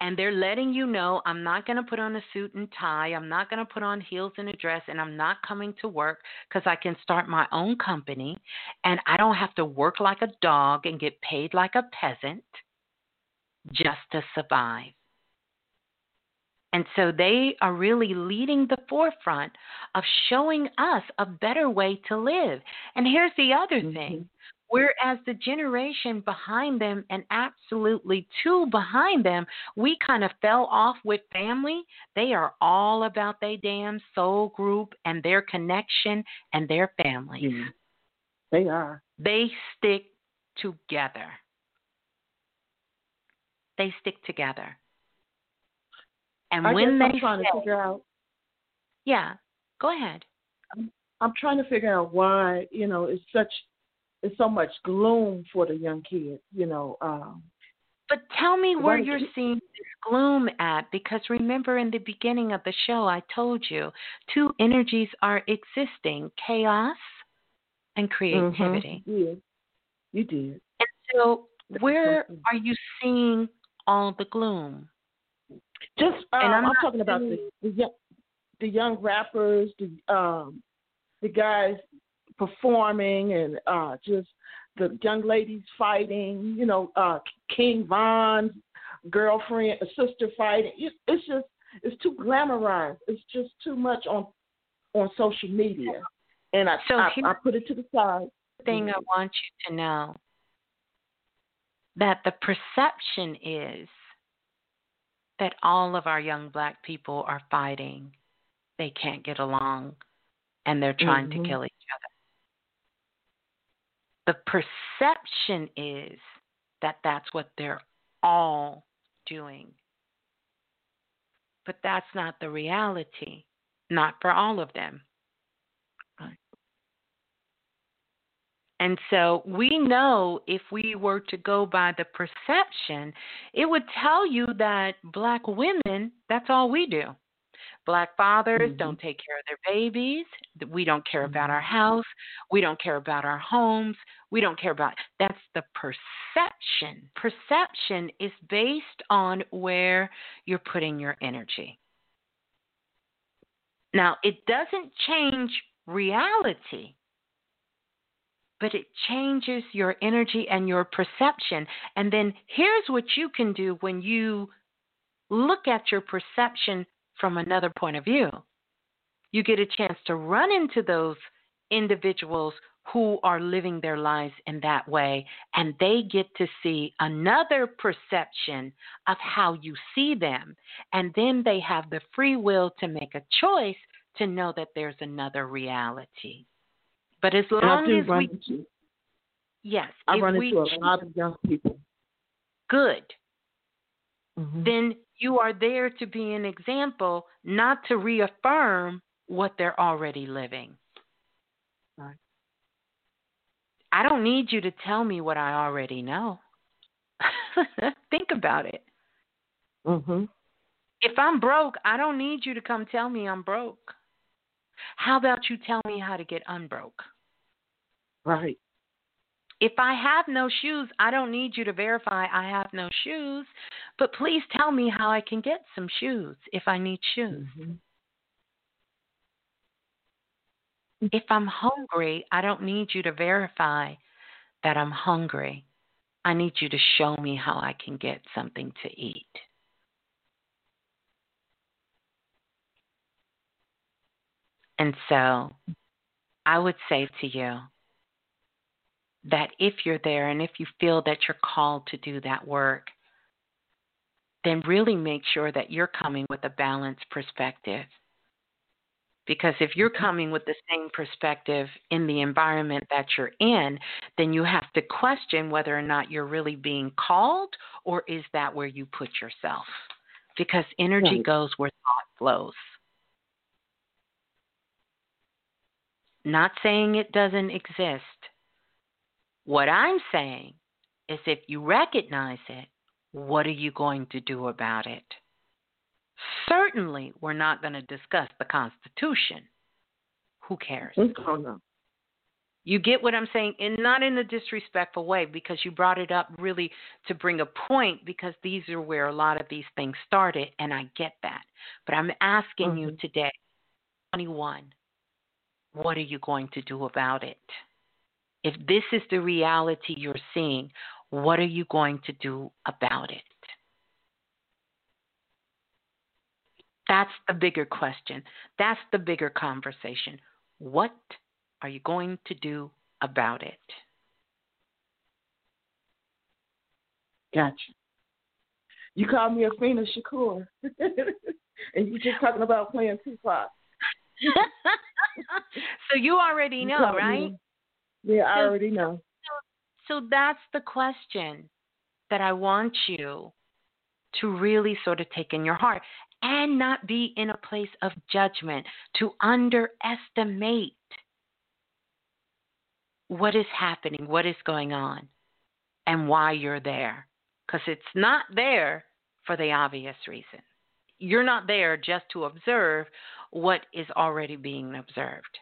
S5: And they're letting you know I'm not going to put on a suit and tie. I'm not going to put on heels and a dress. And I'm not coming to work because I can start my own company. And I don't have to work like a dog and get paid like a peasant just to survive. And so they are really leading the forefront of showing us a better way to live. And here's the other mm-hmm. thing whereas the generation behind them and absolutely two behind them, we kind of fell off with family. They are all about their damn soul group and their connection and their families.
S16: Mm-hmm. They are.
S5: They stick together. They stick together. And
S16: I
S5: when
S16: guess
S5: they
S16: I'm trying
S5: say,
S16: to figure out.
S5: Yeah, go ahead.
S16: I'm, I'm trying to figure out why you know it's such it's so much gloom for the young kids. You know. Um,
S5: but tell me where you're seeing this gloom at, because remember in the beginning of the show, I told you two energies are existing chaos and creativity.
S16: Mm-hmm. Yeah, you did.
S5: And so, where are you seeing all the gloom?
S16: Just um, and I'm, I'm talking about the, the young, the young rappers, the um, the guys performing, and uh, just the young ladies fighting. You know, uh, King Von's girlfriend, a sister fighting. It's just it's too glamorized. It's just too much on on social media, and I
S5: so
S16: I, I put it to the side.
S5: Thing I want you to know that the perception is that all of our young black people are fighting. They can't get along and they're trying mm-hmm. to kill each other. The perception is that that's what they're all doing. but that's not the reality, not for all of them. And so we know if we were to go by the perception, it would tell you that black women, that's all we do. Black fathers mm-hmm. don't take care of their babies. We don't care about our house. We don't care about our homes. We don't care about that's the perception. Perception is based on where you're putting your energy. Now, it doesn't change reality, but it changes your energy and your perception. And then here's what you can do when you look at your perception from another point of view. You get a chance to run into those individuals who are living their lives in that way, and they get to see another perception of how you see them. And then they have the free will to make a choice to know that there's another reality. But as long as we.
S16: Into,
S5: yes.
S16: I run
S5: we,
S16: into a lot of young people.
S5: Good.
S16: Mm-hmm.
S5: Then you are there to be an example, not to reaffirm what they're already living.
S16: Right.
S5: I don't need you to tell me what I already know. Think about it.
S16: Mhm.
S5: If I'm broke, I don't need you to come tell me I'm broke. How about you tell me how to get unbroke?
S16: Right.
S5: If I have no shoes, I don't need you to verify I have no shoes, but please tell me how I can get some shoes if I need shoes.
S16: Mm-hmm.
S5: If I'm hungry, I don't need you to verify that I'm hungry. I need you to show me how I can get something to eat. And so I would say to you that if you're there and if you feel that you're called to do that work, then really make sure that you're coming with a balanced perspective. Because if you're coming with the same perspective in the environment that you're in, then you have to question whether or not you're really being called or is that where you put yourself? Because energy
S16: right.
S5: goes where thought flows. Not saying it doesn't exist. What I'm saying is if you recognize it, what are you going to do about it? Certainly, we're not going to discuss the Constitution. Who cares?
S16: Oh, no.
S5: You get what I'm saying? And not in a disrespectful way because you brought it up really to bring a point because these are where a lot of these things started, and I get that. But I'm asking
S16: mm-hmm.
S5: you today, 21, what are you going to do about it? If this is the reality you're seeing, what are you going to do about it? That's the bigger question. That's the bigger conversation. What are you going to do about it?
S16: Gotcha. You called me a Afeni Shakur, and you just talking about playing Tupac.
S5: so you already know, right?
S16: Yeah, I
S5: so,
S16: already know.
S5: So, so that's the question that I want you to really sort of take in your heart and not be in a place of judgment, to underestimate what is happening, what is going on, and why you're there. Because it's not there for the obvious reason. You're not there just to observe what is already being observed.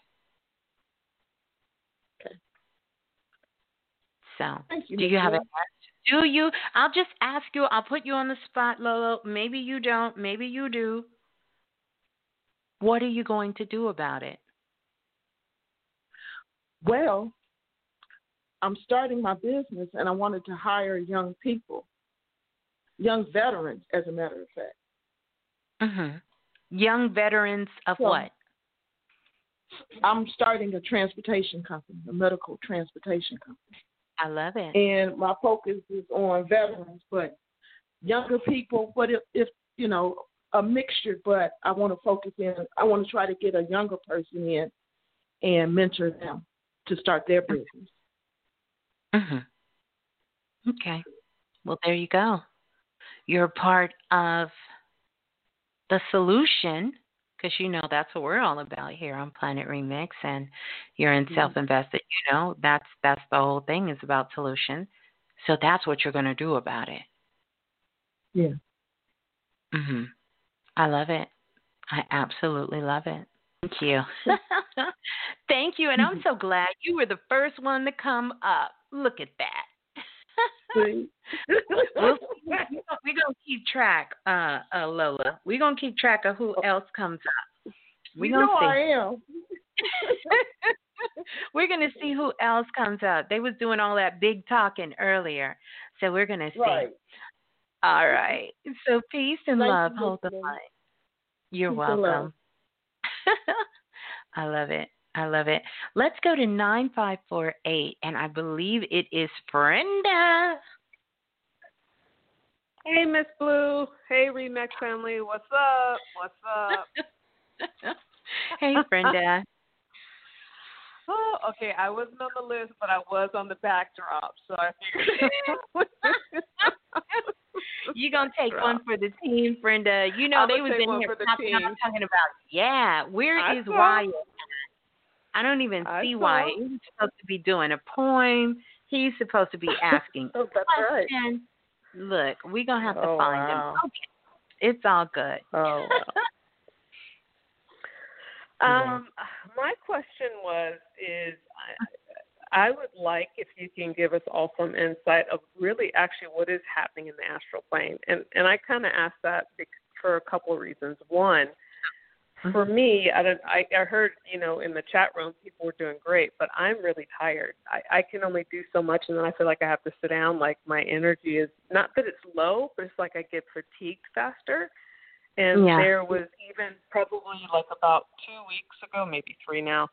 S5: So,
S16: you,
S5: do you have a do you? I'll just ask you. I'll put you on the spot, Lolo. Maybe you don't. Maybe you do. What are you going to do about it?
S16: Well, I'm starting my business and I wanted to hire young people, young veterans, as a matter of fact.
S5: Mm-hmm. Young veterans of
S16: so,
S5: what?
S16: I'm starting a transportation company, a medical transportation company.
S5: I love it.
S16: And my focus is on veterans, but younger people. But if, if you know, a mixture. But I want to focus in. I want to try to get a younger person in and mentor them to start their business.
S5: Mhm. Okay. Well, there you go. You're part of the solution, because you know that's what we're all about here on Planet Remix, and you're in mm-hmm. self-invested. You know that's that's the whole thing is about solution. So that's what you're going to do about it.
S16: Yeah.
S5: Mhm. I love it. I absolutely love it. Thank you. Thank you. And I'm so glad you were the first one to come up. Look at that. We'll, we're gonna keep track, uh, uh, Lola. We're gonna keep track of who else comes up.
S16: We know
S5: see.
S16: I am.
S5: we're gonna see who else comes up. They was doing all that big talking earlier, so we're gonna see.
S16: Right.
S5: All right. So peace and
S16: Thank
S5: love.
S16: You,
S5: Hold the line. You're
S16: Peace
S5: welcome. I love it. I love it. Let's go to 9548, and I believe it is Brenda.
S17: Hey, Miss Blue. Hey, Remix family. What's up? What's up?
S5: hey, Brenda.
S17: oh, okay. I wasn't on the list, but I was on the backdrop, so I figured.
S5: you gonna take one for the team, Brenda. You know
S17: I'm
S5: they was in here
S17: for the
S5: talking. I'm talking about. Yeah, where
S17: I
S5: is. Wyatt? I don't even see why He's supposed to be doing a poem. He's supposed to be asking
S17: Oh, that's right.
S5: Look, we're gonna have to
S17: Oh,
S5: find
S17: wow.
S5: him. Okay. It's all good.
S17: Oh, Um, my question was is I, I would like if you can give us all some insight of really actually what is happening in the astral plane, and and I kind of asked that bec- for a couple of reasons. One, for mm-hmm. me, I don't. I, I heard you know in the chat room people were doing great, but I'm really tired. I, I can only do so much, and then I feel like I have to sit down. Like my energy is not that it's low, but it's like I get fatigued faster. And
S5: Yeah.
S17: there was even probably like about two weeks ago, maybe three now,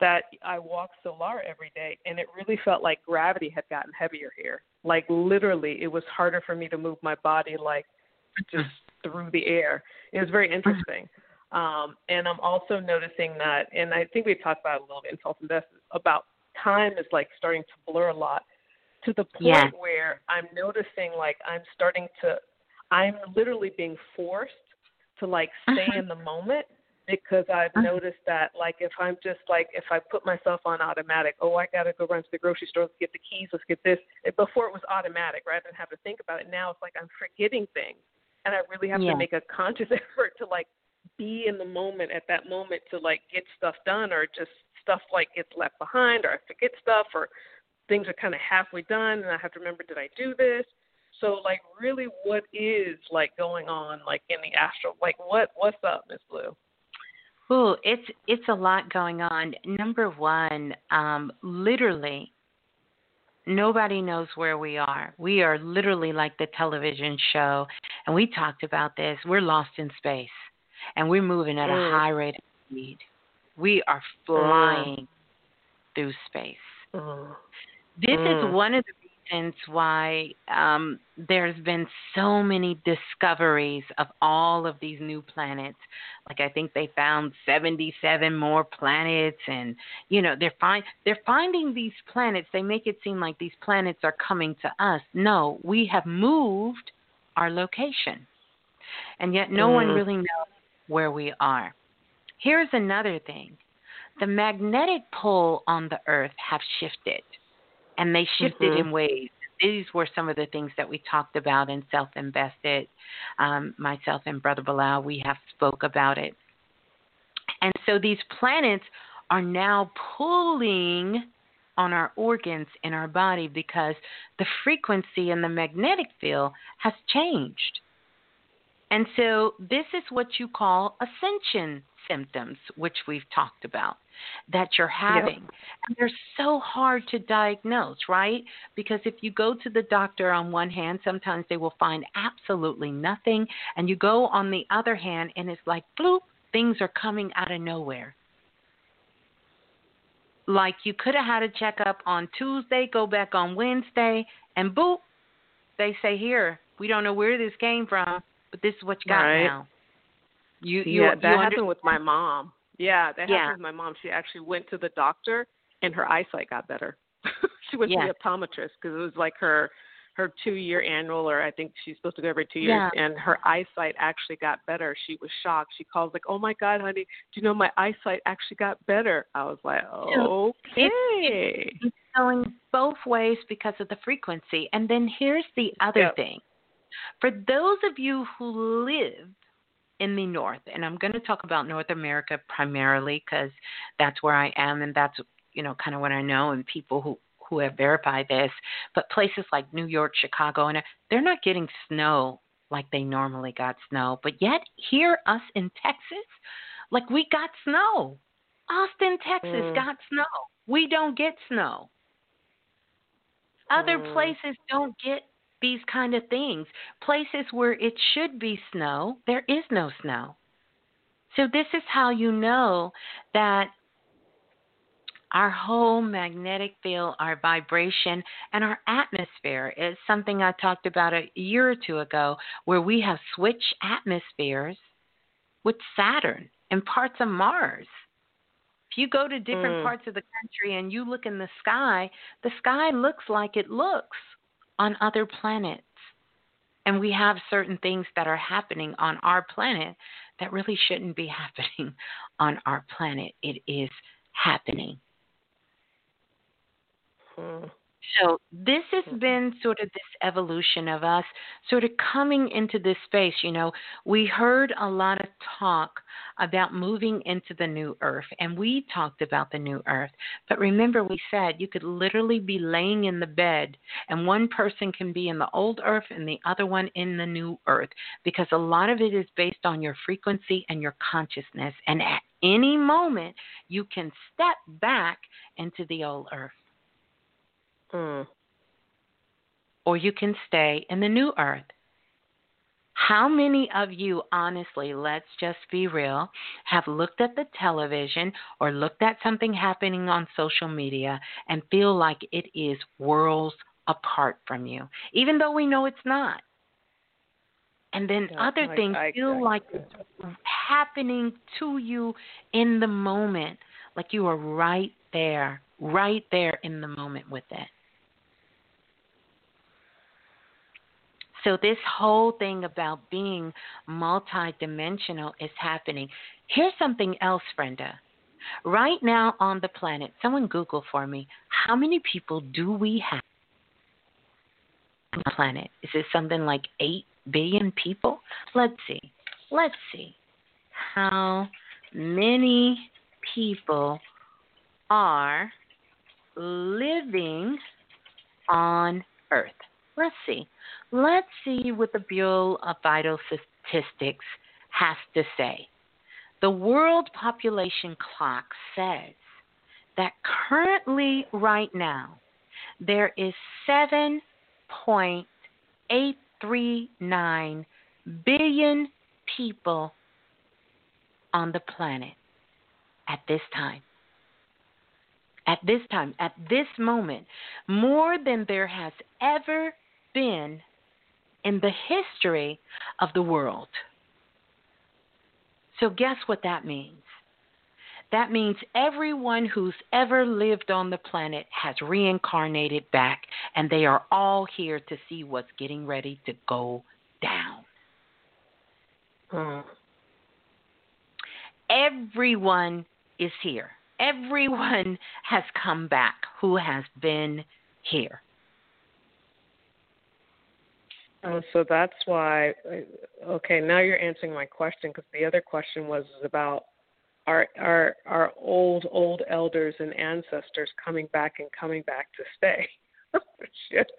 S17: that I walk Solar every day, and it really felt like gravity had gotten heavier here. Like literally, it was harder for me to move my body, like mm-hmm. just through the air. It was very interesting. Um, and I'm also noticing that, and I think we talked about it a little bit in self investment about time is like starting to blur a lot to the point
S5: Yeah.
S17: where I'm noticing like I'm starting to, I'm literally being forced to like stay in the moment because I've noticed that like if I'm just like if I put myself on automatic, oh I gotta go run to the grocery store, let's get the keys, let's get this. Before it was automatic, right? I didn't have to think about it. Now it's like I'm forgetting things, and I really have
S5: Yeah.
S17: to make a conscious effort to like be in the moment at that moment to like get stuff done, or just stuff like gets left behind, or I forget stuff, or things are kind of halfway done, and I have to remember did I do this? So like really, what is like going on like in the astral? Like what what's up, Miss Blue?
S5: Ooh, it's it's a lot going on. Number one, um, literally, nobody knows where we are. We are literally like the television show, and we talked about this. We're lost in space, and we're moving at a
S17: Mm.
S5: high rate of speed. We are flying through space. This
S17: Mm.
S5: is one of the reasons why um, there's been so many discoveries of all of these new planets. Like I think they found 77 more planets, and you know they're find they're finding these planets. They make it seem like these planets are coming to us. No, we have moved our location, and yet no one
S17: Mm.
S5: really knows where we are. Here's another thing: the magnetic pull on the Earth have shifted and they shifted
S17: Mhm.
S5: in ways. These were some of the things that we talked about in Self Invested. Um, myself and Brother Balah, we have spoke about it. And so these planets are now pulling on our organs in our body because the frequency and the magnetic field has changed. And so this is what you call ascension symptoms, which we've talked about that you're having. And they're so hard to diagnose, right? Because if you go to the doctor on one hand, sometimes they will find absolutely nothing. And you go on the other hand, and it's like, bloop, things are coming out of nowhere. Like you could have had a checkup on Tuesday, go back on Wednesday, and boop, they say, here, we don't know where this came from, but this is what you got
S17: Right.
S5: now. You, you,
S17: yeah, that
S5: you
S17: happened
S5: under-
S17: with my mom. Yeah, that
S5: Yeah.
S17: happened with my mom. She actually went to the doctor, and her eyesight got better. she went
S5: Yeah.
S17: to the optometrist because it was like her her two year annual, or I think she's supposed to go every two years,
S5: Yeah.
S17: and her eyesight actually got better. She was shocked. She calls like, "Oh my God, honey, do you know my eyesight actually got better?" I was like, "Okay."
S5: it's, it's going both ways because of the frequency. And then here's the other
S17: Yep.
S5: thing. For those of you who live in the north, and I'm going to talk about North America primarily because that's where I am and that's you know kind of what I know and people who who have verified this. But places like New York, Chicago, and they're not getting snow like they normally got snow. But yet here, us in Texas, like we got snow. Austin, Texas
S17: Mm.
S5: got snow. We don't get snow. Other
S17: Mm.
S5: places don't get these kind of things. Places where it should be snow, there is no snow. So this is how you know that our whole magnetic field, our vibration, and our atmosphere is something I talked about a year or two ago, where we have switched atmospheres with Saturn and parts of Mars. If you go to different
S17: Mm.
S5: parts of the country and you look in the sky, the sky looks like it looks on other planets. And we have certain things that are happening on our planet that really shouldn't be happening on our planet. It is happening.
S17: Mm.
S5: So this has mm-hmm. been sort of this evolution of us sort of coming into this space. You know, we heard a lot of talk about moving into the new earth, and we talked about the new earth. But remember, we said you could literally be laying in the bed, and one person can be in the old earth and the other one in the new earth, because a lot of it is based on your frequency and your consciousness. And at any moment, you can step back into the old earth
S17: Mm.
S5: or you can stay in the new earth. How many of you, honestly, let's just be real, have looked at the television or looked at something happening on social media and feel like it is worlds apart from you, even though we know it's not? And then other
S17: I-
S5: things
S17: I-
S5: feel
S17: I-
S5: like it's happening to you in the moment, like you are right there, right there in the moment with it. So this whole thing about being multidimensional is happening. Here's something else, Brenda. Right now on the planet, someone Google for me, how many people do we have on the planet? Is it something like 8 billion people? Let's see. Let's see. How many people are living on Earth? Let's see. Let's see what the Bureau of Vital Statistics has to say. The World Population Clock says that currently, right now, there is 7.839 billion people on the planet at this time. At this time, at this moment, more than there has ever been in the history of the world. So, guess what that means? That means everyone who's ever lived on the planet has reincarnated back, and they are all here to see what's getting ready to go down.
S17: Mm.
S5: Everyone is here. Everyone has come back who has been here.
S17: Oh, so that's why. Okay, now you're answering my question because the other question was about our our our old old elders and ancestors coming back and coming back to stay. Shit.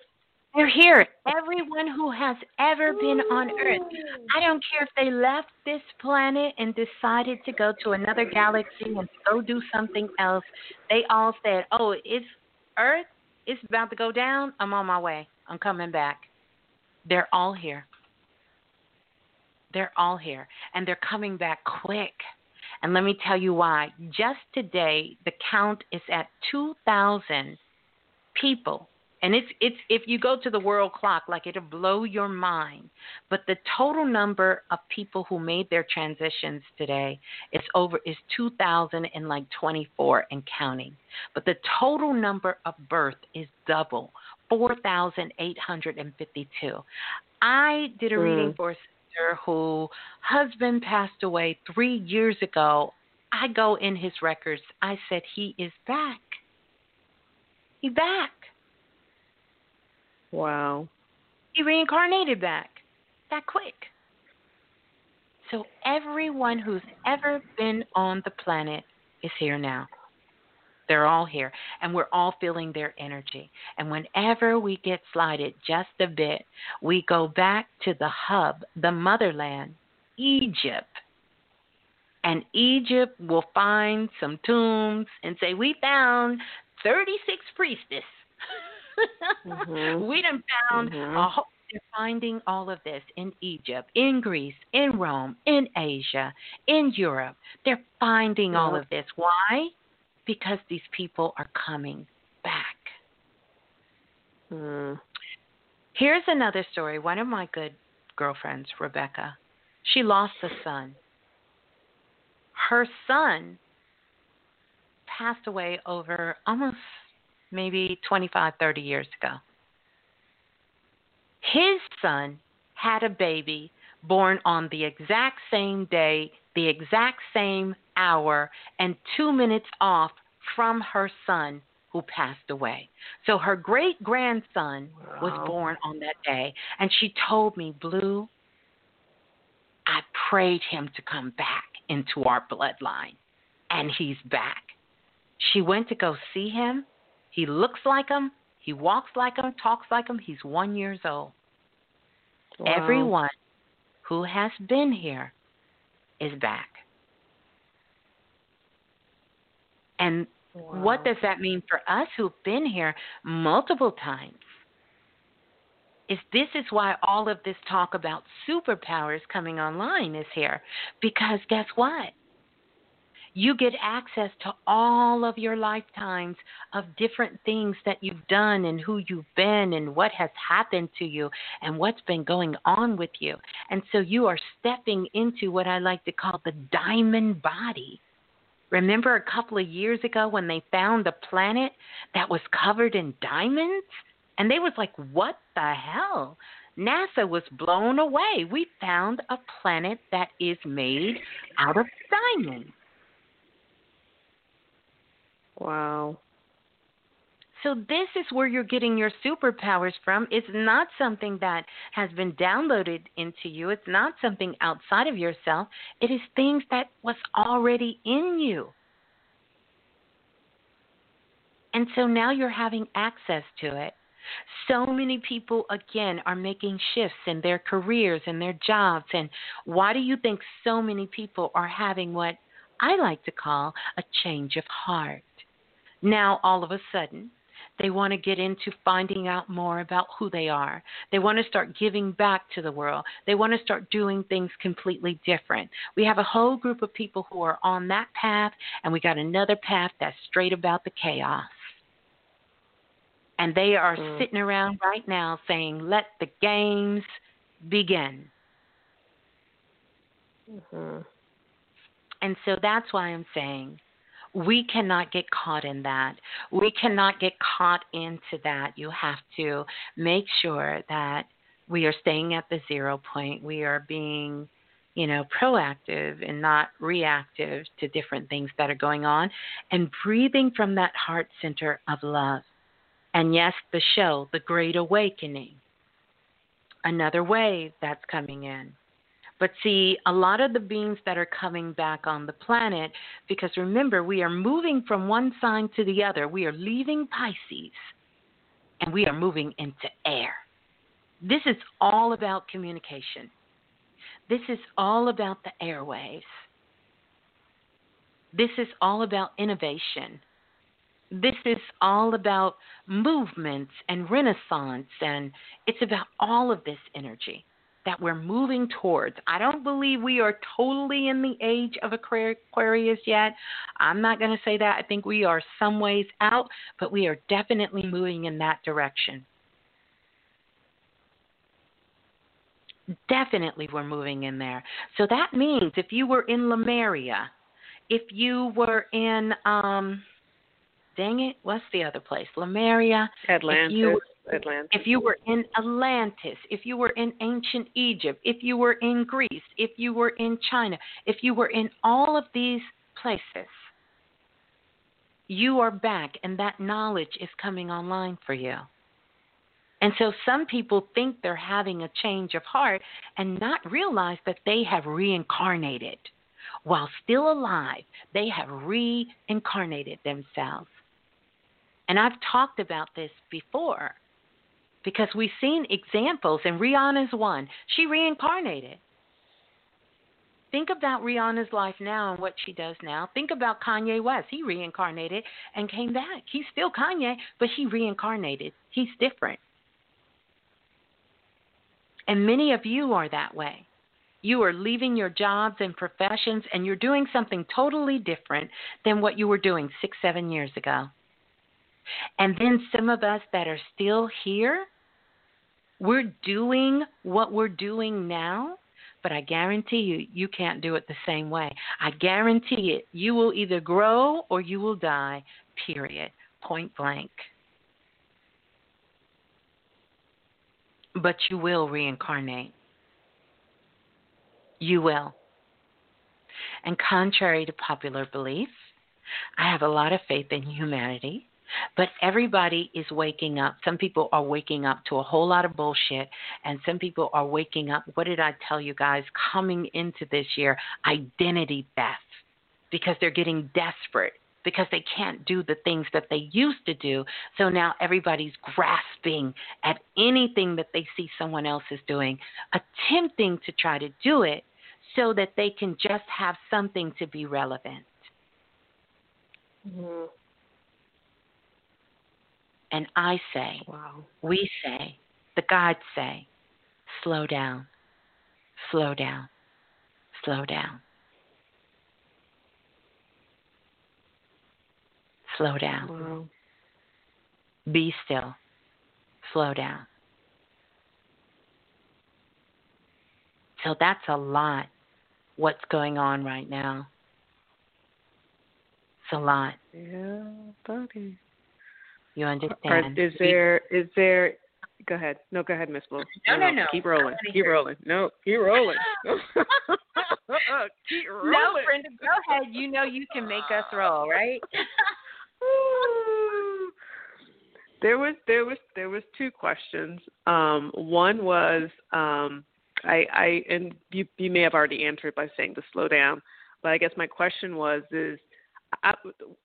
S5: They're here. Everyone who has ever been on Earth. I don't care if they left this planet and decided to go to another galaxy and go do something else. They all said, "Oh, it's Earth. It's about to go down. I'm on my way. I'm coming back." They're all here. They're all here, and they're coming back quick. And let me tell you why. Just today, the count is at 2,000 people and it's it's if you go to the world clock like it'll blow your mind but the total number of people who made their transitions today is over is 2000 and like 24 and counting but the total number of birth is double 4,852. I did a mm. reading for a sister who husband passed away three years ago. I go in his records. I said, He is back. He's back.
S17: Wow.
S5: He reincarnated back that quick. So everyone who's ever been on the planet is here now. They're all here, and we're all feeling their energy. And whenever we get slighted just a bit, we go back to the hub, the motherland, Egypt. And Egypt will find some tombs and say, We found 36 priestess. mm-hmm. We done found mm-hmm. a whole they're finding all of this in Egypt, in Greece, in Rome, in Asia, in Europe. They're finding all of this. Why? Because these people are coming back.
S17: Mm.
S5: Here's another story. One of my good girlfriends, Rebecca, she lost a son. Her son passed away over almost maybe 25, 30 years ago. His son had a baby born on the exact same day, the exact same hour, and two minutes off from her son who passed away. So her great grandson wow. was born on that day. And she told me, Blue, I prayed him to come back into our bloodline. And he's back. She went to go see him. He looks like him. He walks like him, talks like him. He's one years old. Wow. Everyone who has been here is back. And wow. what does that mean for us who've been here multiple times? Is this is why all of this talk about superpowers coming online is here. Because guess what? you get access to all of your lifetimes of different things that you've done and who you've been and what has happened to you and what's been going on with you. And so you are stepping into what I like to call the diamond body. Remember a couple of years ago when they found a planet that was covered in diamonds? And they was like, what the hell? NASA was blown away. We found a planet that is made out of diamonds.
S17: Wow.
S5: So this is where you're getting your superpowers from. It's not something that has been downloaded into you. It's not something outside of yourself. It is things that was already in you. And so now you're having access to it. So many people, again, are making shifts in their careers and their jobs. And why do you think so many people are having what I like to call a change of heart? Now, all of a sudden, they want to get into finding out more about who they are. They want to start giving back to the world. They want to start doing things completely different. We have a whole group of people who are on that path, and we got another path that's straight about the chaos. And they are mm. sitting around right now saying, let the games begin.
S17: Mm-hmm.
S5: And so that's why I'm saying we cannot get caught in that. We cannot get caught into that. You have to make sure that we are staying at the zero point. We are being, you know, proactive and not reactive to different things that are going on and breathing from that heart center of love. And yes, the show, The Great Awakening, another wave that's coming in. But see, a lot of the beings that are coming back on the planet, because remember, we are moving from one sign to the other. We are leaving Pisces and we are moving into air. This is all about communication. This is all about the airwaves. This is all about innovation. This is all about movements and renaissance, and it's about all of this energy that we're moving towards. I don't believe we are totally in the age of Aquarius yet. I'm not going to say that. I think we are some ways out, but we are definitely moving in that direction. Definitely, we're moving in there. So that means if you were in Lemuria, if you were in, um, dang it, what's the other place? Lemuria.
S17: Atlantis. Atlantis.
S5: if you were in Atlantis, if you were in ancient Egypt, if you were in Greece, if you were in China, if you were in all of these places, you are back and that knowledge is coming online for you. And so some people think they're having a change of heart and not realize that they have reincarnated. While still alive, they have reincarnated themselves. And I've talked about this before because we've seen examples, and Rihanna's one. She reincarnated. Think about Rihanna's life now and what she does now. Think about Kanye West. He reincarnated and came back. He's still Kanye, but he reincarnated. He's different. And many of you are that way. You are leaving your jobs and professions and you're doing something totally different than what you were doing six, seven years ago. And then some of us that are still here, we're doing what we're doing now, but I guarantee you, you can't do it the same way. I guarantee it, you will either grow or you will die, period, point blank. But you will reincarnate. You will. And contrary to popular belief, I have a lot of faith in humanity, but everybody is waking up. Some people are waking up to a whole lot of bullshit, and some people are waking up. What did I tell you guys coming into this year? Identity theft because they're getting desperate because they can't do the things that they used to do. So now everybody's grasping at anything that they see someone else is doing, attempting to try to do it so that they can just have something to be relevant.
S17: Mm-hmm.
S5: And I say,
S17: wow.
S5: we say, the gods say, slow down, slow down, slow down. Slow down.
S17: Wow.
S5: Be still. Slow down. So that's a lot what's going on right now. It's a lot.
S17: Yeah, buddy.
S5: You understand?
S17: Are, is there is there go ahead. No, go ahead, Miss Blue.
S5: No, no, no.
S17: Keep rolling. Keep rolling. No, keep rolling. keep rolling.
S5: No, Brenda, go ahead. You know you can make us roll, right?
S17: there was there was there was two questions. Um, one was um, I, I and you you may have already answered by saying to slow down, but I guess my question was is I,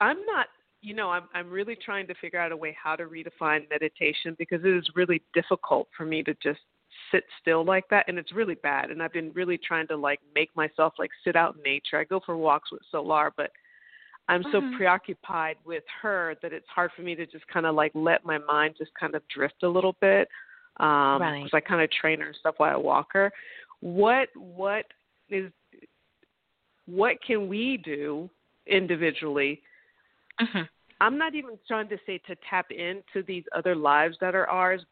S17: I'm not you know I'm I'm really trying to figure out a way how to redefine meditation because it is really difficult for me to just sit still like that and it's really bad and I've been really trying to like make myself like sit out in nature. I go for walks with Solar but I'm so
S5: Mm-hmm.
S17: preoccupied with her that it's hard for me to just kind of like let my mind just kind of drift a little bit. Um
S5: Right.
S17: because I kind of train her and stuff while I walk her. What what is what can we do individually?
S5: Mm-hmm.
S17: I'm not even trying to say to tap into these other lives that are ours,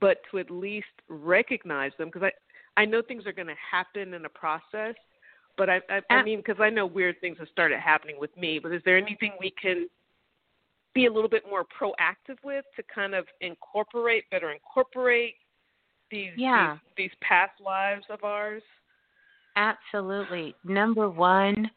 S17: but to at least recognize them because I I know things are going to happen in a process, but I I, I mean because I know weird things have started happening with me. But is there anything we can be a little bit more proactive with to kind of incorporate better incorporate these
S5: Yeah.
S17: these, these past lives of ours?
S5: Absolutely. Number one,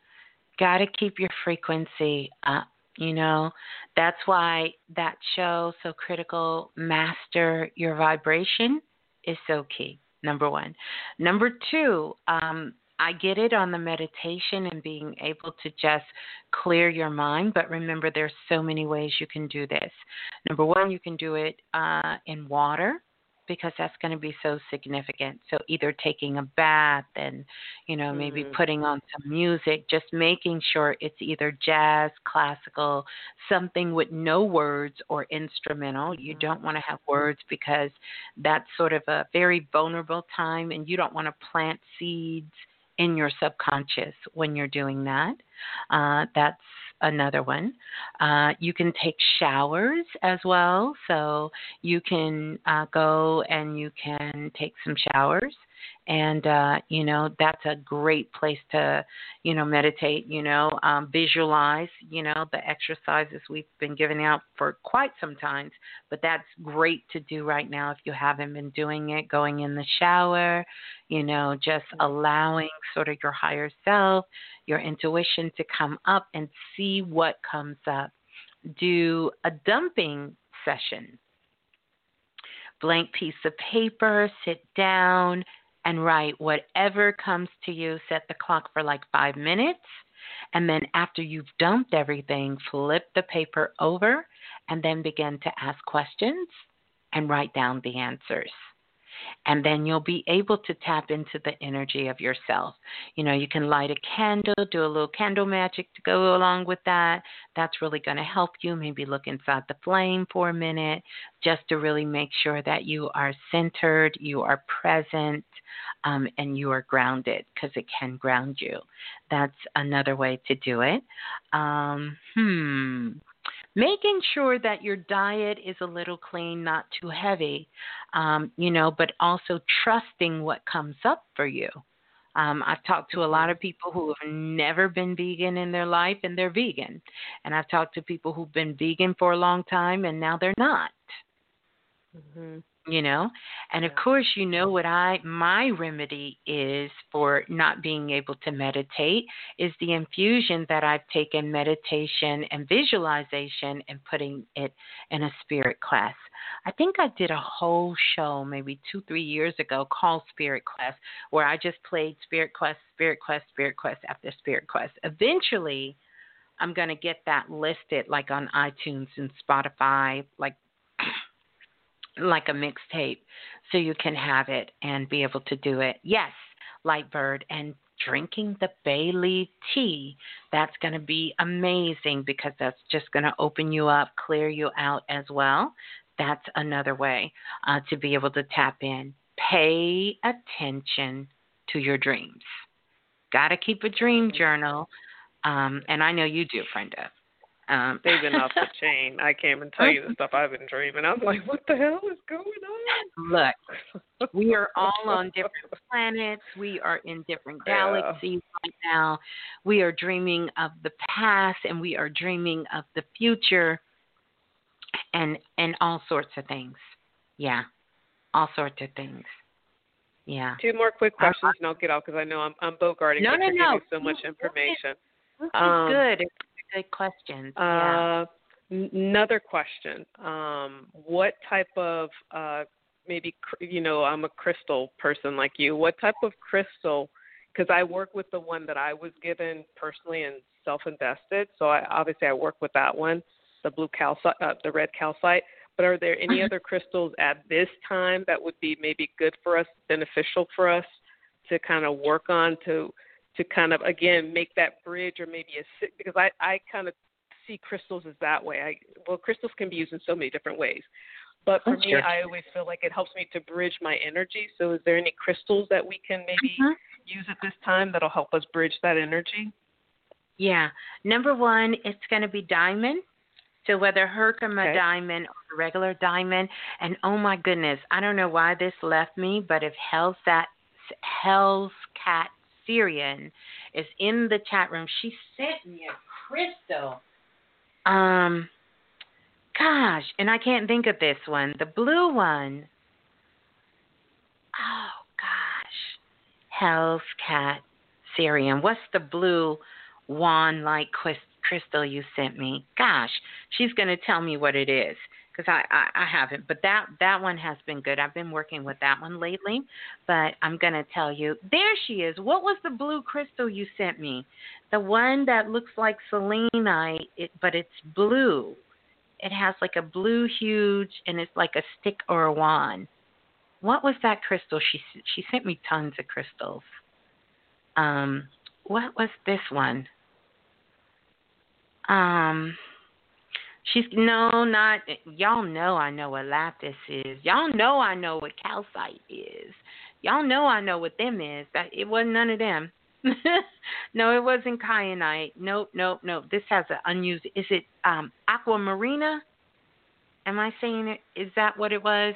S5: got to keep your frequency up. You know, that's why that show, So Critical, Master Your Vibration, is so key. Number one. Number two, um, I get it on the meditation and being able to just clear your mind, but remember there's so many ways you can do this. Number one, you can do it uh, in water because that's going to be so significant. So either taking a bath and, you know, maybe
S17: Mhm.
S5: putting on some music, just making sure it's either jazz, classical, something with no words or instrumental. You don't want to have words because that's sort of a very vulnerable time and you don't want to plant seeds in your subconscious when you're doing that. Uh, that's another one. Uh, you can take showers as well. So you can uh, go and you can take some showers. And uh, you know that's a great place to you know meditate you know um, visualize you know the exercises we've been giving out for quite some times but that's great to do right now if you haven't been doing it going in the shower you know just mm-hmm. allowing sort of your higher self your intuition to come up and see what comes up. Do a dumping session. Blank piece of paper, sit down and write whatever comes to you. Set the clock for like five minutes. And then after you've dumped everything, flip the paper over and then begin to ask questions and write down the answers and then you'll be able to tap into the energy of yourself. You know, you can light a candle, do a little candle magic to go along with that. That's really going to help you. Maybe look inside the flame for a minute just to really make sure that you are centered, you are present, um, and you are grounded because it can ground you. That's another way to do it. Um, hmm making sure that your diet is a little clean, not too heavy, um, you know, but also trusting what comes up for you. Um, I've talked to a lot of people who have never been vegan in their life and they're vegan. And I've talked to people who've been vegan for a long time and now they're not. Mm-hmm you know? And of course you know what i my remedy is for not being able to meditate is the infusion that i've taken meditation and visualization and putting it in a spirit class. I think i did a whole show maybe two three years ago called spirit class where i just played spirit quest spirit quest spirit quest after spirit quest eventually i'm going to get that listed like on itunes and spotify like like a mixtape so you can have it and be able to do it. Yes, Lightbird and drinking the bay leaf tea. That's going to be amazing because that's just going to open you up, clear you out as well. That's another way uh, to be able to tap in. Pay attention to your dreams. Got to keep a dream journal. Um, and I know you do, Brenda. Um,
S17: They've been off the chain. I can't even tell you the stuff I've been dreaming. I'm like, what the hell is going on?
S5: Look, we are all on different planets. We are in different galaxies yeah. right now. We are dreaming of the past and we are dreaming of the future and and all sorts of things. Yeah. All sorts of things. Yeah.
S17: Two more quick questions and I'll get off because I know I'm I'm bogarting
S5: no, no, no.
S17: so much information.
S5: This is um, good good questions.
S17: Uh, yeah. Another question: um, What type of uh, maybe you know I'm a crystal person like you. What type of crystal? Because I work with the one that I was given personally and self-invested. So I obviously I work with that one, the blue calcite, uh, the red calcite. But are there any other crystals at this time that would be maybe good for us, beneficial for us to kind of work on to to kind of again make that bridge or maybe a because I I kind of see crystals as that way. I well crystals can be used in so many different ways. But for me, I always feel like it helps me to bridge my energy. So, is there any crystals that we can maybe mm-hmm. use at this time that'll help us bridge that energy?
S5: Yeah. Number one, it's going to be diamond. So whether Herkimer okay. diamond or regular diamond, and oh my goodness, I don't know why this left me, but if Hell's that Hell's Cat Syrian is in the chat room. She sent me a crystal. Um, gosh, and I can't think of this one. The blue one. Oh gosh, Hell's Cat Syrian. What's the blue wand-like crystal you sent me? Gosh, she's gonna tell me what it is because I, I I haven't, but that that one has been good. I've been working with that one lately, but I'm gonna tell you. There she is. What was the blue crystal you sent me? The one that looks like selenite, it, but it's blue. It has like a blue huge, and it's like a stick or a wand. What was that crystal? She she sent me tons of crystals. Um, what was this one? Um, She's no, not y'all know I know what lapis is. Y'all know I know what calcite is. Y'all know I know what them is. That it wasn't none of them. no, it wasn't kyanite. Nope, nope, nope. This has an unused. Is it um aquamarina? Am I saying it? Is that what it was?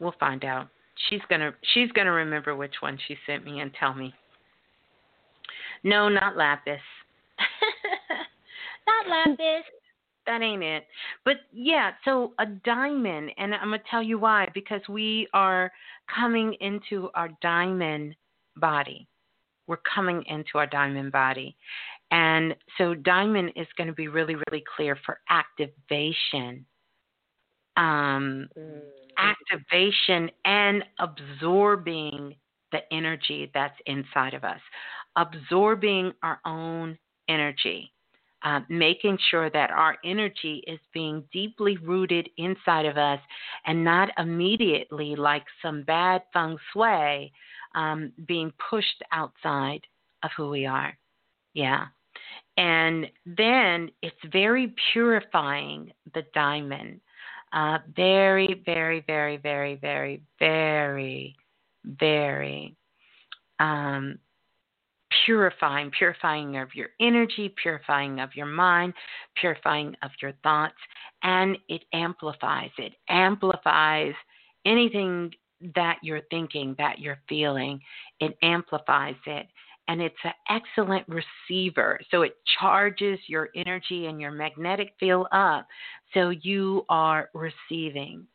S5: We'll find out. She's gonna she's gonna remember which one she sent me and tell me. No, not lapis. That ain't it. But yeah, so a diamond, and I'm gonna tell you why. Because we are coming into our diamond body. We're coming into our diamond body. And so diamond is going to be really, really clear for activation. Um, mm. Activation and absorbing the energy that's inside of us, absorbing our own energy. Uh, making sure that our energy is being deeply rooted inside of us and not immediately, like some bad feng shui, um, being pushed outside of who we are. Yeah. And then it's very purifying, the diamond. Uh, very, very, very, very, very, very, very um, purifying, purifying of your energy, purifying of your mind, purifying of your thoughts, and it amplifies. It amplifies anything that you're thinking, that you're feeling. It amplifies it. And it's an excellent receiver. So it charges your energy and your magnetic field up so you are receiving.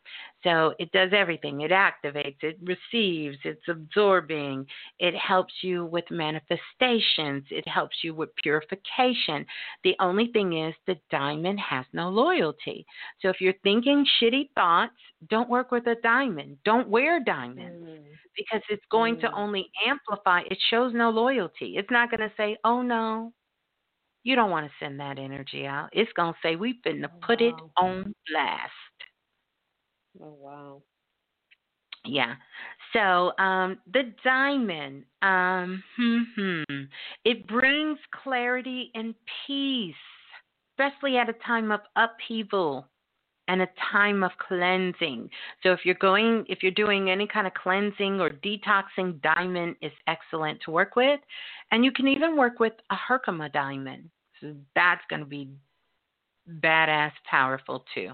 S5: So it does everything. It activates, it receives, it's absorbing, it helps you with manifestations, it helps you with purification. The only thing is the diamond has no loyalty. So if you're thinking shitty thoughts, don't work with a diamond. Don't wear diamonds mm. because it's going mm. to only amplify. It shows no loyalty. It's not going to say, oh no, you don't want to send that energy out. It's going to say, we've been to put it on blast.
S17: Oh wow.
S5: Yeah. So um, the diamond, um, hmm, hmm, it brings clarity and peace, especially at a time of upheaval and a time of cleansing. So if you're going, if you're doing any kind of cleansing or detoxing, diamond is excellent to work with, and you can even work with a Herkimer diamond. So that's going to be badass powerful too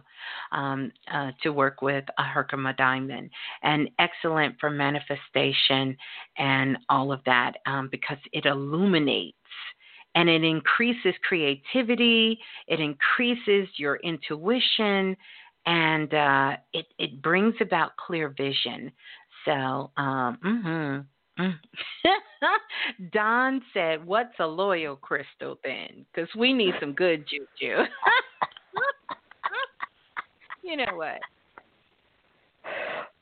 S5: um, uh, to work with a Herkimer diamond and excellent for manifestation and all of that um, because it illuminates and it increases creativity it increases your intuition and uh, it, it brings about clear vision so um, mm-hmm. Don said, "What's a loyal crystal then? Because we need some good juju." you know what?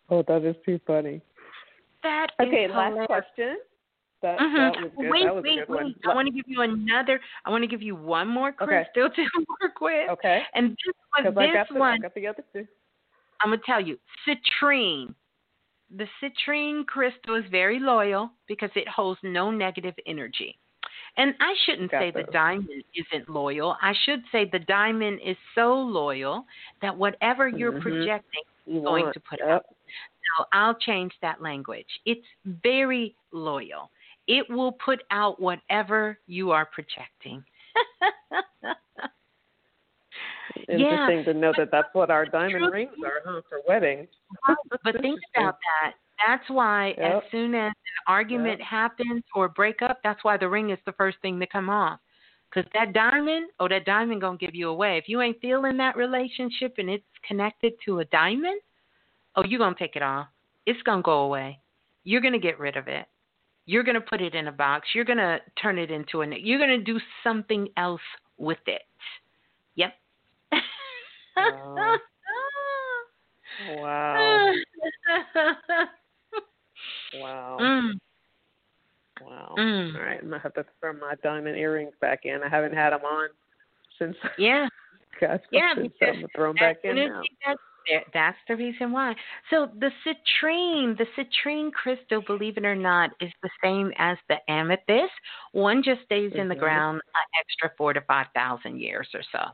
S13: Oh, that is too funny.
S5: That
S17: okay. last question.
S13: That,
S5: mm-hmm.
S13: that was
S5: good. Wait,
S13: that was
S5: wait,
S13: a good
S5: wait.
S13: one.
S5: I want to give you another. I want to give you one more crystal
S13: okay.
S5: to work with.
S13: Okay.
S5: And this one,
S13: this
S5: I got
S13: the,
S5: one.
S13: I got the other two.
S5: I'm gonna tell you, citrine the citrine crystal is very loyal because it holds no negative energy. And I shouldn't
S13: Got
S5: say
S13: those.
S5: the diamond isn't loyal. I should say the diamond is so loyal that whatever you're
S13: Mhm.
S5: projecting is going to put
S13: yep.
S5: out. So I'll change that language. It's very loyal. It will put out whatever you are projecting.
S17: Interesting
S5: yeah.
S17: to know that that's what our diamond rings are, huh, for weddings.
S5: But think about that. That's why
S17: Yep.
S5: as soon as an argument happens or breakup, that's why the ring is the first thing to come off. Because that diamond, oh, that diamond gonna give you away. If you ain't feeling that relationship and it's connected to a diamond, oh, you're gonna take it off. It's gonna go away. You're gonna get rid of it. You're gonna put it in a box. You're gonna turn it into a. You're gonna do something else with it. Yep.
S17: Wow. Wow. Wow.
S5: Mm.
S17: Wow.
S5: Mm.
S17: All right, I'm gonna have to throw my diamond earrings back in. I haven't had them on since.
S5: Yeah.
S17: Gosh,
S5: Yeah,
S17: since
S5: because
S17: I'm throw them back in
S5: that's-
S17: now.
S5: That's, that's the reason why. So the citrine, the citrine crystal, believe it or not, is the same as the amethyst. One just stays in the
S17: Mhm.
S5: ground an extra four to five thousand years or so.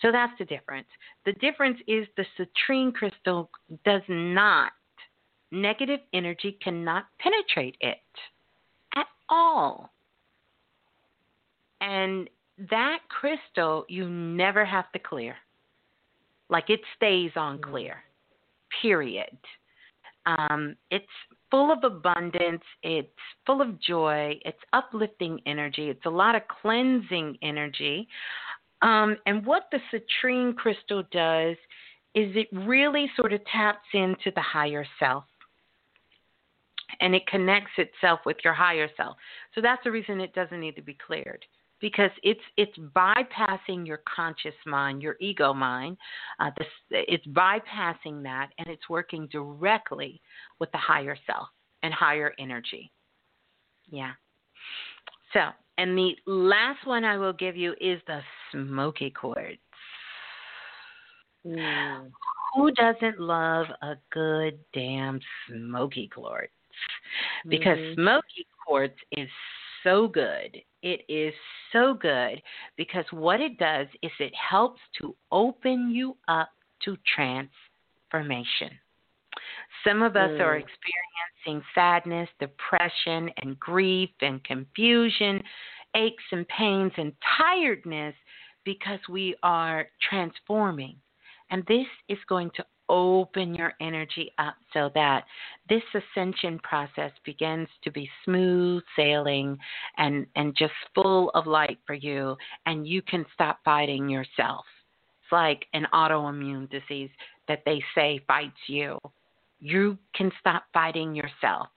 S5: So that's the difference. The difference is the citrine crystal does not, negative energy cannot penetrate it at all. And that crystal you never have to clear. Like it stays on clear. Period. Um, it's full of abundance. It's full of joy. It's uplifting energy. It's a lot of cleansing energy. Um, and what the citrine crystal does is it really sort of taps into the higher self and it connects itself with your higher self. So that's the reason it doesn't need to be cleared because it's it's bypassing your conscious mind, your ego mind. Uh, this, it's bypassing that, and it's working directly with the higher self and higher energy. Yeah. So, and the last one I will give you is the smoky quartz. Mm. Who doesn't love a good damn smoky quartz? Because mm-hmm. smoky quartz is so good. It is so good because what it does is it helps to open you up to transformation. Some of us mm. are experiencing sadness, depression, and grief and confusion, aches and pains and tiredness because we are transforming. And this is going to open your energy up so that this ascension process begins to be smooth sailing and, and just full of light for you, and you can stop fighting yourself. It's like an autoimmune disease that they say fights you. You can stop fighting yourself.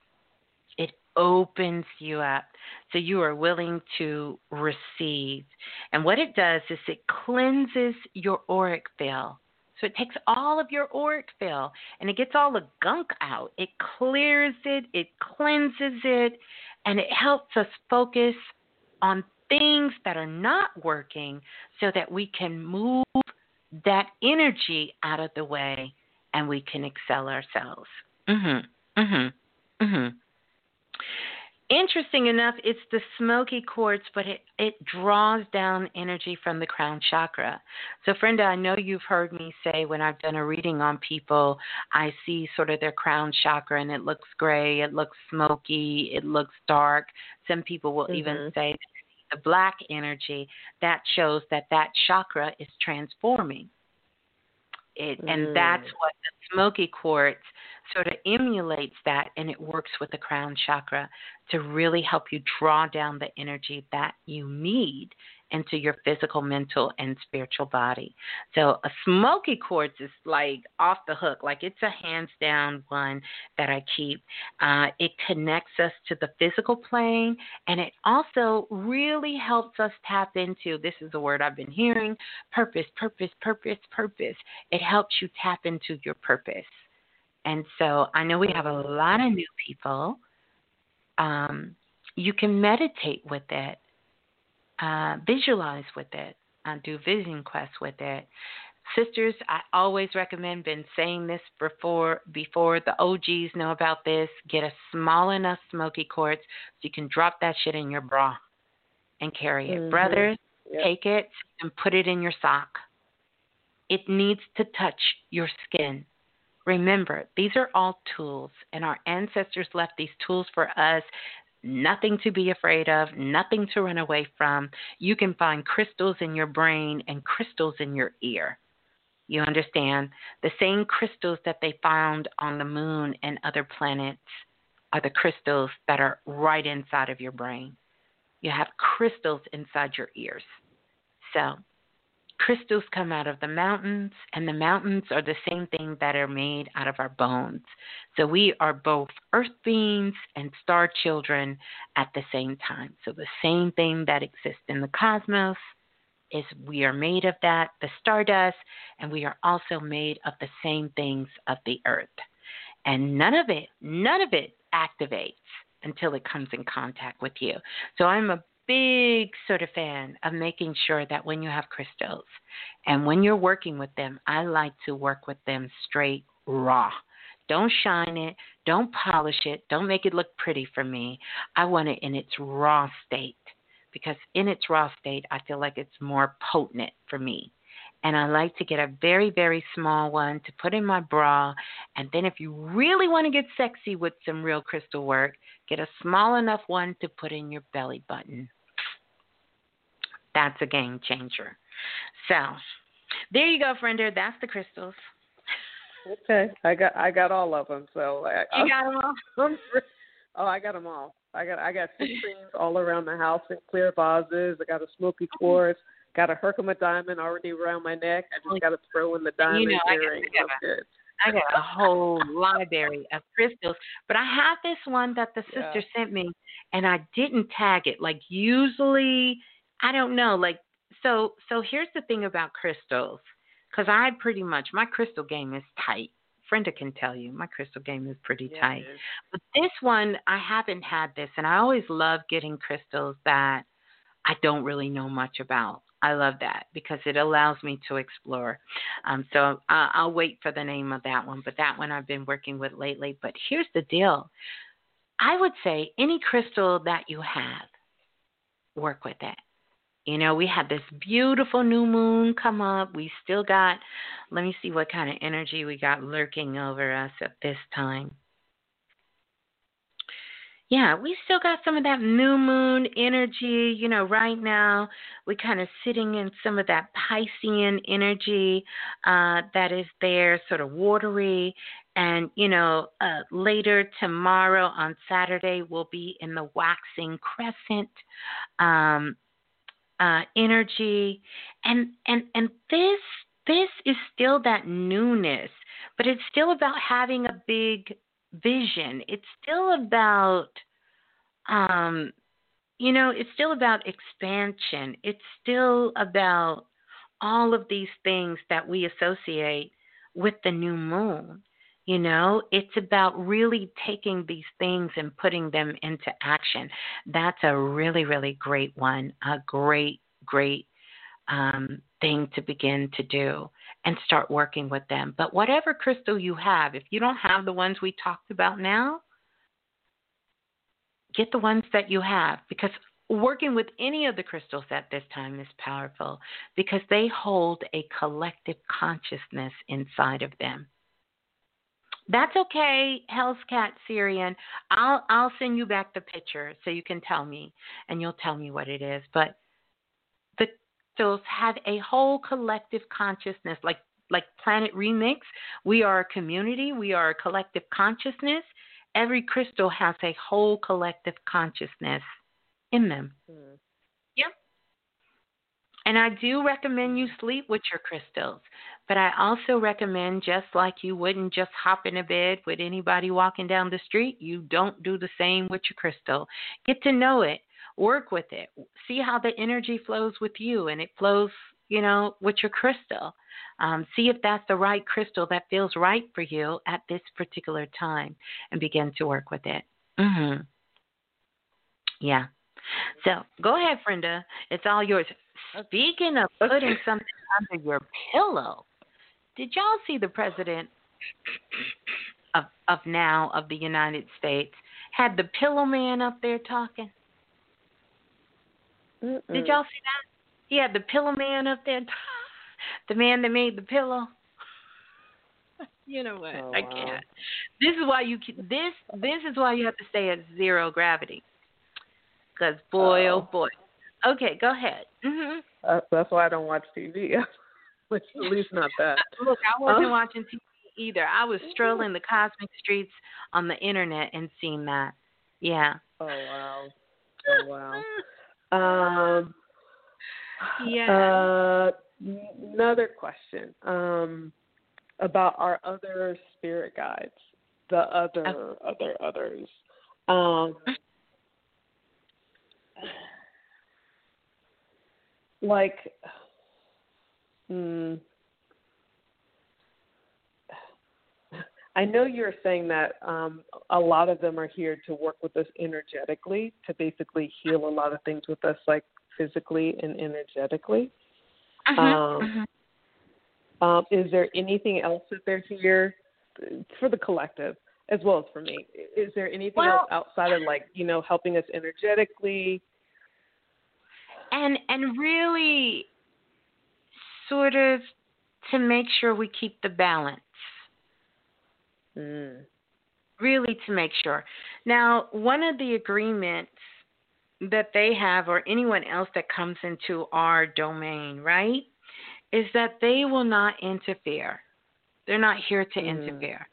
S5: It opens you up so you are willing to receive. And what it does is it cleanses your auric field so it takes all of your auric field and it gets all the gunk out. It clears it, it cleanses it, and it helps us focus on things that are not working so that we can move that energy out of the way and we can excel ourselves. Mhm. Mhm. Mhm interesting enough, it's the smoky quartz, but it, it draws down energy from the crown chakra. So, Frenda, I know you've heard me say when I've done a reading on people, I see sort of their crown chakra and it looks gray, it looks smoky, it looks dark. Some people will mm-hmm. even say the black energy. That shows that that chakra is transforming. It, mm. and that's what the smoky quartz sort of emulates that and it works with the crown chakra to really help you draw down the energy that you need into your physical, mental, and spiritual body. So a smoky quartz is like off the hook, like it's a hands down one that I keep. Uh, it connects us to the physical plane, and it also really helps us tap into this is a word I've been hearing purpose, purpose, purpose, purpose. It helps you tap into your purpose. And so I know we have a lot of new people. Um, you can meditate with it, uh, visualize with it, uh, do vision quests with it. Sisters, I always recommend, been saying this before, before the OGs know about this, get a small enough smoky quartz so you can drop that shit in your bra and carry it. Mm-hmm. Brothers, yep. take it and put it in your sock. It needs to touch your skin. Remember, these are all tools, and our ancestors left these tools for us. Nothing to be afraid of, nothing to run away from. You can find crystals in your brain and crystals in your ear. You understand? The same crystals that they found on the moon and other planets are the crystals that are right inside of your brain. You have crystals inside your ears. So crystals come out of the mountains, and the mountains are the same thing that are made out of our bones. So we are both earth beings and star children at the same time. So the same thing that exists in the cosmos is we are made of that, the stardust, and we are also made of the same things of the earth. And none of it, none of it activates until it comes in contact with you. So I'm a big sort of fan of making sure that when you have crystals and when you're working with them, I like to work with them straight raw. Don't shine it, don't polish it, don't make it look pretty for me. I want it in its raw state because in its raw state, I feel like it's more potent for me. And I like to get a very, very small one to put in my bra. And then, if you really want to get sexy with some real crystal work, get a small enough one to put in your belly button. That's a game changer. So, there you go, friender. That's the crystals.
S17: Okay, I got I got all of them. So I, uh,
S5: you got them all.
S17: oh, I got them all. I got I got citrines all around the house in clear vases. I got a smoky mm-hmm. quartz. Got a Herkimer diamond already around my neck. I just got to throw in the diamond
S5: you know,
S17: earring.
S5: I got. I got a whole library of crystals, but I have this one that the sister
S17: Yeah.
S5: sent me, and I didn't tag it. Like usually, I don't know. Like so, so here's the thing about crystals, because I pretty much my crystal game is tight. Brenda can tell you my crystal game is pretty tight. But this one, I haven't had this, and I always love getting crystals that I don't really know much about. I love that because it allows me to explore. Um, so I'll, I'll wait for the name of that one, but that one I've been working with lately. But here's the deal I would say any crystal that you have, work with it. You know, we had this beautiful new moon come up. We still got, let me see what kind of energy we got lurking over us at this time. Yeah, we still got some of that new moon energy. You know, right now we're kind of sitting in some of that Piscean energy uh, that is there, sort of watery. And, you know, uh, later tomorrow on Saturday, we'll be in the waxing crescent um, uh, energy. And, and, and this, this is still that newness, but it's still about having a big vision. It's still about, um, you know, it's still about expansion. It's still about all of these things that we associate with the new moon. You know, it's about really taking these things and putting them into action. That's a really, really great one. A great, great um, thing to begin to do and start working with them. But whatever crystal you have, if you don't have the ones we talked about now, get the ones that you have because working with any of the crystals at this time is powerful because they hold a collective consciousness inside of them. That's okay, Hell's Cat Syrian. I'll I'll send you back the picture so you can tell me and you'll tell me what it is. But the crystals have a whole collective consciousness like like Planet Remix. We are a community, we are a collective consciousness. Every crystal has a whole collective consciousness in them. Hmm. Yep. And I do recommend you sleep with your crystals. But I also recommend, just like you wouldn't just hop in a bed with anybody walking down the street, you don't do the same with your crystal. Get to know it, work with it, see how the energy flows with you, and it flows, you know, with your crystal. Um, see if that's the right crystal that feels right for you at this particular time, and begin to work with it. Mm-hmm. Yeah. So go ahead, Brenda. It's all yours. Speaking of putting something under your pillow, did y'all see the president of of now of the United States had the pillow man up there talking?
S17: Mm-mm.
S5: Did y'all see that? He had the pillow man up there, the man that made the pillow. You know what?
S17: Oh,
S5: I can't. This is why you can, this this is why you have to stay at zero gravity. Cause boy, oh,
S17: Oh.
S5: boy. Okay, go ahead. hmm
S17: Uh, that's why I don't watch TV. At least not that.
S5: Look, I wasn't watching TV either. I was strolling the cosmic streets on the internet and seeing that. Yeah.
S17: Oh wow. Oh wow. Um.
S5: Yeah.
S17: Uh, another question. Um, about our other spirit guides, the other other others. Um. Like. Hmm. I know you're saying that um, a lot of them are here to work with us energetically, to basically heal a lot of things with us, like physically and energetically.
S5: Uh-huh,
S17: Um, um, is there anything else that they're here for the collective as well as for me? Is there anything else outside of like you know helping us energetically?
S5: and and really sort of to make sure we keep the balance.
S17: Mm.
S5: Really to make sure. Now, one of the agreements that they have or anyone else that comes into our domain, right, is that they will not interfere They're not here to
S15: mm.
S5: interfere.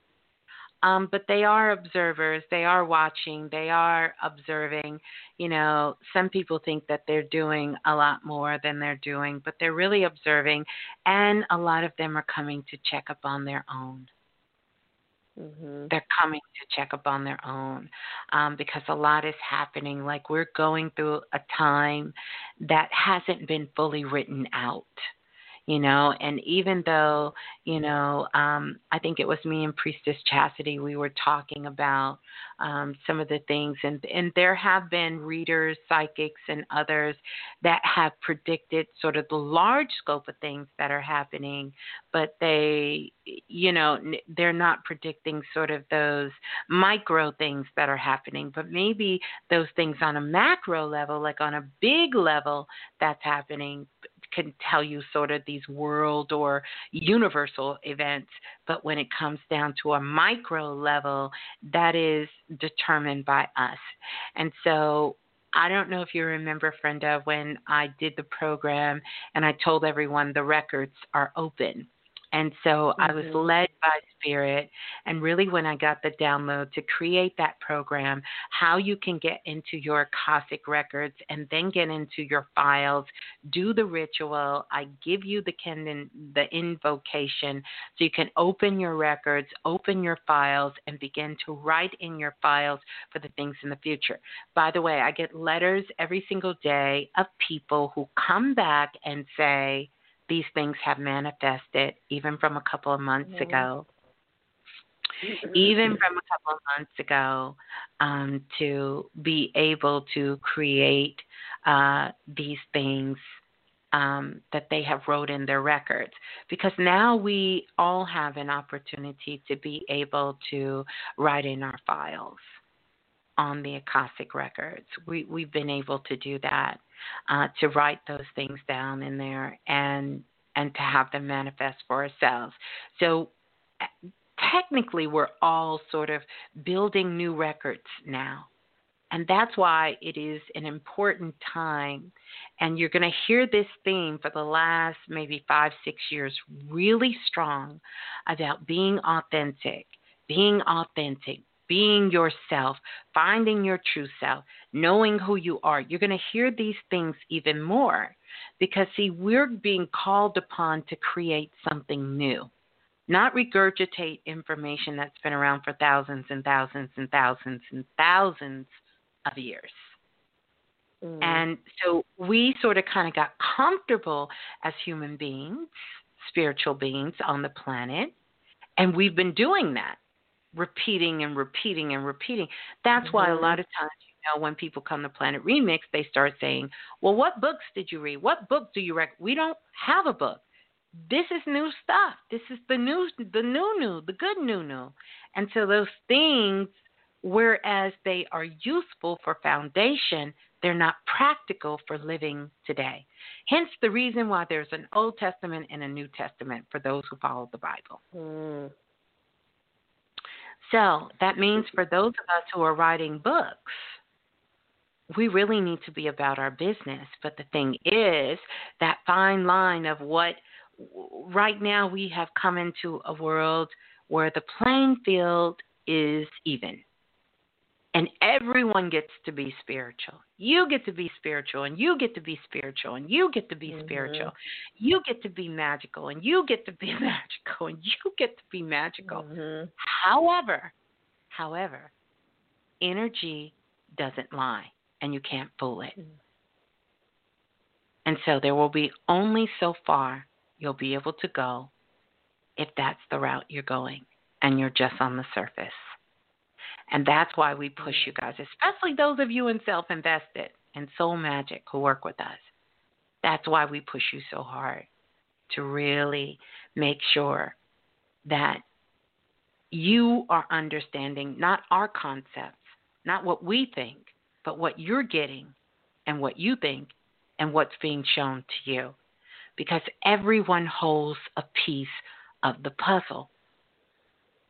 S5: Um, but they are observers. They are watching. They are observing. You know, some people think that they're doing a lot more than they're doing, but they're really observing. And a lot of them are coming to check up on their own.
S15: Mm-hmm.
S5: They're coming to check up on their own um, because a lot is happening. Like we're going through a time that hasn't been fully written out you know and even though you know um i think it was me and priestess chastity we were talking about um some of the things and and there have been readers psychics and others that have predicted sort of the large scope of things that are happening but they you know they're not predicting sort of those micro things that are happening but maybe those things on a macro level like on a big level that's happening can tell you sort of these world or universal events, but when it comes down to a micro level, that is determined by us. And so I don't know if you remember, Frenda, when I did the program and I told everyone the records are open. And so mm-hmm. I was mm-hmm. led by Spirit, and really when I got the download to create that program, how you can get into your Akashic records and then get into your files, do the ritual. I give you the Kendon, the invocation, so you can open your records, open your files, and begin to write in your files for the things in the future. By the way, I get letters every single day of people who come back and say, these things have manifested even from a couple of months mm-hmm. ago. Even from a couple of months ago um, to be able to create uh, these things um, that they have wrote in their records. Because now we all have an opportunity to be able to write in our files on the Akashic records. We, we've been able to do that uh, to write those things down in there and and to have them manifest for ourselves. So technically, we're all sort of building new records now. And that's why it is an important time. And you're going to hear this theme for the last maybe five, six years really strong about being authentic, being authentic, being yourself, finding your true self, knowing who you are. You're going to hear these things even more because, see, we're being called upon to create something new, not regurgitate information that's been around for thousands and thousands and thousands and thousands of years. Mm. And so we sort of kind of got comfortable as human beings, spiritual beings on the planet, and we've been doing that repeating and repeating and repeating. That's mm-hmm. why a mm-hmm. lot of times, you know, when people come to Planet Remix, they start saying, "Well, what books did you read? What book do you read?" We don't have a book. This is new stuff. This is the new, the new, new, the good new, new. And so those things, whereas they are useful for foundation, they're not practical for living today. Hence the reason why there's an Old Testament and a New Testament for those who follow the Bible.
S15: Mm.
S5: So that means for those of us who are writing books, we really need to be about our business. But the thing is, that fine line of what right now we have come into a world where the playing field is even and everyone gets to be spiritual. You get to be spiritual, and you get to be spiritual, and you get to be mm-hmm. spiritual. You get to be magical, and you get to be magical, and you get to be magical.
S15: Mm-hmm.
S5: However, however, energy doesn't lie, and you can't fool it. Mm-hmm. And so there will be only so far you'll be able to go if that's the route you're going, and you're just on the surface. And that's why we push you guys, especially those of you in self invested and soul magic who work with us. That's why we push you so hard to really make sure that you are understanding not our concepts, not what we think, but what you're getting and what you think and what's being shown to you. Because everyone holds a piece of the puzzle.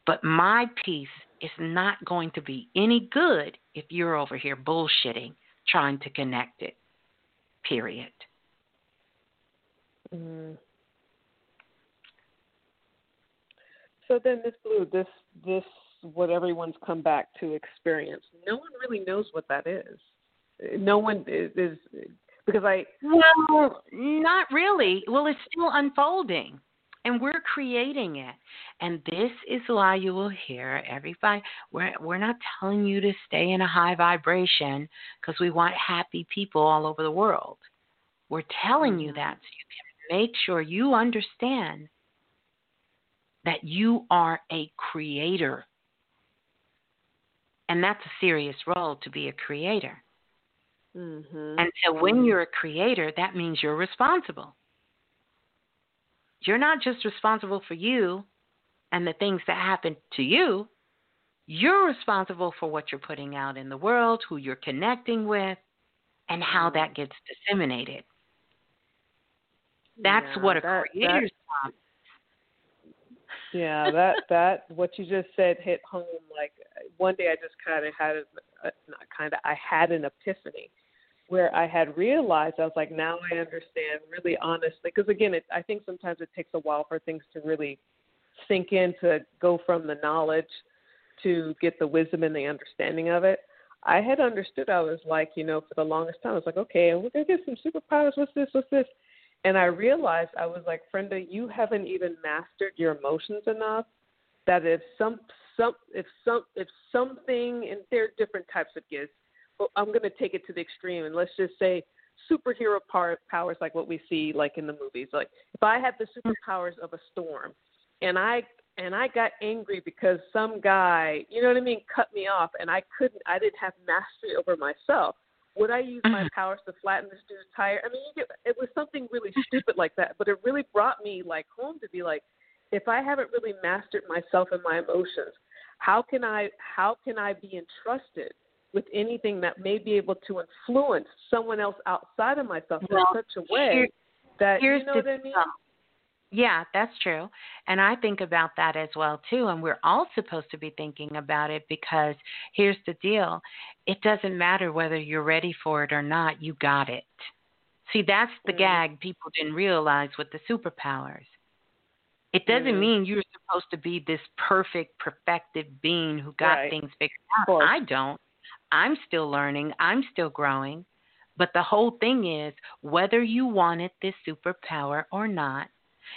S5: But my piece is not going to be any good if you're over here bullshitting, trying to connect it. Period.
S15: Mm.
S17: So then, this blue, this this what everyone's come back to experience. No one really knows what that is. No one is, is because I
S5: well, not really. Well, it's still unfolding, and we're creating it. And this is why you will hear everybody. We're we're not telling you to stay in a high vibration because we want happy people all over the world. We're telling you that so you can make sure you understand that you are a creator. And that's a serious role to be a creator.
S17: Mm-hmm.
S5: And so when you're a creator, that means you're responsible. You're not just responsible for you and the things that happen to you. You're responsible for what you're putting out in the world, who you're connecting with, and how mm-hmm. that gets disseminated. That's
S17: yeah,
S5: what a
S17: that,
S5: creator's job.
S17: Yeah, that that what you just said hit home. Like one day, I just kind of had a, not kind of I had an epiphany where I had realized I was like, now I understand really honestly. Because again, it, I think sometimes it takes a while for things to really sink in to go from the knowledge to get the wisdom and the understanding of it. I had understood. I was like, you know, for the longest time, I was like, okay, we're gonna get some superpowers. What's this? What's this? And I realized I was like, Brenda, you haven't even mastered your emotions enough. That if some some if some if something and there are different types of gifts, Oh, I'm going to take it to the extreme and let's just say superhero power, powers like what we see like in the movies. Like if I had the superpowers of a storm, and I and I got angry because some guy, you know what I mean, cut me off, and I couldn't, I didn't have mastery over myself. Would I use my mm-hmm. powers to flatten this dude's tire? I mean, you get, it was something really stupid like that, but it really brought me like home to be like, if I haven't really mastered myself and my emotions, how can I how can I be entrusted with anything that may be able to influence someone else outside of myself
S5: well,
S17: in such a way
S5: here,
S17: that
S5: here's
S17: you know
S5: the,
S17: what I mean?
S5: Yeah, that's true. And I think about that as well too and we're all supposed to be thinking about it because here's the deal. It doesn't matter whether you're ready for it or not, you got it. See, that's the
S17: mm
S5: gag people didn't realize with the superpowers. It doesn't
S17: mm
S5: mean you're supposed to be this perfect, perfected being who got
S17: right.
S5: things figured out. I don't. I'm still learning, I'm still growing. But the whole thing is whether you wanted this superpower or not,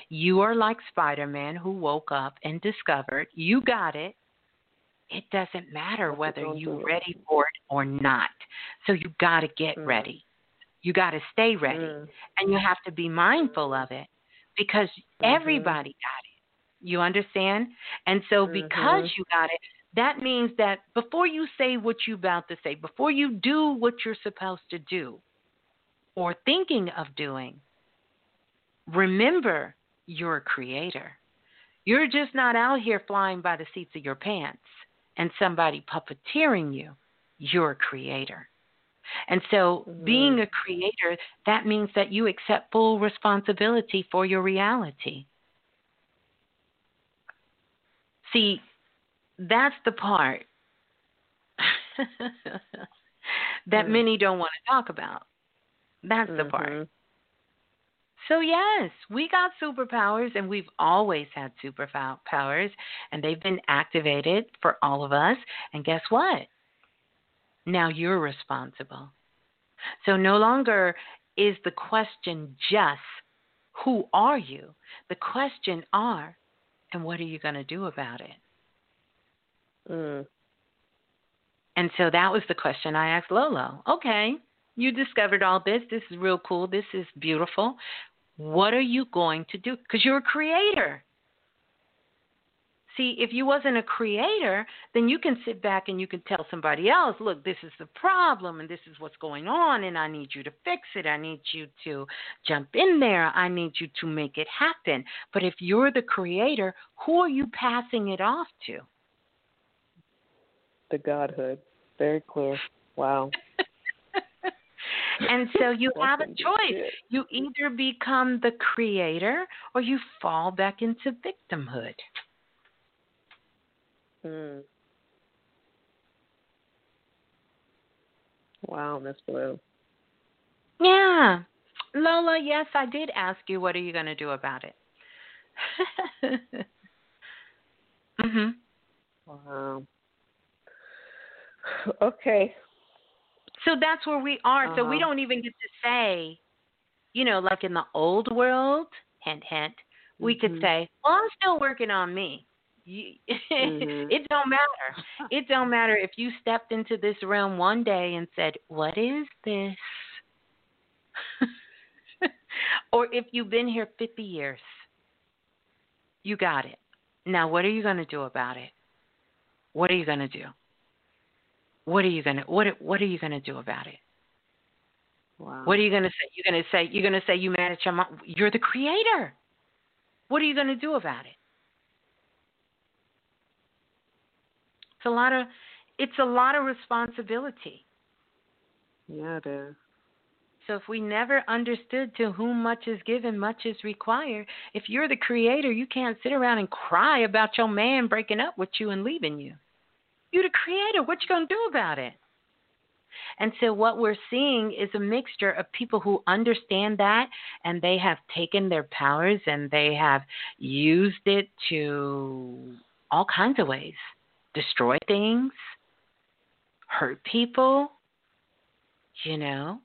S5: you are like Spider Man who woke up and discovered you got it. It doesn't matter whether you're ready for it or not. So you got to get
S17: mm
S5: ready. You got to stay ready.
S17: mm
S5: And you have to be mindful of it because
S17: Mm-hmm.
S5: everybody got it. You understand? And so because
S17: Mhm.
S5: you got it, that means that before you say what you're about to say, before you do what you're supposed to do or thinking of doing, remember you're a creator. You're just not out here flying by the seats of your pants and somebody puppeteering you. You're a creator. And so,
S17: Mm-hmm.
S5: being a creator, that means that you accept full responsibility for your reality. See, that's the part that
S17: Mm.
S5: many don't want to talk about. That's the part.
S17: Mhm.
S5: So, yes, we got superpowers, and we've always had superpowers, and they've been activated for all of us. And guess what? Now you're responsible. So, no longer is the question just, who are you? The question are, and what are you going to do about it?
S17: Mm.
S5: And so that was the question I asked Lolo. Okay, you discovered all this. This is real cool. This is beautiful. What are you going to do? Because you're a creator. See, if you wasn't a creator, then you can sit back and you can tell somebody else, look, this is the problem and this is what's going on and I need you to fix it. I need you to jump in there. I need you to make it happen. But if you're the creator, who are you passing it off to?
S17: The godhood. Very clear. Wow.
S5: and so you have a choice. You either become the creator or you fall back into victimhood.
S17: Mm. Wow, Miss Blue.
S5: Yeah. Lola, yes, I did ask you what are you going to do about it?
S17: okay.
S5: So that's where we are. Uh-huh. So we uh-huh. don't even get to say, you know, like in the old world, hint, hint, we mm-hmm. could say, well, I'm still working on me. mm-hmm. it don't matter. It don't matter if you stepped into this realm one day and said, "What is this?" or if you've been here 50 years. You got it. Now, what are you going to do about it? What are you going to do? What are you going to what what are you to do about it?
S17: Wow.
S5: What are you going to say? You're going to say you're going to say you manage your mom. You're the creator. What are you going to do about it? It's a lot of it's a lot of responsibility.
S17: Yeah, it is.
S5: So if we never understood to whom much is given, much is required, if you're the creator, you can't sit around and cry about your man breaking up with you and leaving you. You're the creator. What you gonna do about it? And so what we're seeing is a mixture of people who understand that and they have taken their powers and they have used it to all kinds of ways. Destroy things, hurt people, you know,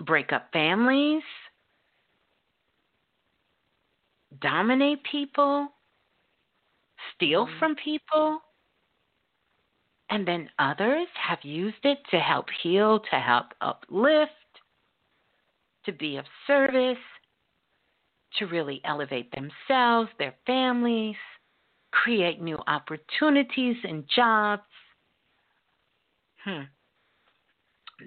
S5: break up families, dominate people, steal mm-hmm. from people. And then others have used it to help heal, to help uplift, to be of service, to really elevate themselves, their families, create new opportunities and jobs. Hmm.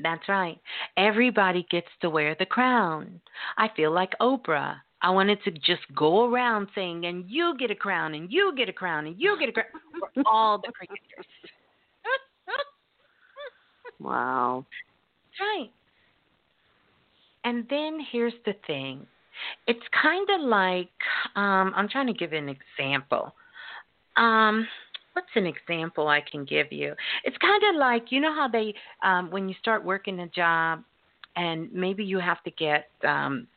S5: That's right. Everybody gets to wear the crown. I feel like Oprah. I wanted to just go around saying, and you get a crown, and you get a crown, and you get a crown for all the creators.
S17: Wow.
S5: Right. And then here's the thing it's kind of like um, I'm trying to give an example. Um, what's an example I can give you? It's kind of like you know how they um, when you start working a job and maybe you have to get um,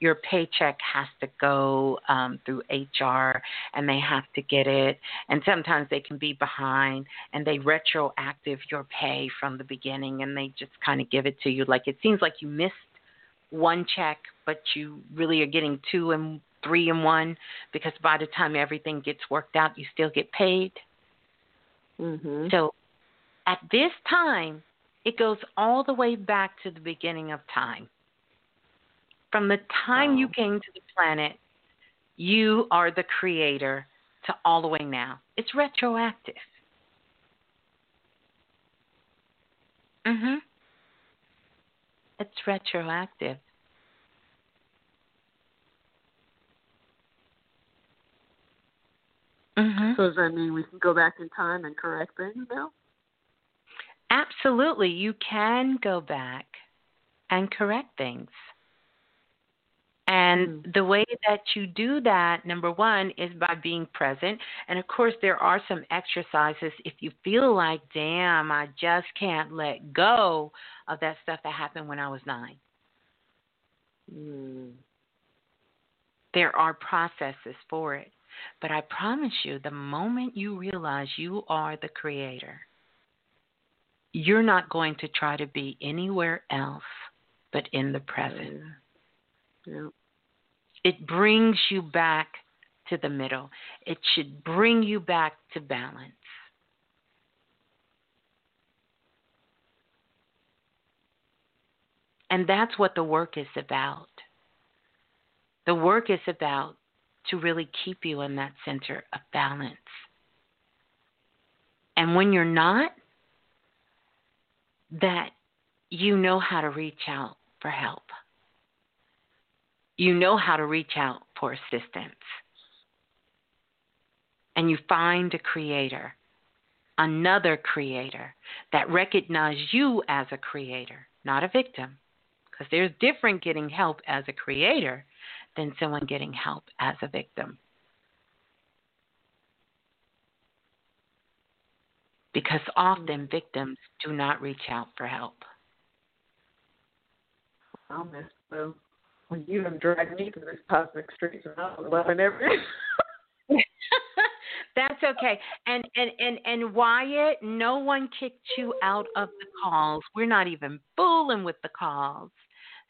S5: your paycheck has to go um, through HR and they have to get it. And sometimes they can be behind and they retroactive your pay from the beginning and they just kind of give it to you. Like it seems like you missed one check, but you really are getting two and three and one because by the time everything gets worked out, you still get paid.
S17: Mm-hmm.
S5: So at this time, it goes all the way back to the beginning of time. From the time wow. you came to the planet, you are the creator to all the way now. It's retroactive. Mhm. It's retroactive.
S17: Mm-hmm. So does that mean we can go back in time and correct things now?
S5: Absolutely, you can go back and correct things. And mm. the way that you do that, number one, is by being present. And of course, there are some exercises if you feel like, damn, I just can't let go of that stuff that happened when I was nine.
S17: Mm.
S5: There are processes for it. But I promise you, the moment you realize you are the creator, you're not going to try to be anywhere else but in the present.
S17: Yeah.
S5: It brings you back to the middle. It should bring you back to balance. And that's what the work is about. The work is about to really keep you in that center of balance. And when you're not, that you know how to reach out for help. You know how to reach out for assistance. And you find a creator, another creator that recognizes you as a creator, not a victim. Because there's different getting help as a creator than someone getting help as a victim. Because often victims do not reach out for help.
S17: I'll miss Blue. When you have dragged me to this cosmic streets and I was loving every
S5: That's okay. And and and and Wyatt, no one kicked you out of the calls. We're not even fooling with the calls.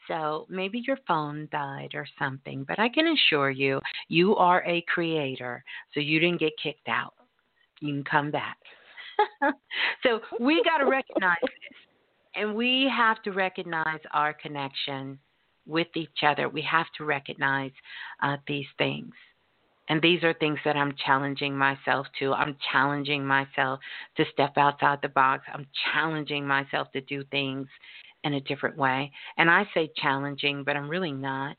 S5: So maybe your phone died or something, but I can assure you, you are a creator, so you didn't get kicked out. You can come back. so we got to recognize this, and we have to recognize our connection with each other. We have to recognize uh, these things. And these are things that I'm challenging myself to. I'm challenging myself to step outside the box. I'm challenging myself to do things in a different way. And I say challenging, but I'm really not.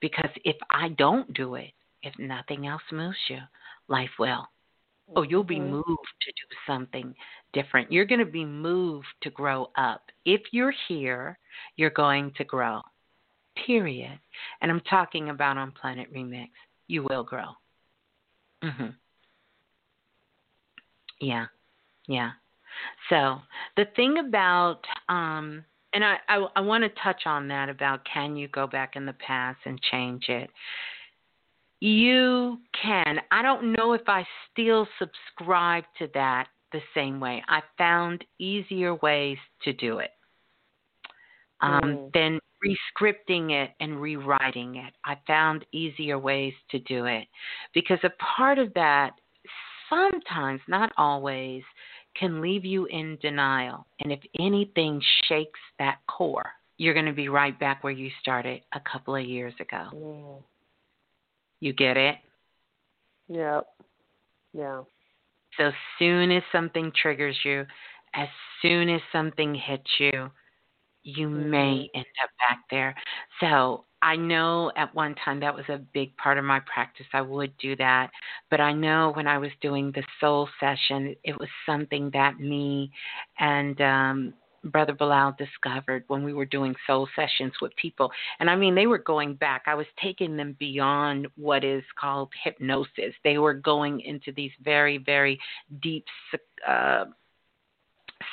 S5: Because if I don't do it, if nothing else moves you, life will. Oh, you'll be mm-hmm. moved to do something different. You're going to be moved to grow up. If you're here, you're going to grow. Period. And I'm talking about on Planet Remix. You will grow. Mm-hmm. Yeah. Yeah. So the thing about, um, and I, I, I want to touch on that about can you go back in the past and change it? You can. I don't know if I still subscribe to that the same way. I found easier ways to do it um, mm. than rescripting it and rewriting it. I found easier ways to do it because a part of that sometimes, not always, can leave you in denial. And if anything shakes that core, you're going to be right back where you started a couple of years ago.
S17: Mm.
S5: You get it?
S17: Yep. Yeah.
S5: So soon as something triggers you, as soon as something hits you, you mm-hmm. may end up back there. So I know at one time that was a big part of my practice. I would do that. But I know when I was doing the soul session, it was something that me and um, Brother Balah discovered when we were doing soul sessions with people. And I mean, they were going back. I was taking them beyond what is called hypnosis. They were going into these very, very deep uh,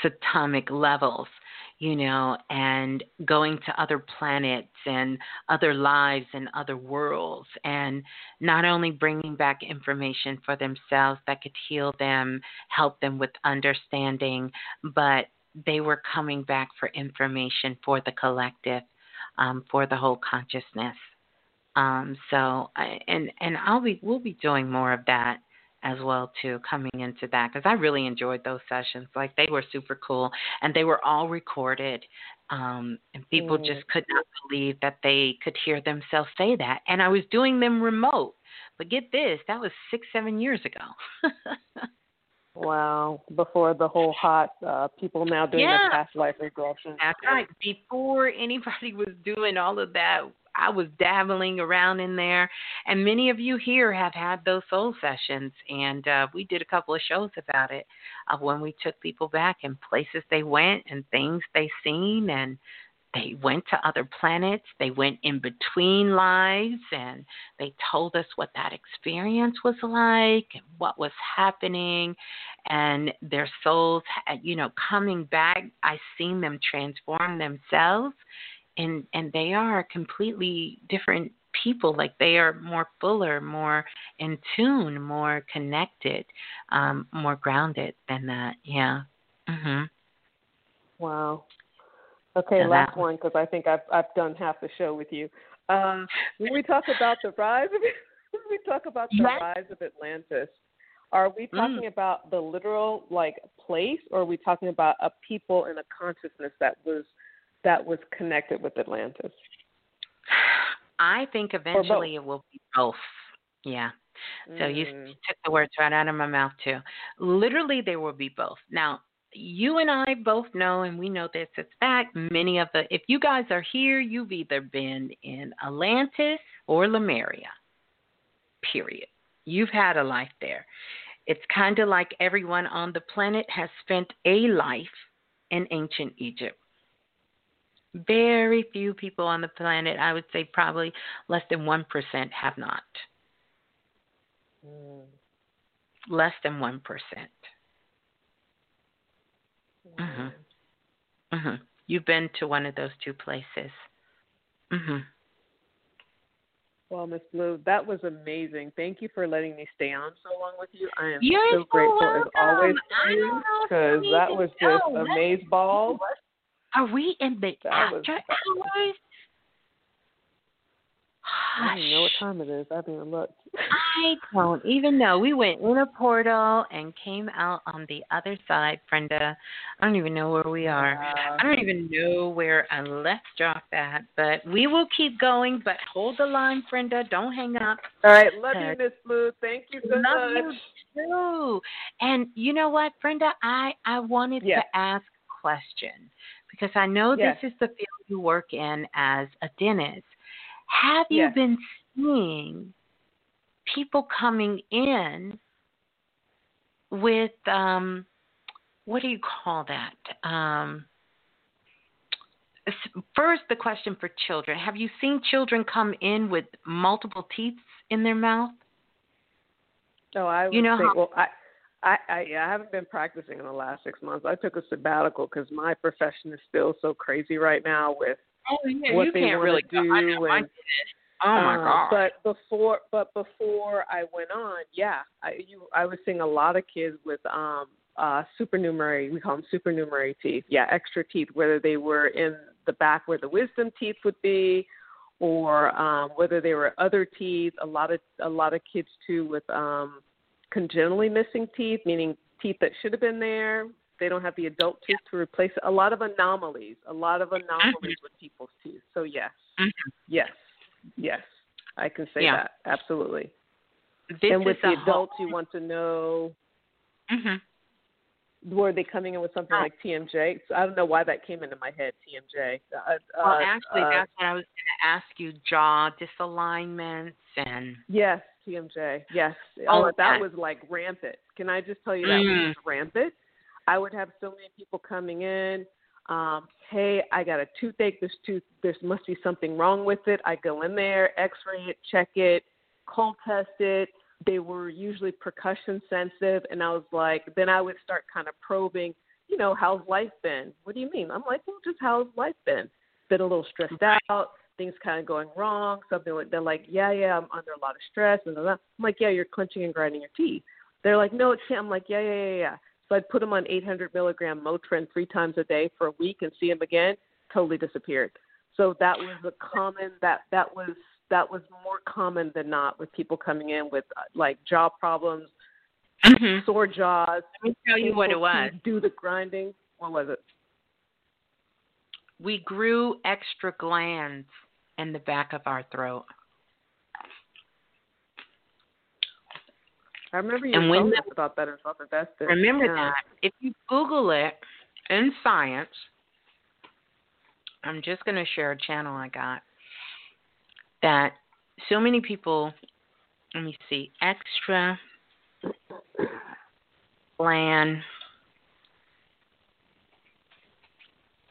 S5: atomic levels you know, and going to other planets and other lives and other worlds, and not only bringing back information for themselves that could heal them, help them with understanding, but they were coming back for information for the collective, um, for the whole consciousness. Um, so, I, and and I'll be we'll be doing more of that as well too coming into that because I really enjoyed those sessions. Like they were super cool and they were all recorded. Um, and people mm. just could not believe that they could hear themselves say that. And I was doing them remote. But get this, that was six, seven years ago.
S17: wow. Before the whole hot uh people now doing
S5: yeah.
S17: the past life regression.
S5: That's right. Before anybody was doing all of that I was dabbling around in there, and many of you here have had those soul sessions, and uh, we did a couple of shows about it of when we took people back and places they went and things they seen and they went to other planets they went in between lives and they told us what that experience was like and what was happening. And their souls you know coming back i seen them transform themselves and and they are completely different people like they are more fuller more in tune more connected um more grounded than that yeah. Mhm
S17: wow okay last one because i think i've i've done half the show with you um when we talk about the rise of we talk about the yes. rise of atlantis are we mm. talking mm. about the literal like place or are we talking about a people and a consciousness that was that was connected with Atlantis?
S5: I think eventually it will be both. Yeah. So mm. you took the words right out of my mouth too. Literally, there will be both. Now, you and I both know, and we know this. as fact. Many of the, if you guys are here, you've either been in Atlantis or Lemuria. Period. You've had a life there. It's kind of like everyone on the planet has spent a life in ancient Egypt. Very few people on the planet, I would say probably less than 1% have not. Mm. Less than 1%. Mhm. Mhm. You've been to one of those two places. Mhm.
S17: Well, Miss Blue, that was amazing. Thank you for letting me stay on so long with you. I am
S5: You're
S17: so,
S5: so
S17: grateful
S5: welcome.
S17: as always
S5: I
S17: for you
S5: don't know if
S17: because that was just
S5: know.
S17: amaze ball.
S5: Are we in the
S17: That was-
S5: after hours?
S17: I don't even know what time it is. I haven't even looked.
S5: I don't even know. We went in a portal and came out on the other side, Brenda. I don't even know where we are.
S17: Wow.
S5: I don't even know where I left off at, but we will keep going. But hold the line, Brenda. Don't hang up.
S17: All right, love
S5: Uh,
S17: you, Miss Blue. Thank you so
S5: Love
S17: much.
S5: you too. And you know what, Brenda? I I wanted
S17: Yes.
S5: to ask a question because I know
S17: Yes.
S5: this is the field you work in as a dentist. Have you
S17: Yes.
S5: been seeing people coming in with um what do you call that? Um First, the question for children. Have you seen children come in with multiple teeth in their mouth?
S17: No, I
S5: You know
S17: say,
S5: how-
S17: well, I, I, I, I haven't been practicing in the last six months. I took a sabbatical because my profession is still so crazy right now with
S5: Oh yeah,
S17: what
S5: you
S17: they
S5: can't
S17: want
S5: really
S17: to do.
S5: Know,
S17: and.
S5: Oh my
S17: um,
S5: god.
S17: But before, but before I went on, yeah, I you, I was seeing a lot of kids with um uh supernumerary. We call them supernumerary teeth. Yeah, extra teeth, whether they were in the back where the wisdom teeth would be, or um whether they were other teeth. A lot of a lot of kids too with um congenitally missing teeth, meaning teeth that should have been there. They don't have the adult tooth to replace it. A lot of anomalies, a lot of anomalies with people's teeth. So yes, yes, yes, I can say
S5: Yeah.
S17: that absolutely.
S5: This
S17: and with the
S5: a whole-
S17: adults, you want to know
S5: Mhm.
S17: were they coming in with something like TMJ? So I don't know why that came into my head. TMJ. Uh,
S5: Well,
S17: uh,
S5: actually,
S17: uh,
S5: that's what I was going to ask you: jaw disalignments and
S17: Yes, TMJ. Yes.
S5: All
S17: oh,
S5: of
S17: that
S5: that.
S17: was like rampant. Can I just tell you that
S5: Mm.
S17: was rampant? I would have so many people coming in. Um, hey, I got a toothache. This tooth, there must be something wrong with it. I go in there, X-ray it, check it, cold test it. They were usually percussion sensitive, and I was like, then I would start kind of probing. You know, how's life been? What do you mean? I'm like, well, just how's life been? Been a little stressed out. Things kind of going wrong. Something like they're like, yeah, yeah, I'm under a lot of stress. And I'm like, yeah, you're clenching and grinding your teeth. They're like, no, it can't. I'm like, yeah, yeah, yeah, yeah. So I'd put them on 800 milligram Motrin three times a day for a week and see them again. Totally disappeared. So that was a common that that was that was more common than not with people coming in with uh, like jaw problems, sore jaws.
S5: Let me tell you what it was.
S17: Do the grinding. What was it?
S5: We grew extra glands in the back of our throat.
S17: I remember you
S5: And when the-
S17: about that in Self Invested.
S5: Remember
S17: yeah.
S5: that. If you Google it in science, I'm just going to share a channel I got that so many people, let me see, extra gland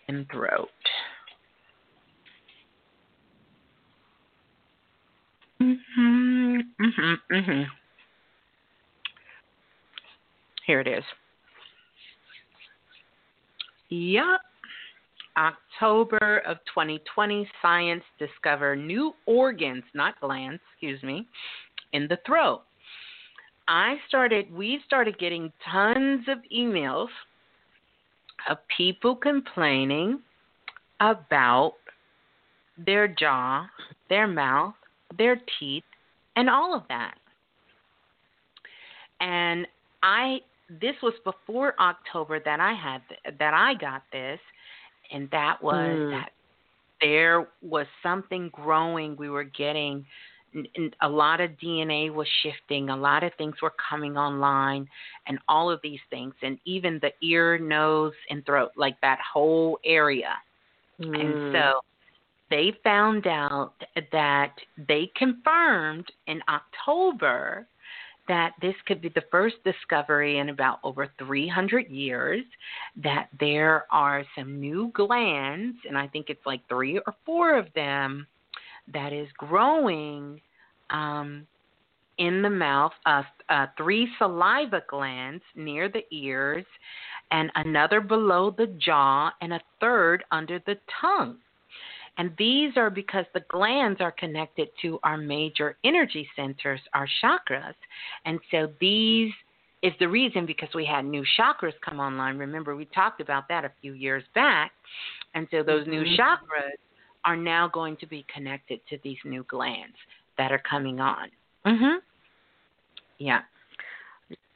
S5: and throat. hmm hmm hmm Here it is. Yup. October of 2020, science discover new organs, not glands, excuse me, in the throat. I started, we started getting tons of emails of people complaining about their jaw, their mouth, their teeth, and all of that. And I this was before October that I had that I got this and that was
S17: Mm.
S5: that there was something growing we were getting a lot of DNA was shifting, a lot of things were coming online, and all of these things, and even the ear, nose, and throat, like that whole area. And
S17: Mm.
S5: so they found out that they confirmed in October that this could be the first discovery in about over 300 years that there are some new glands, and I think it's like three or four of them, that is growing um, in the mouth, uh, uh, three saliva glands near the ears, and another below the jaw, and a third under the tongue. And these are because the glands are connected to our major energy centers, our chakras. And so these is the reason because we had new chakras come online. Remember, we talked about that a few years back. And so those new
S17: Mm-hmm.
S5: chakras are now going to be connected to these new glands that are coming on. Mhm. Yeah.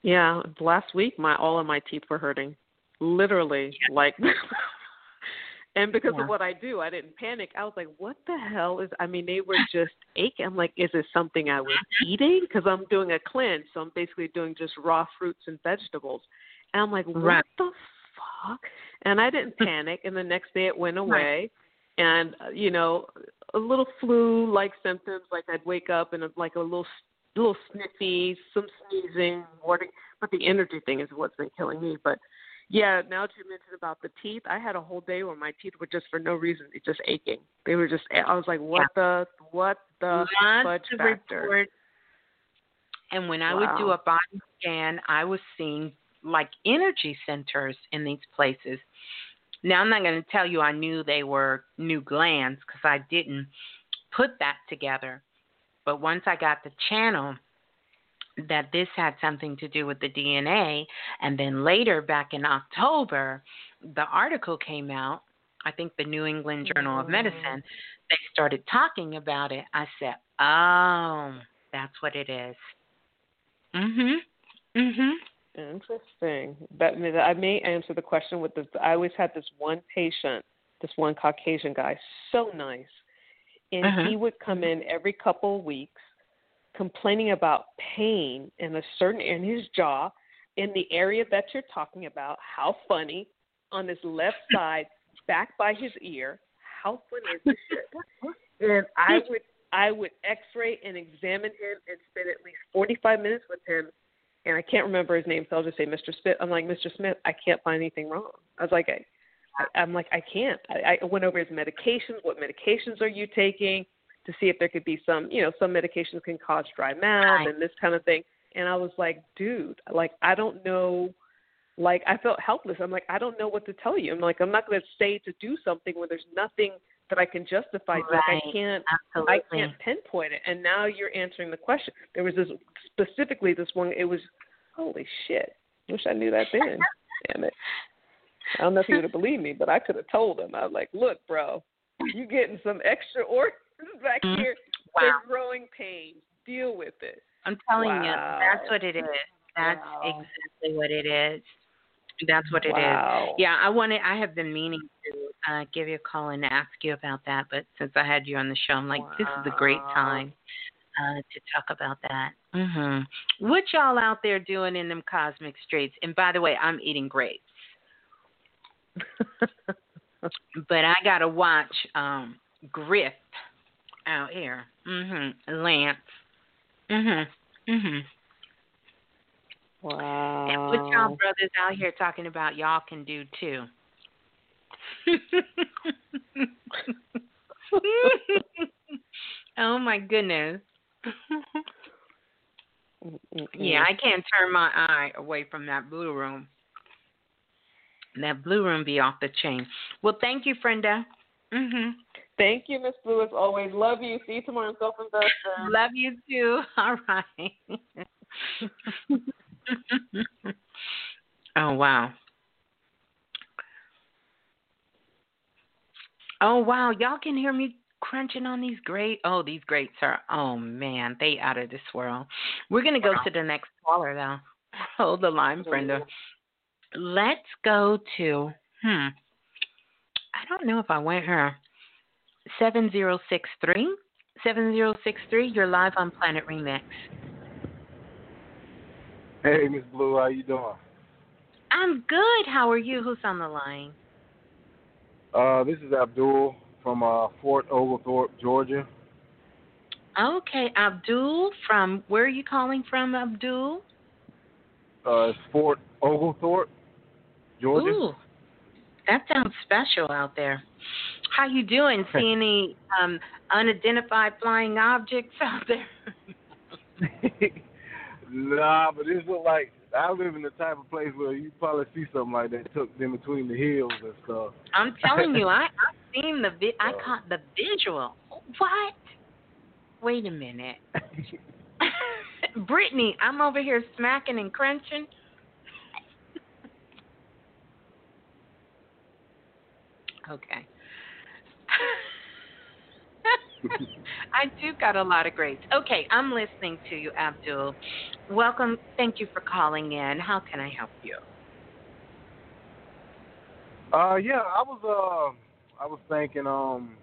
S17: Yeah, last week my all of my teeth were hurting. Literally like and because
S5: Yeah.
S17: of what I do, I didn't panic. I was like, "What the hell is I mean, they were just aching. I'm like, is it something I was eating because I'm doing a cleanse, so I'm basically doing just raw fruits and vegetables." And I'm like, "What
S5: Right.
S17: the fuck?" And I didn't panic, and the next day it went away. And uh, you know, a little flu-like symptoms, like I'd wake up and uh, like a little little sniffy, some sneezing, warding, but the energy thing is what's been killing me. But yeah, now that you mentioned about the teeth, I had a whole day where my teeth were just for no reason, it's just aching. They were just. I was like, what the what the fudge factor?
S5: reports. And when I would do a body scan, I was seeing like energy centers in these places. Now, I'm not going to tell you I knew they were new glands because I didn't put that together. But once I got the channel that this had something to do with the DNA, and then later back in October, the article came out, I think the New England Journal of Medicine, they started talking about it. I said, "Oh, that's what it is." Mhm. Mhm.
S17: Interesting. That I may answer the question with the. I always had this one patient, this one Caucasian guy, so nice, and
S5: Uh-huh.
S17: he would come in every couple of weeks, complaining about pain in a certain in his jaw, in the area that you're talking about. How funny on his left side, back by his ear. How funny is this shit? And I would I would X-ray and examine him and spend at least 45 minutes with him and I can't remember his name, so I'll just say Mr. Smith. I'm like, Mr. Smith, I can't find anything wrong. I was like, I, I, I'm like, I can't. I, I went over his medications. What medications are you taking to see if there could be some, you know, some medications can cause dry mouth and this kind of thing. And I was like, dude, like I don't know. Like I felt helpless. I'm like, I don't know what to tell you. I'm like, I'm not going to say to do something when there's nothing that I can justify. Like I
S5: Right.
S17: can't,
S5: Absolutely.
S17: I can't pinpoint it. And now you're answering the question. There was this specifically this one. It was holy shit. Wish I knew that then. Damn it. I don't know if you would have believed me, but I could have told him. I was like, look, bro, you getting some extra organs back
S5: Mhm.
S17: here.
S5: Wow.
S17: They're growing pains. Deal with it.
S5: I'm telling you, that's what it is. That's
S17: Wow.
S5: exactly what it is. That's what it is.
S17: Wow.
S5: Yeah, I wanted. I have been meaning to uh, give you a call and ask you about that, but since I had you on the show, I'm like, this is a great time uh, to talk about that. hmm What y'all out there doing in them cosmic streets? And by the way, I'm eating grapes, but I gotta watch um, Griff out here. Mhm. Lance. Mhm. Mhm.
S17: Wow.
S5: And what y'all brothers out here talking about, y'all can do too. oh my goodness. yeah, I can't turn my eye away from that blue room. That blue room be off the chain. Well, thank you, Brenda. Mhm.
S17: Thank you, Miss Blue, as always. Love you. See you tomorrow in Self Investor.
S5: Love you too. All right. oh wow. Oh wow, y'all can hear me crunching on these great oh these grapes are oh man, they out of this world. We're gonna go to the next caller though. Hold the line, Brenda. Let's go to hmm. I don't know if I went her. Seven zero six three. Seven zero six three, you're live on Planet Remix.
S18: Hey, Miss Blue, how you doing?
S5: I'm good. How are you? Who's on the line?
S18: Uh, this is Abdul from uh, Fort Oglethorpe, Georgia.
S5: Okay, Abdul from where are you calling from, Abdul?
S18: Uh, Fort Oglethorpe, Georgia.
S5: Ooh, that sounds special out there. How you doing? See any um, unidentified flying objects out there?
S18: nah, but it's look like I live in the type of place where you probably see something like that tucked in between the hills and stuff.
S5: I'm telling you, I, I've seen the vi- I caught the visual. What? Wait a minute. Brittany, I'm over here smacking and crunching. okay. I do got a lot of grades. Okay, I'm listening to you, Abdul. Welcome. Thank you for calling in. How can I help you?
S18: Uh, yeah, I was uh, I was thinking, um,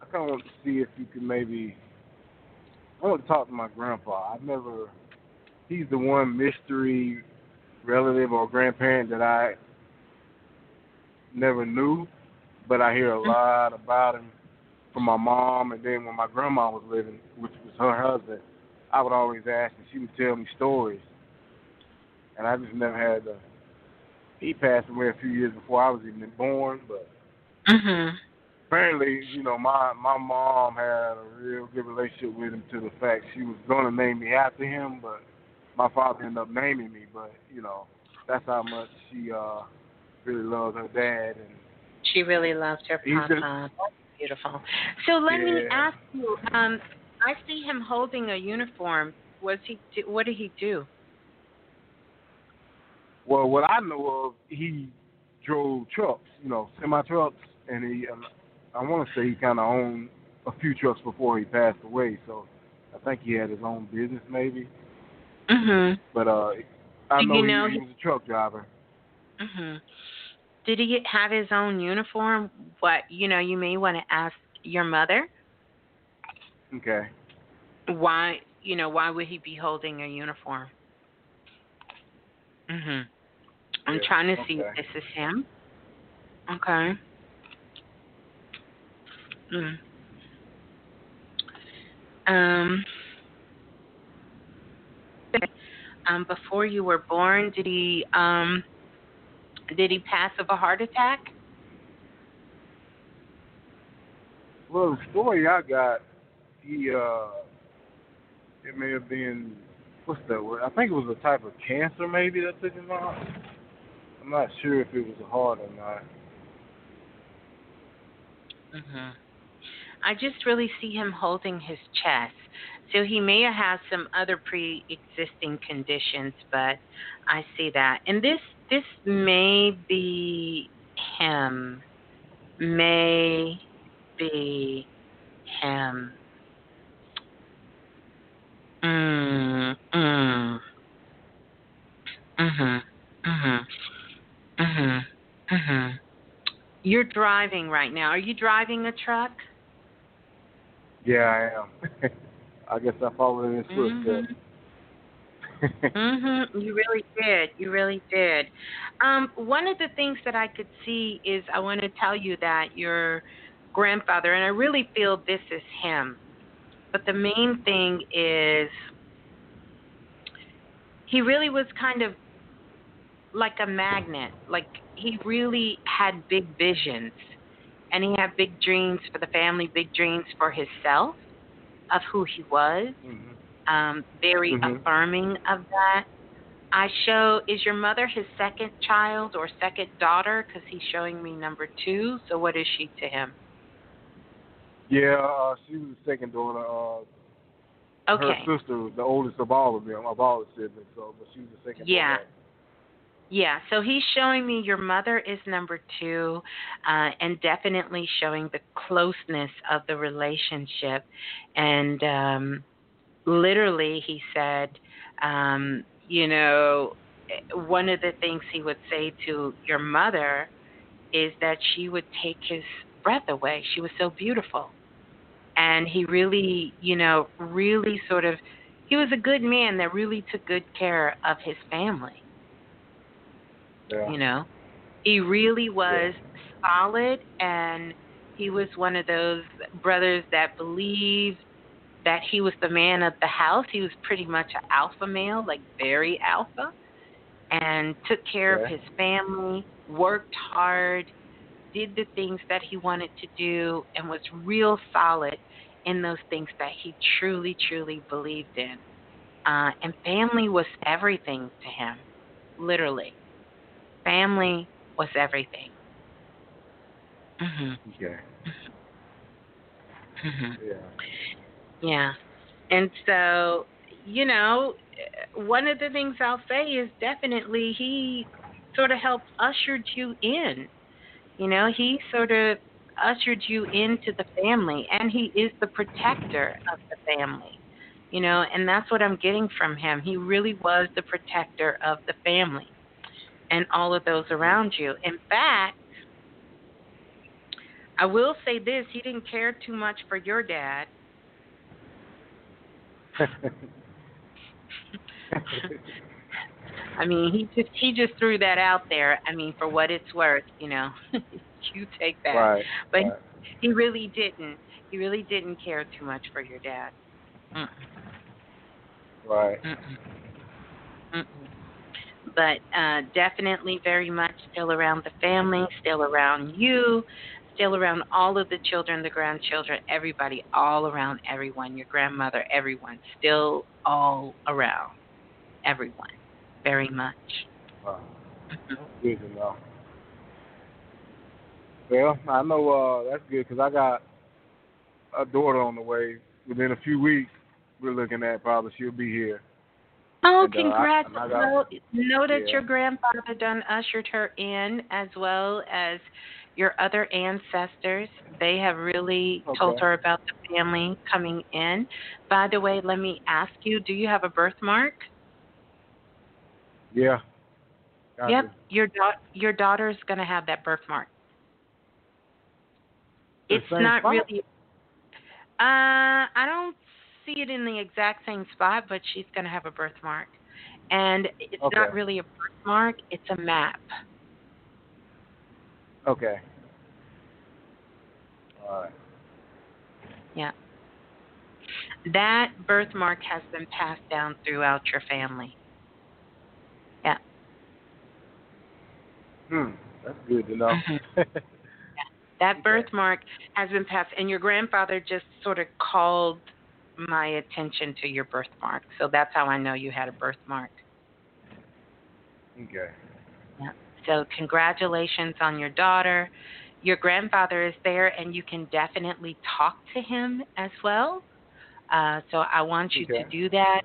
S18: I kind of want to see if you could maybe. I want to talk to my grandpa. I've never. He's the one mystery relative or grandparent that I never knew, but I hear a
S5: Mm-hmm.
S18: lot about him from my mom, and then when my grandma was living, which was her husband, I would always ask, and she would tell me stories, and I just never had the. He passed away a few years before I was even born, but
S5: Mhm.
S18: apparently, you know, my my mom had a real good relationship with him to the fact she was gonna name me after him, but my father ended up naming me. But you know, that's how much she uh really loved her dad, and
S5: She really loved her papa.
S18: just-
S5: beautiful. So let me ask you. Um, I see him holding a uniform. Was he? What did he do?
S18: well, what I know of, he drove trucks, you know, semi trucks, and he, um, I want to say he kind of owned a few trucks before he passed away. So I think he had his own business maybe,
S5: Mhm.
S18: but uh, I know,
S5: you
S18: he,
S5: know
S18: he
S5: he-
S18: was a truck driver.
S5: Mhm. Did he have his own uniform? What you know? You may want to ask your mother.
S18: Okay.
S5: Why? You know? Why would he be holding a uniform? Mhm. I'm
S18: Yeah,
S5: trying to see if this is him. Okay. Mm. Um. Um, before you were born, did he um did he pass of a heart attack?
S18: Well, the story I got, he uh, it may have been what's that word? I think it was a type of cancer maybe that took him out. I'm not sure if it was a heart or not.
S5: Mhm. I just really see him holding his chest. So he may have had some other pre-existing conditions, but I see that. And this this may be him. May be him. Mm, mm. Mhm. Mhm. Mhm. Mhm. You're driving right now. Are you driving a truck?
S18: Yeah, I am. I guess I followed in his footsteps.
S5: Mhm. You really did. You really did. Um, one of the things that I could see is I want to tell you that your grandfather, and I really feel this is him. But the main thing is he really was kind of like a magnet. Like he really had big visions and he had big dreams for the family, big dreams for himself of who he was. Um, very
S18: Mhm.
S5: affirming of that. I show is your mother his second child or second daughter because he's showing me number two. So what is she to him?
S18: yeah, uh, she was the second daughter. Uh,
S5: Okay.
S18: Her sister the oldest of all of them, of all the siblings. So, but she was the second.
S5: Yeah.
S18: daughter.
S5: Yeah, so he's showing me your mother is number two, uh, and definitely showing the closeness of the relationship. And um, literally, he said, um, you know, one of the things he would say to your mother is that she would take his breath away. She was so beautiful. And he really, you know, really sort of, he was a good man that really took good care of his family
S18: Yeah.
S5: you know he really was solid and he was one of those brothers that believed that he was the man of the house he was pretty much an alpha male like very alpha and took care of his family worked hard did the things that he wanted to do and was real solid in those things that he truly truly believed in uh, and family was everything to him literally family was everything. Mhm.
S18: Okay.
S5: Mhm.
S18: Yeah.
S5: Yeah. And so, you know, one of the things I'll say is definitely he sort of helped ushered you in. You know, he sort of ushered you into the family and he is the protector of the family. You know, and that's what I'm getting from him. He really was the protector of the family and all of those around you. In fact, I will say this, he didn't care too much for your dad. I mean, he just he just threw that out there. I mean, for what it's worth, you know. you take that.
S18: Right,
S5: But
S18: right.
S5: he really didn't. He really didn't care too much for your dad. Mm.
S18: Right.
S5: Mm-mm. Mm-mm. But uh, definitely very much still around the family, still around you, still around all of the children, the grandchildren, everybody, all around everyone, your grandmother, everyone, still all around everyone, very much.
S18: Wow. That's good to know. Well, I know uh, that's good because I got a daughter on the way. Within a few weeks, we're looking at probably she'll be here.
S5: Oh,
S18: And, uh, I-
S5: congrats!
S18: and I
S5: know,
S18: got- yeah.
S5: your grandfather done ushered her in, as well as your other ancestors. They have really told her about the family coming in. By the way, let me ask you: Do you have a birthmark?
S18: Yeah. Got
S5: yep,
S18: to.
S5: your da- your daughter's going to have that birthmark.
S18: The
S5: It's not
S18: spot?
S5: really. Uh, I don't see it in the exact same spot, but she's going to have a birthmark, and it's
S18: Okay.
S5: not really a birthmark; it's a map.
S18: Okay. All right.
S5: Yeah. That birthmark has been passed down throughout your family. Yeah.
S18: Hmm. That's good to know.
S5: Mm-hmm. That birthmark has been passed, and your grandfather just sort of called my attention to your birthmark. So that's how I know you had a birthmark.
S18: okay.
S5: So congratulations on your daughter. Your grandfather is there, and you can definitely talk to him as well. Uh, so I want you
S18: Okay.
S5: to do that,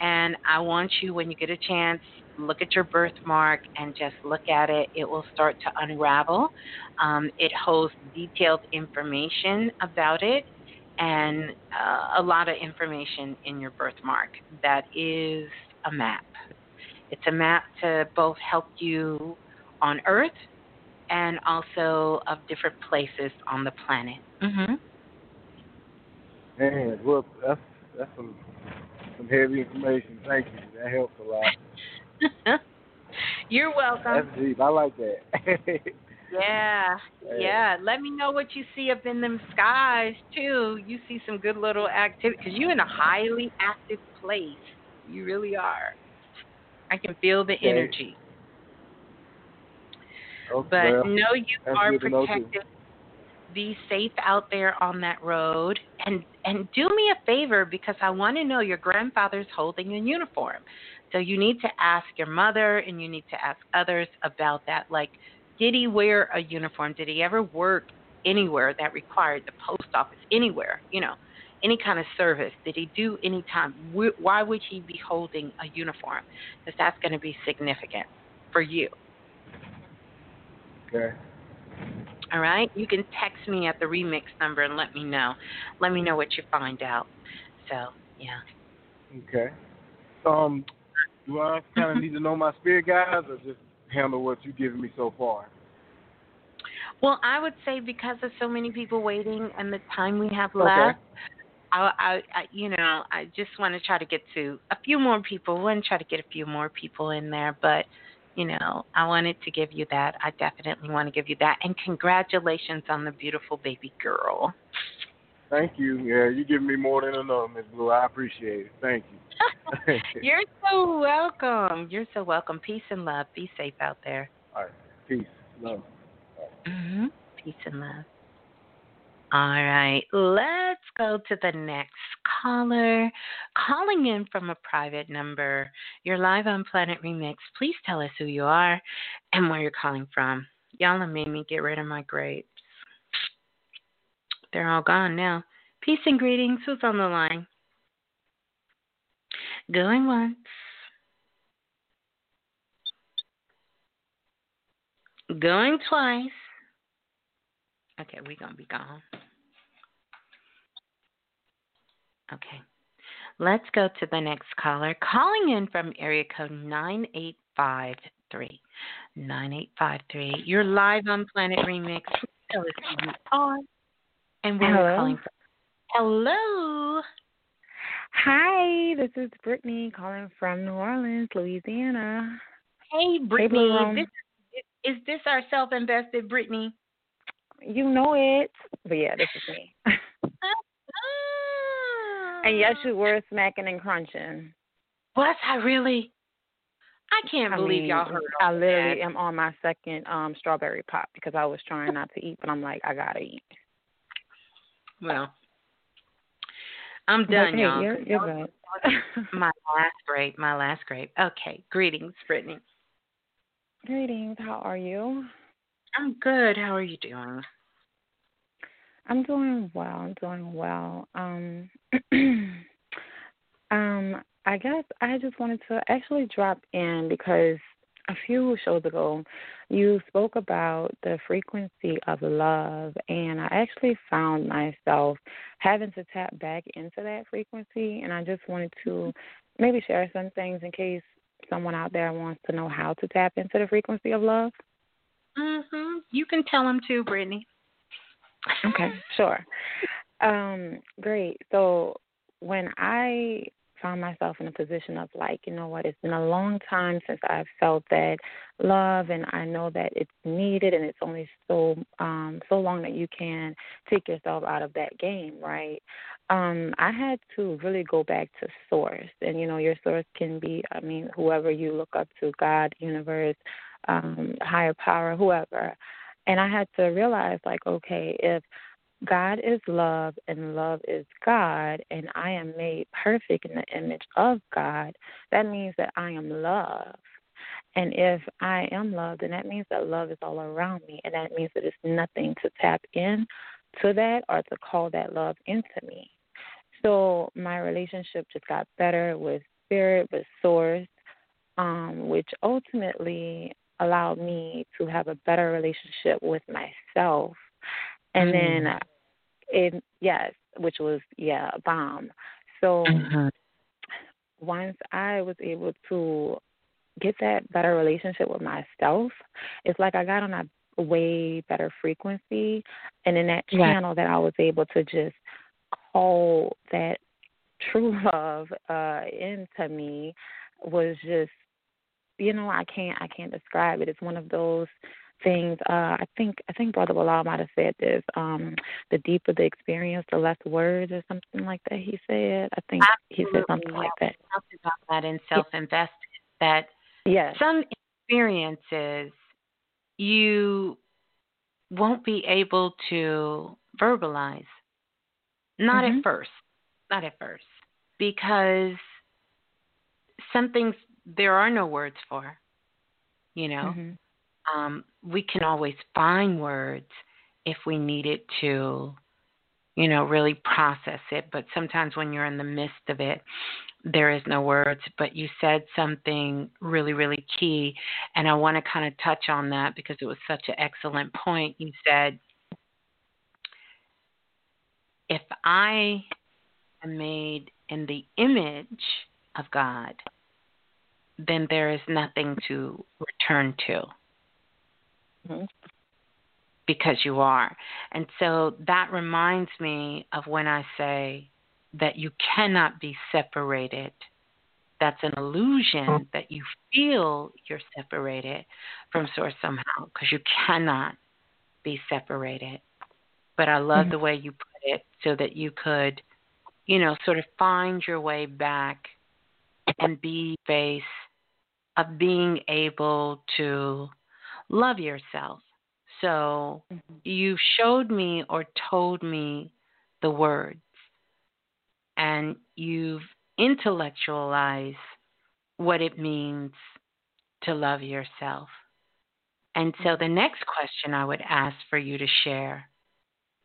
S5: and I want you, when you get a chance, look at your birthmark and just look at it. It will start to unravel. Um, it holds detailed information about it, and uh, a lot of information in your birthmark. That is a map. It's a map to both help you on Earth and also of different places on the planet. Mm-hmm.
S18: Man, well, that's that's some some heavy information. Thank you. That helps a lot.
S5: You're welcome.
S18: That's deep. I like that.
S5: Yeah, yeah. Let me know what you see up in them skies too. You see some good little activity because you're in a highly active place. You really are. I can feel the
S18: Okay.
S5: energy. But
S18: well,
S5: know you are
S18: good to know, too.
S5: protected. Be safe out there on that road, and and do me a favor because I want to know your grandfather's holding a uniform. So you need to ask your mother, and you need to ask others about that. Like, did he wear a uniform? Did he ever work anywhere that required the post office? Anywhere, you know, any kind of service? Did he do any time? Wh- Why would he be holding a uniform? Because that's going to be significant for you.
S18: Okay.
S5: All right. You can text me at the remix number and let me know. Let me know what you find out. So yeah.
S18: Okay. Um, do I kind of need to know my spirit guides, or just handle what you've given me so far?
S5: Well, I would say because of so many people waiting and the time we have
S18: Okay.
S5: left, I, I, I, you know, I just want to try to get to a few more people. Want to try to get a few more people in there, but you know, I wanted to give you that. I definitely want to give you that, and congratulations on the beautiful baby girl.
S18: Thank you. Yeah, you give me more than enough, Miss Blue. I appreciate it. Thank you.
S5: You're so welcome. You're so welcome. Peace and love. Be safe out there.
S18: All right. Peace. Love.
S5: Mm-hmm. Peace and love. All right, let's go to the next caller. Calling in from a private number. You're live on Planet Remix. Please tell us who you are and where you're calling from. Y'all have made me get rid of my grapes. they're all gone now. Peace and greetings. Who's on the line? Going once. Going twice. Okay, we're going to be gone. Okay. Let's go to the next caller. Calling in from area code 9853. 9853. You're live on Planet Remix. Tell us who you are and where
S19: Hello.
S5: you're calling from. Hello.
S19: Hi, this is Brittany calling from New Orleans, Louisiana.
S5: Hey, Brittany.
S19: Room.
S5: this, is this our self invested Brittany?
S19: You know it. But yeah, this is me. and yes, you were smacking and crunching.
S5: Was I really? I can't
S19: I
S5: believe
S19: mean,
S5: y'all heard
S19: I literally
S5: that.
S19: am on my second um strawberry pop because I was trying not to eat, but I'm like, I gotta eat.
S5: Well, I'm done,
S19: okay,
S5: y'all.
S19: You're, you're good.
S5: my last grape, my last grape. Okay, greetings, Brittany.
S19: Greetings. How are you?
S5: I'm good. How are you doing?
S19: I'm doing well. I'm doing well. Um, um, I guess I just wanted to actually drop in because a few shows ago you spoke about the frequency of love, and I actually found myself having to tap back into that frequency, and I just wanted to maybe share some things in case someone out there wants to know how to tap into the frequency of love.
S5: Mhm. You can tell them too, Brittany.
S19: Okay, sure. Um, great. So when I found myself in a position of like, you know what, it's been a long time since I've felt that love and I know that it's needed and it's only so um so long that you can take yourself out of that game, right? Um, I had to really go back to source and you know, your source can be I mean, whoever you look up to, God, universe, um, higher power, whoever. And I had to realize like, okay, if God is love and love is God, and I am made perfect in the image of God, that means that I am love. And if I am love, then that means that love is all around me, and that means that it's nothing to tap in to that or to call that love into me. So my relationship just got better with spirit, with source, um, which ultimately allowed me to have a better relationship with myself. And
S5: Mm.
S19: then it yes, which was yeah, a bomb. So once I was able to get that better relationship with myself, it's like I got on a way better frequency and in that
S5: Yeah.
S19: channel that I was able to just call that true love uh into me was just you know, I can't I can't describe it. It's one of those things, uh I think I think Brother Balah might have said this, um, the deeper the experience, the less words or something like that he said. I think he said something like that.
S5: Talked about that in self invested that
S19: Yes.
S5: some experiences you won't be able to verbalize. Not
S19: Mhm.
S5: at first. Not at first. Because some things there are no words for. You know?
S19: Mhm.
S5: um, we can always find words if we needed to, you know, really process it. But sometimes when you're in the midst of it, there is no words. But you said something really, really key, and I want to kind of touch on that because it was such an excellent point. You said, if I am made in the image of God, then there is nothing to return to because you are. And so that reminds me of when I say that you cannot be separated. That's an illusion that you feel you're separated from Source somehow because you cannot be separated. But I love
S19: Mhm.
S5: the way you put it so that you could, you know, sort of find your way back and be face of being able to love yourself. So mm-hmm. you showed me or told me the words, and you've intellectualized what it means to love yourself. And so mm-hmm. the next question I would ask for you to share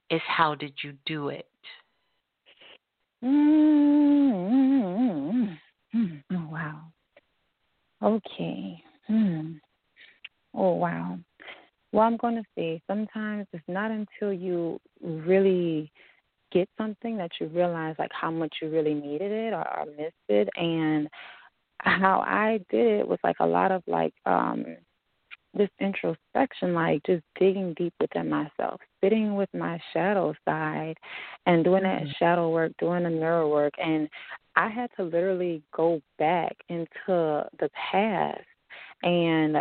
S5: is how did you do it?
S19: Mm-hmm. mm-hmm. Oh wow. Okay. Hmm. Oh wow. Well, I'm going to say sometimes it's not until you really get something that you realize like how much you really needed it or, or missed it and how I did it was like a lot of like um this introspection, like just digging deep within myself, sitting with my shadow side and doing that mm-hmm. shadow work, doing the mirror work. And I had to literally go back into the past and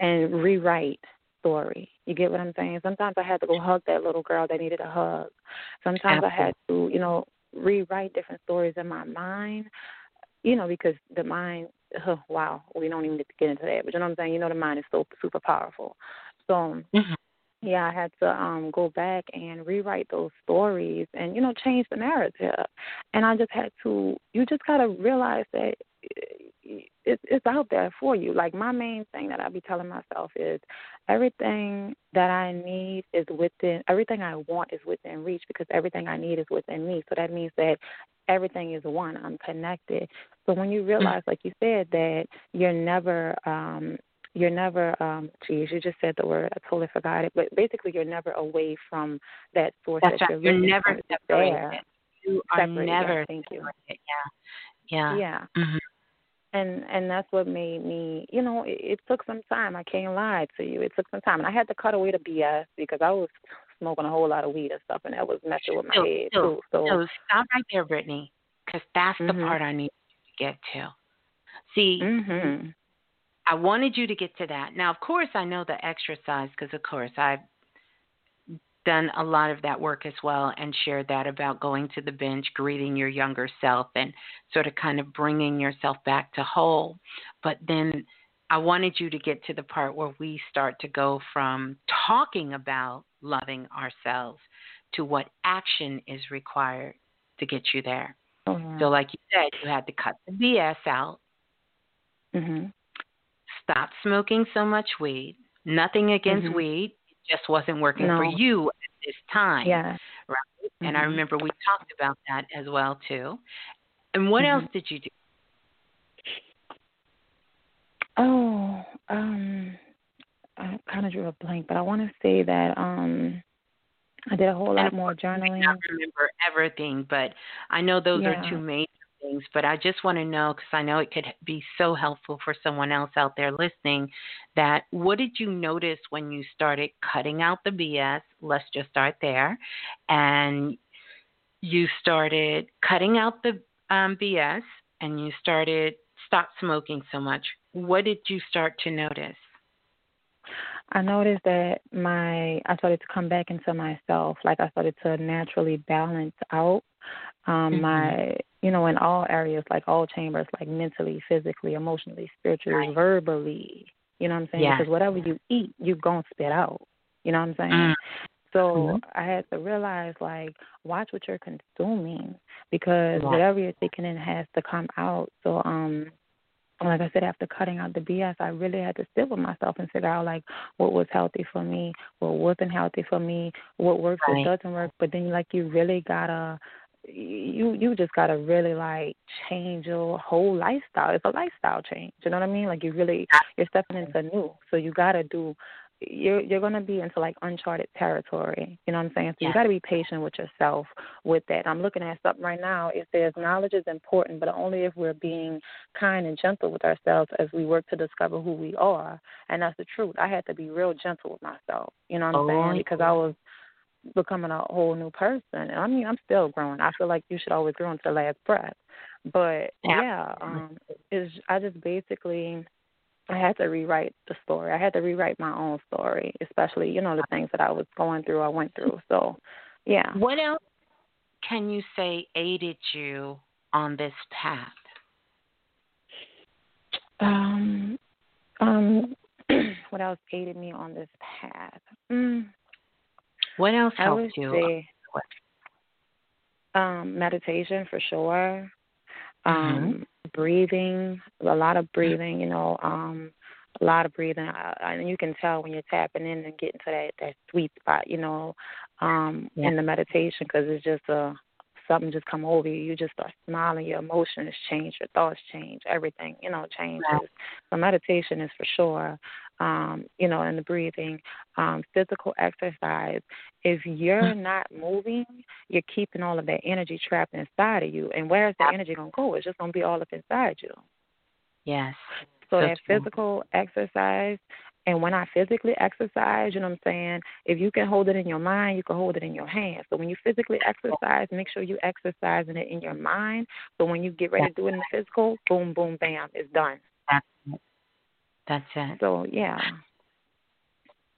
S19: and rewrite story. You get what I'm saying? Sometimes I had to go hug that little girl that needed a hug. Sometimes Absolutely. I had to, you know, rewrite different stories in my mind you know, because the mind, oh, wow, we don't even get to get into that, but you know what I'm saying? You know, the mind is so super powerful. So, mm-hmm. yeah, I had to um go back and rewrite those stories and, you know, change the narrative. And I just had to, you just got to realize that it's it's out there for you. Like my main thing that I be telling myself is everything that I need is within everything I want is within reach because everything I need is within me. So that means that everything is one. I'm connected. So when you realize, like you said, that you're never um you're never um geez, you just said the word, I totally forgot it. But basically you're never away from that source
S5: That's
S19: that
S5: right.
S19: you're,
S5: you're never separated.
S19: There.
S5: You are
S19: Separated,
S5: never
S19: yeah, thank you.
S5: Yeah. Yeah.
S19: Yeah.
S5: Mm-hmm.
S19: And and that's what made me, you know, it, it took some time. I can't lie to you. It took some time, and I had to cut away the BS because I was smoking a whole lot of weed and stuff, and that was messing with my head
S5: so,
S19: too. So,
S5: so stop right there, Brittany, because that's
S19: Mhm.
S5: the part I need to get to. See,
S19: Mhm.
S5: I wanted you to get to that. Now, of course, I know the exercise because, of course, I've done a lot of that work as well and shared that about going to the bench, greeting your younger self, and sort of kind of bringing yourself back to whole. But then I wanted you to get to the part where we start to go from talking about loving ourselves to what action is required to get you there.
S19: Yeah.
S5: So, like you said, you had to cut the BS out,
S19: Mhm.
S5: stop smoking so much weed. Nothing against
S19: Mhm.
S5: weed, just wasn't working for you at this time.
S19: Yeah.
S5: Right? And I
S19: Mhm.
S5: remember we talked about that as well too. And what
S19: Mhm.
S5: else did you do?
S19: Oh, um, I kind of drew a blank, but I want to say that um, I did a whole lot more
S5: I
S19: journaling.
S5: may not remember everything, but I know those
S19: Yeah.
S5: are two major things. But I just want to know because I know it could be so helpful for someone else out there listening. That what did you notice when you started cutting out the BS? Let's just start there, and you started cutting out the um, BS, and you started stop smoking so much. What did you start to notice?
S19: I noticed that my I started to come back into myself. Like I started to naturally balance out um
S5: Mhm.
S19: my you know in all areas like all chambers like mentally physically emotionally spiritually verbally you know what i'm saying
S5: Yes.
S19: because whatever you eat you're going to spit out you know what i'm saying
S5: Mm.
S19: so
S5: Mhm.
S19: i had to realize like watch what you're consuming because
S5: Right.
S19: whatever you're taking in has to come out so um like I said, after cutting out the BS, I really had to sit with myself and figure out like what was healthy for me, what wasn't healthy for me, what works,
S5: Right.
S19: what doesn't work. But then like you really gotta you you just gotta really like change your whole lifestyle. It's a lifestyle change. You know what I mean? Like you really you're stepping into new. So you gotta do you're you're gonna be into like uncharted territory. You know what I'm saying? So
S5: Yeah.
S19: you gotta be patient with yourself with that. I'm looking at something right now. It says knowledge is important, but only if we're being kind and gentle with ourselves as we work to discover who we are. And that's the truth. I had to be real gentle with myself. You know what I'm
S5: Oh,
S19: saying? Because I was becoming a whole new person. And I mean, I'm still growing. I feel like you should always grow until the last breath. But yeah, um, is I just basically I had to rewrite the story. I had to rewrite my own story, especially you know the things that I was going through, I went through. So, yeah.
S5: What else can you say aided you on this path?
S19: Um, um, what else aided me on this path? Mm,
S5: What else
S19: I
S5: helped
S19: would
S5: you?
S19: say um, meditation for sure.
S5: Mm-hmm.
S19: Um, breathing, a lot of breathing. You know, um, a lot of breathing, uh, and you can tell when you're tapping in and getting to that that sweet spot, you know, um, yeah. in the meditation because it's just a something just come over you. You just start smiling. Your emotions change. Your thoughts change. Everything, you know, changes. Right. So meditation is for sure. Um, you know, and the breathing, um, physical exercise. If you're mm. not moving, you're keeping all of that energy trapped inside of you. And where's the energy gonna go? It's just gonna be all up inside you.
S5: Yes.
S19: So that physical exercise and when I physically exercise, you know what I'm saying? If you can hold it in your mind, you can hold it in your hands. So when you physically exercise, make sure you're exercising it in your mind. So when you get ready to do it in the physical, boom, boom, bam, it's done.
S5: That's it. That's it.
S19: So yeah.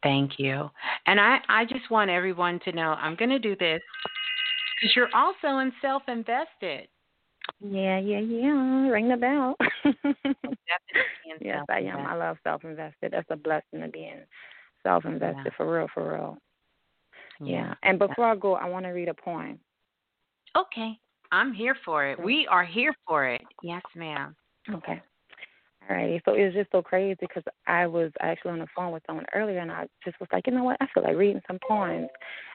S5: Thank you. And I, I just want everyone to know I'm going to do this because you're also in self invested.
S19: Yeah, yeah, yeah. Ring the bell. Oh, yes, I am. I love self invested. That's a blessing to be in self invested yeah. for real, for real. Yeah. yeah. And before I go, I want to read a poem.
S5: Okay. I'm here for it. We are here for it. Yes, ma'am.
S19: Okay. All right. So it was just so crazy because I was actually on the phone with someone earlier, and I just was like, you know what? I feel like reading some poems,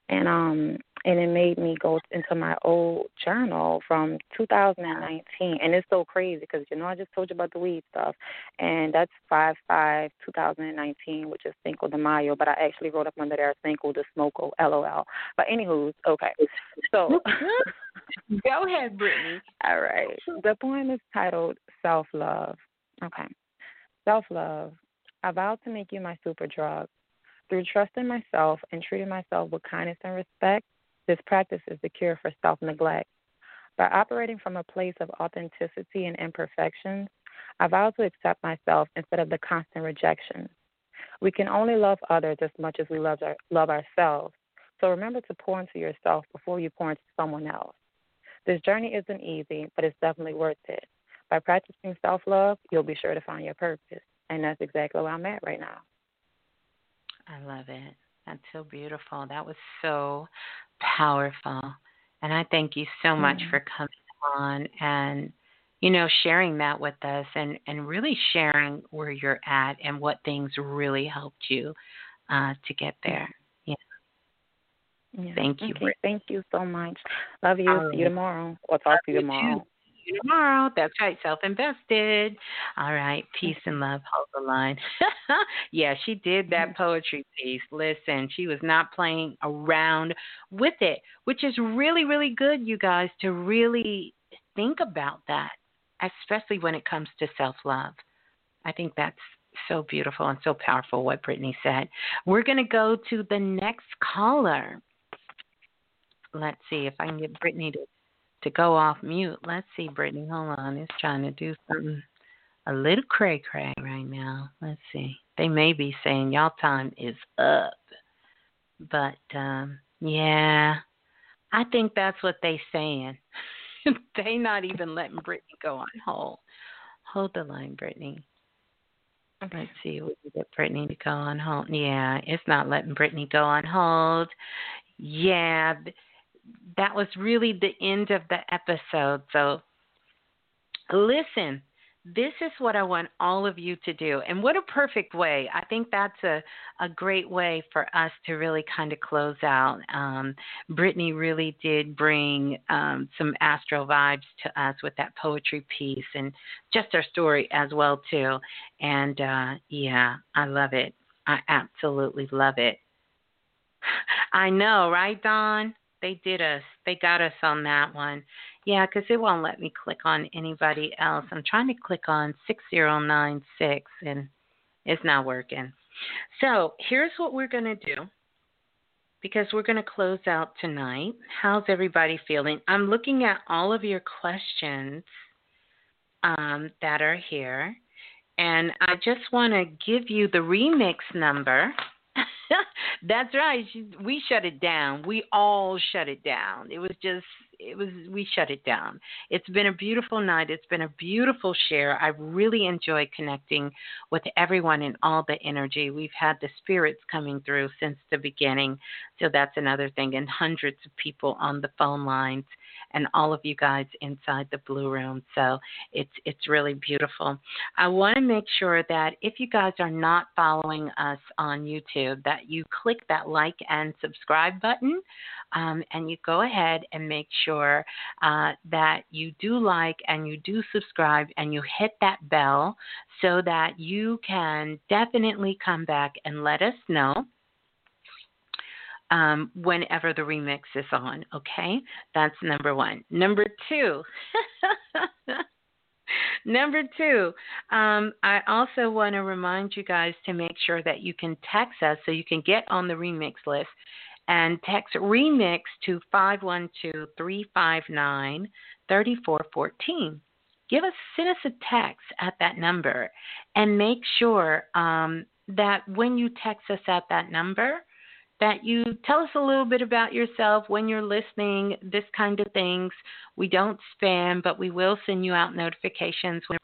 S19: and um, and it made me go into my old journal from 2019, and it's so crazy because you know I just told you about the weed stuff, and that's five five 2019, which is Cinco de Mayo, but I actually wrote up under there Cinco de Smoke, LOL. But anywho, okay. So
S5: go ahead, Brittany.
S19: All right. The poem is titled Self Love. Okay. Self love. I vow to make you my super drug. Through trusting myself and treating myself with kindness and respect, this practice is the cure for self neglect. By operating from a place of authenticity and imperfections, I vow to accept myself instead of the constant rejection. We can only love others as much as we love, our, love ourselves. So remember to pour into yourself before you pour into someone else. This journey isn't easy, but it's definitely worth it. By practicing self love, you'll be sure to find your purpose. And that's exactly where I'm at right now.
S5: I love it. That's so beautiful. That was so powerful. And I thank you so much mm-hmm. for coming on and you know sharing that with us and and really sharing where you're at and what things really helped you uh to get there. Yeah. yeah. Thank you.
S19: Okay, thank you so much. Love you. Um, See you tomorrow. We'll talk to you tomorrow.
S5: You tomorrow. That's right, self invested. All right, peace and love. Hold the line. yeah, she did that mm-hmm. poetry piece. Listen, she was not playing around with it, which is really, really good, you guys, to really think about that, especially when it comes to self love. I think that's so beautiful and so powerful what Brittany said. We're going to go to the next caller. Let's see if I can get Brittany to to go off mute. Let's see, Brittany. Hold on. It's trying to do something a little cray cray right now. Let's see. They may be saying y'all time is up. But um yeah. I think that's what they saying. they not even letting Brittany go on hold. Hold the line, Brittany. Okay. Let's see, we can get Brittany to go on hold. Yeah, it's not letting Brittany go on hold. Yeah, that was really the end of the episode. So listen, this is what I want all of you to do. And what a perfect way. I think that's a, a great way for us to really kind of close out. Um, Brittany really did bring um, some astro vibes to us with that poetry piece and just our story as well too. And uh, yeah, I love it. I absolutely love it. I know, right, Don? They did us. They got us on that one. Yeah, because it won't let me click on anybody else. I'm trying to click on 6096 and it's not working. So here's what we're going to do because we're going to close out tonight. How's everybody feeling? I'm looking at all of your questions um, that are here. And I just want to give you the remix number That's right. We shut it down. We all shut it down. It was just, it was, we shut it down. It's been a beautiful night. It's been a beautiful share. I've really enjoyed connecting with everyone and all the energy. We've had the spirits coming through since the beginning. So that's another thing. And hundreds of people on the phone lines and all of you guys inside the Blue Room. So it's it's really beautiful. I want to make sure that if you guys are not following us on YouTube, that you click that like and subscribe button, um, and you go ahead and make sure uh, that you do like and you do subscribe and you hit that bell so that you can definitely come back and let us know um, whenever the remix is on. Okay, that's number one. Number two. Number two, um, I also want to remind you guys to make sure that you can text us so you can get on the remix list and text remix to 512 359 3414. Give us, send us a text at that number and make sure um, that when you text us at that number, that you tell us a little bit about yourself when you're listening, this kind of things. We don't spam, but we will send you out notifications when